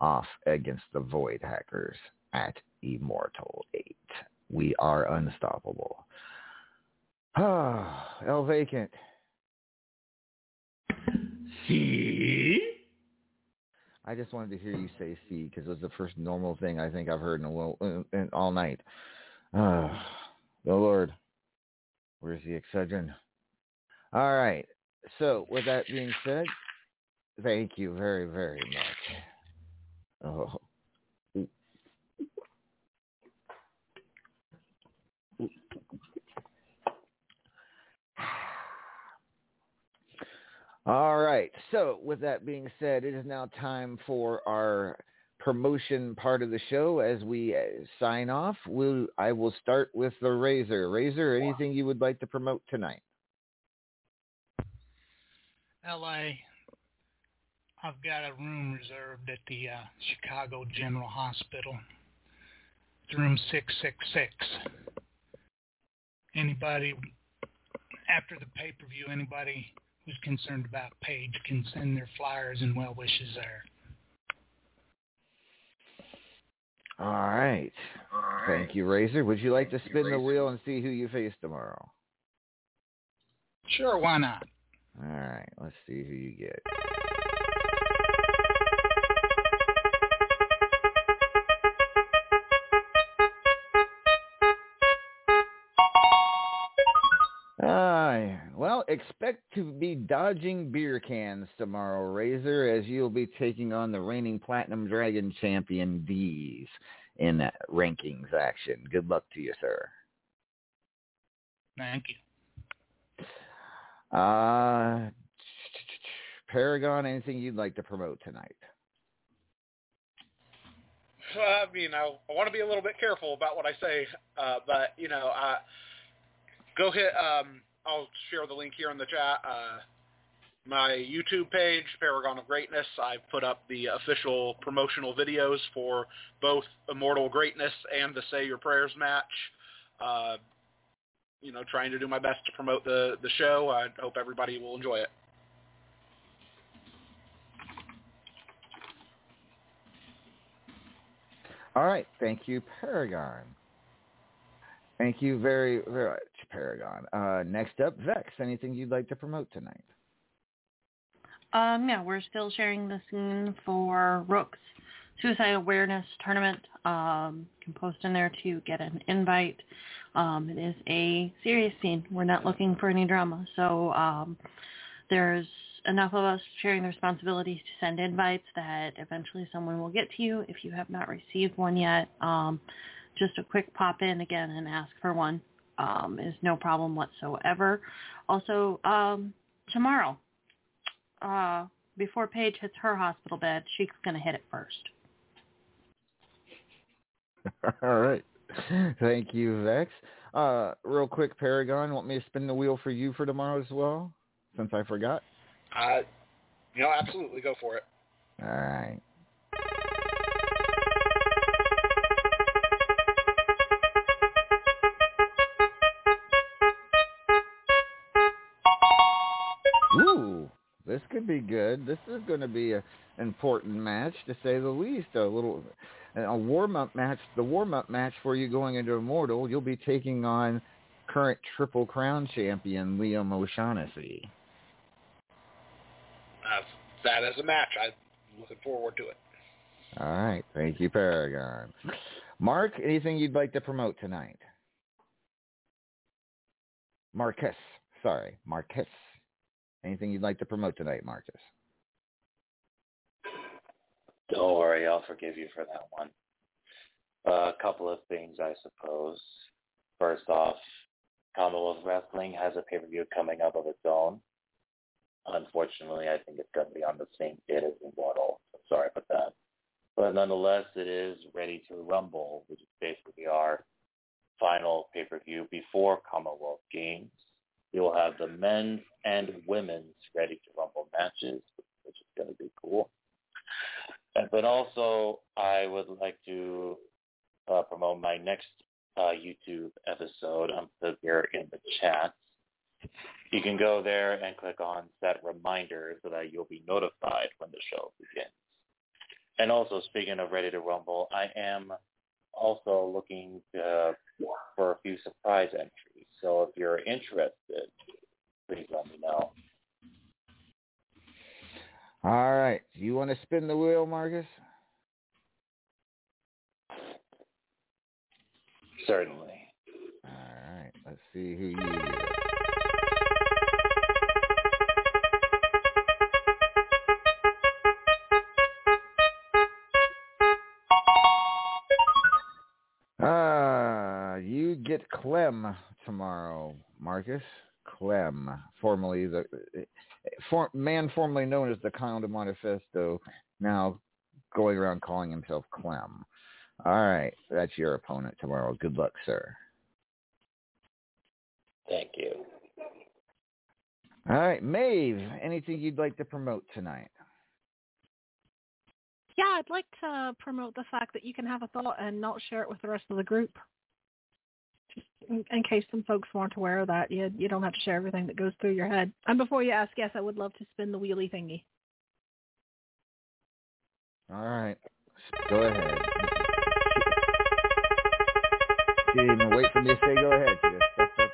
off against the Void Hackers at Immortal 8. We are unstoppable. Ah, *sighs* El Vacant. See? I just wanted to hear you say "see" because it was the first normal thing I think I've heard in a while, in, in, all night. Ah, *sighs* the Lord. Where's the Excedrin? All right. So, with that being said, thank you very, very much. Oh. *sighs* All right. So, with that being said, it is now time for our promotion part of the show. As we uh, sign off, we'll, I will start with the Razor. Razor, anything you would like to promote tonight? LA, I've got a room reserved at the uh, Chicago General Hospital. It's room 666. Anybody, after the pay-per-view, anybody who's concerned about Paige can send their flyers and well wishes there. All right. Thank you, Razor. Would you like to spin the wheel and see who you face tomorrow? Sure, why not? All right. Let's see who you get. Well, expect to be dodging beer cans tomorrow, Razor, as you'll be taking on the reigning Platinum Dragon champion D's in that rankings action. Good luck to you, sir. Thank you. Uh, Paragon, anything you'd like to promote tonight? I mean, I, I want to be a little bit careful about what I say, uh, but you know, uh, go hit. Um, I'll share the link here in the chat. Uh, my YouTube page, Paragon of Greatness. I've put up the official promotional videos for both Immortal Greatness and the Say Your Prayers match. Uh, you know, trying to do my best to promote the the show. I hope everybody will enjoy it. All right. Thank you, Paragon. Thank you very, very much, Paragon. Uh, next up, Vex. Anything you'd like to promote tonight? Um, yeah, we're still sharing the scene for Rook's Suicide Awareness Tournament. Um, you can post in there to get an invite. Um, it is a serious scene. We're not looking for any drama. So um, there's enough of us sharing the responsibility to send invites that eventually someone will get to you if you have not received one yet. Um, just a quick pop in again and ask for one um, is no problem whatsoever. Also, um, tomorrow, uh, before Paige hits her hospital bed, she's going to hit it first. *laughs* All right. Thank you, Vex. Uh, real quick, Paragon, want me to spin the wheel for you for tomorrow as well, since I forgot? Uh, you know, absolutely go for it. All right. Ooh, this could be good. This is going to be an important match, to say the least. A little, a warm-up match. The warm-up match for you going into Immortal. You'll be taking on current Triple Crown champion Liam O'Shaughnessy. Uh, that as a match, I'm looking forward to it. All right. Thank you, Paragon. Mark, anything you'd like to promote tonight? Marcus. Sorry, Marcus. Anything you'd like to promote tonight, Marcus? Don't worry, I'll forgive you for that one. Uh, a couple of things, I suppose. First off, Commonwealth Wrestling has a pay-per-view coming up of its own. unfortunately, I think it's going to be on the same date as Immortal. Sorry about that. But nonetheless, it is ready to rumble, which is basically our final pay-per-view before Commonwealth Games. You will have the men's and women's ready to rumble matches, which is going to be cool. But also, I would like to uh, promote my next uh, YouTube episode. I'm put here in the chat. You can go there and click on set reminder so that you'll be notified when the show begins. And also, speaking of Ready to Rumble, I am also looking uh, for a few surprise entries. So if you're interested, please let me know. All right. Do you want to spin the wheel, Marcus? Certainly. All right. Let's see who you get Clem tomorrow, Marcus. Clem, formerly the for, man formerly known as the Count of Manifesto, now going around calling himself Clem. All right, that's your opponent tomorrow. Good luck, sir. Thank you. All right, Maeve, anything you'd like to promote tonight? Yeah, I'd like to promote the fact that you can have a thought and not share it with the rest of the group. Just in, in case some folks weren't aware of that, you you don't have to share everything that goes through your head. And before you ask, yes, I would love to spin the wheelie thingy. All right, go ahead. *laughs* She didn't even wait for me to say go ahead. She just stepped up,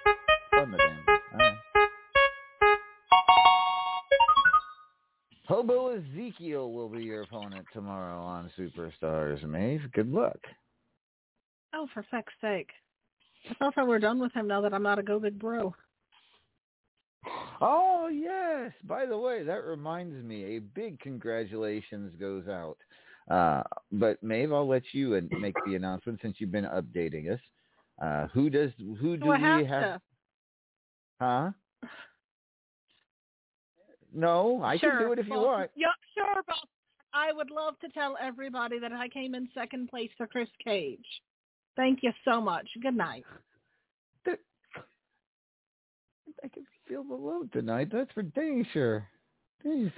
spun the damn thing. All right. Hobo Ezekiel will be your opponent tomorrow on Superstars. Maeve, good luck. Oh, for feck's sake. I thought that we're done with him now that I'm not a Go Big Bro. Oh yes. By the way, that reminds me. A big congratulations goes out. Uh, but Maeve, I'll let you and make the announcement since you've been updating us. Uh, who does who do Do we have? Huh? No, I sure. can do it if you want. Yep, sure, but I would love to tell everybody that I came in second place for Chris Cage. Thank you so much. Good night. I can feel the load tonight. That's for dang sure. Jeez.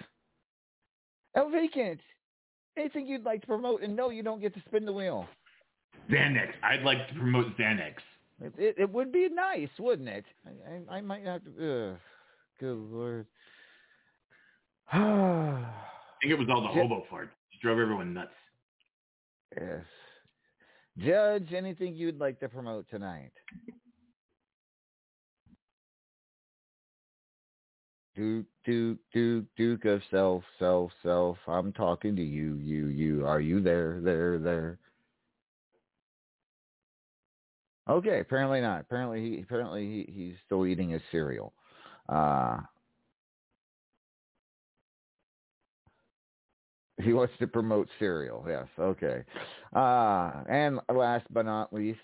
El oh, Vacant, anything you'd like to promote? And no, you don't get to spin the wheel. Xanax. I'd like to promote Xanax. It, it, it would be nice, wouldn't it? I, I, I might have to. Ugh. Good lord. *sighs* I think it was all the hobo fart. It drove everyone nuts. yes. Judge, anything you'd like to promote tonight? Duke, Duke, Duke, Duke of self, self, self. I'm talking to you, you, you. Are you there, there, there? Okay, apparently not. Apparently he, apparently he, he's still eating his cereal. Uh, he wants to promote cereal. Yes, okay. Uh, and last but not least,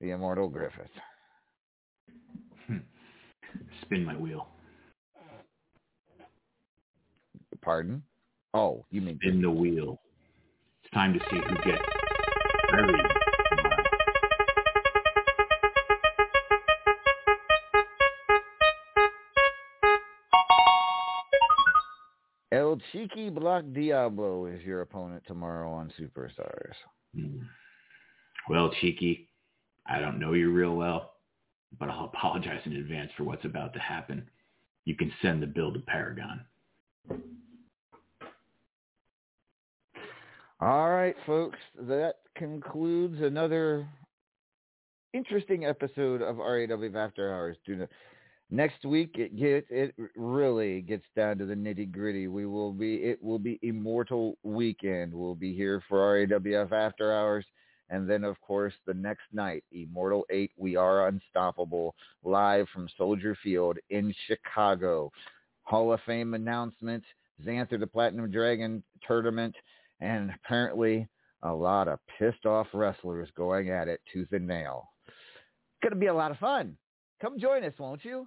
the immortal Griffith. Spin my wheel. Pardon? Oh, you mean Spin the wheel. It's time to see who gets buried. El Cheeky Black Diablo is your opponent tomorrow on Superstars. Hmm. Well, Cheeky, I don't know you real well, but I'll *laughs* apologize in advance for what's about to happen. You can send the bill to Paragon. All right, folks, that concludes another interesting episode of RAW After Hours. Do not, next week it gets it really gets down to the nitty gritty. We will be it will be Immortal Weekend. We'll be here for RAWF After Hours, and then of course the next night, Immortal Eight. We are unstoppable live from Soldier Field in Chicago. Hall of Fame announcement, Xanther the Platinum Dragon tournament, and apparently a lot of pissed off wrestlers going at it tooth and nail. It's to be a lot of fun. Come join us, won't you?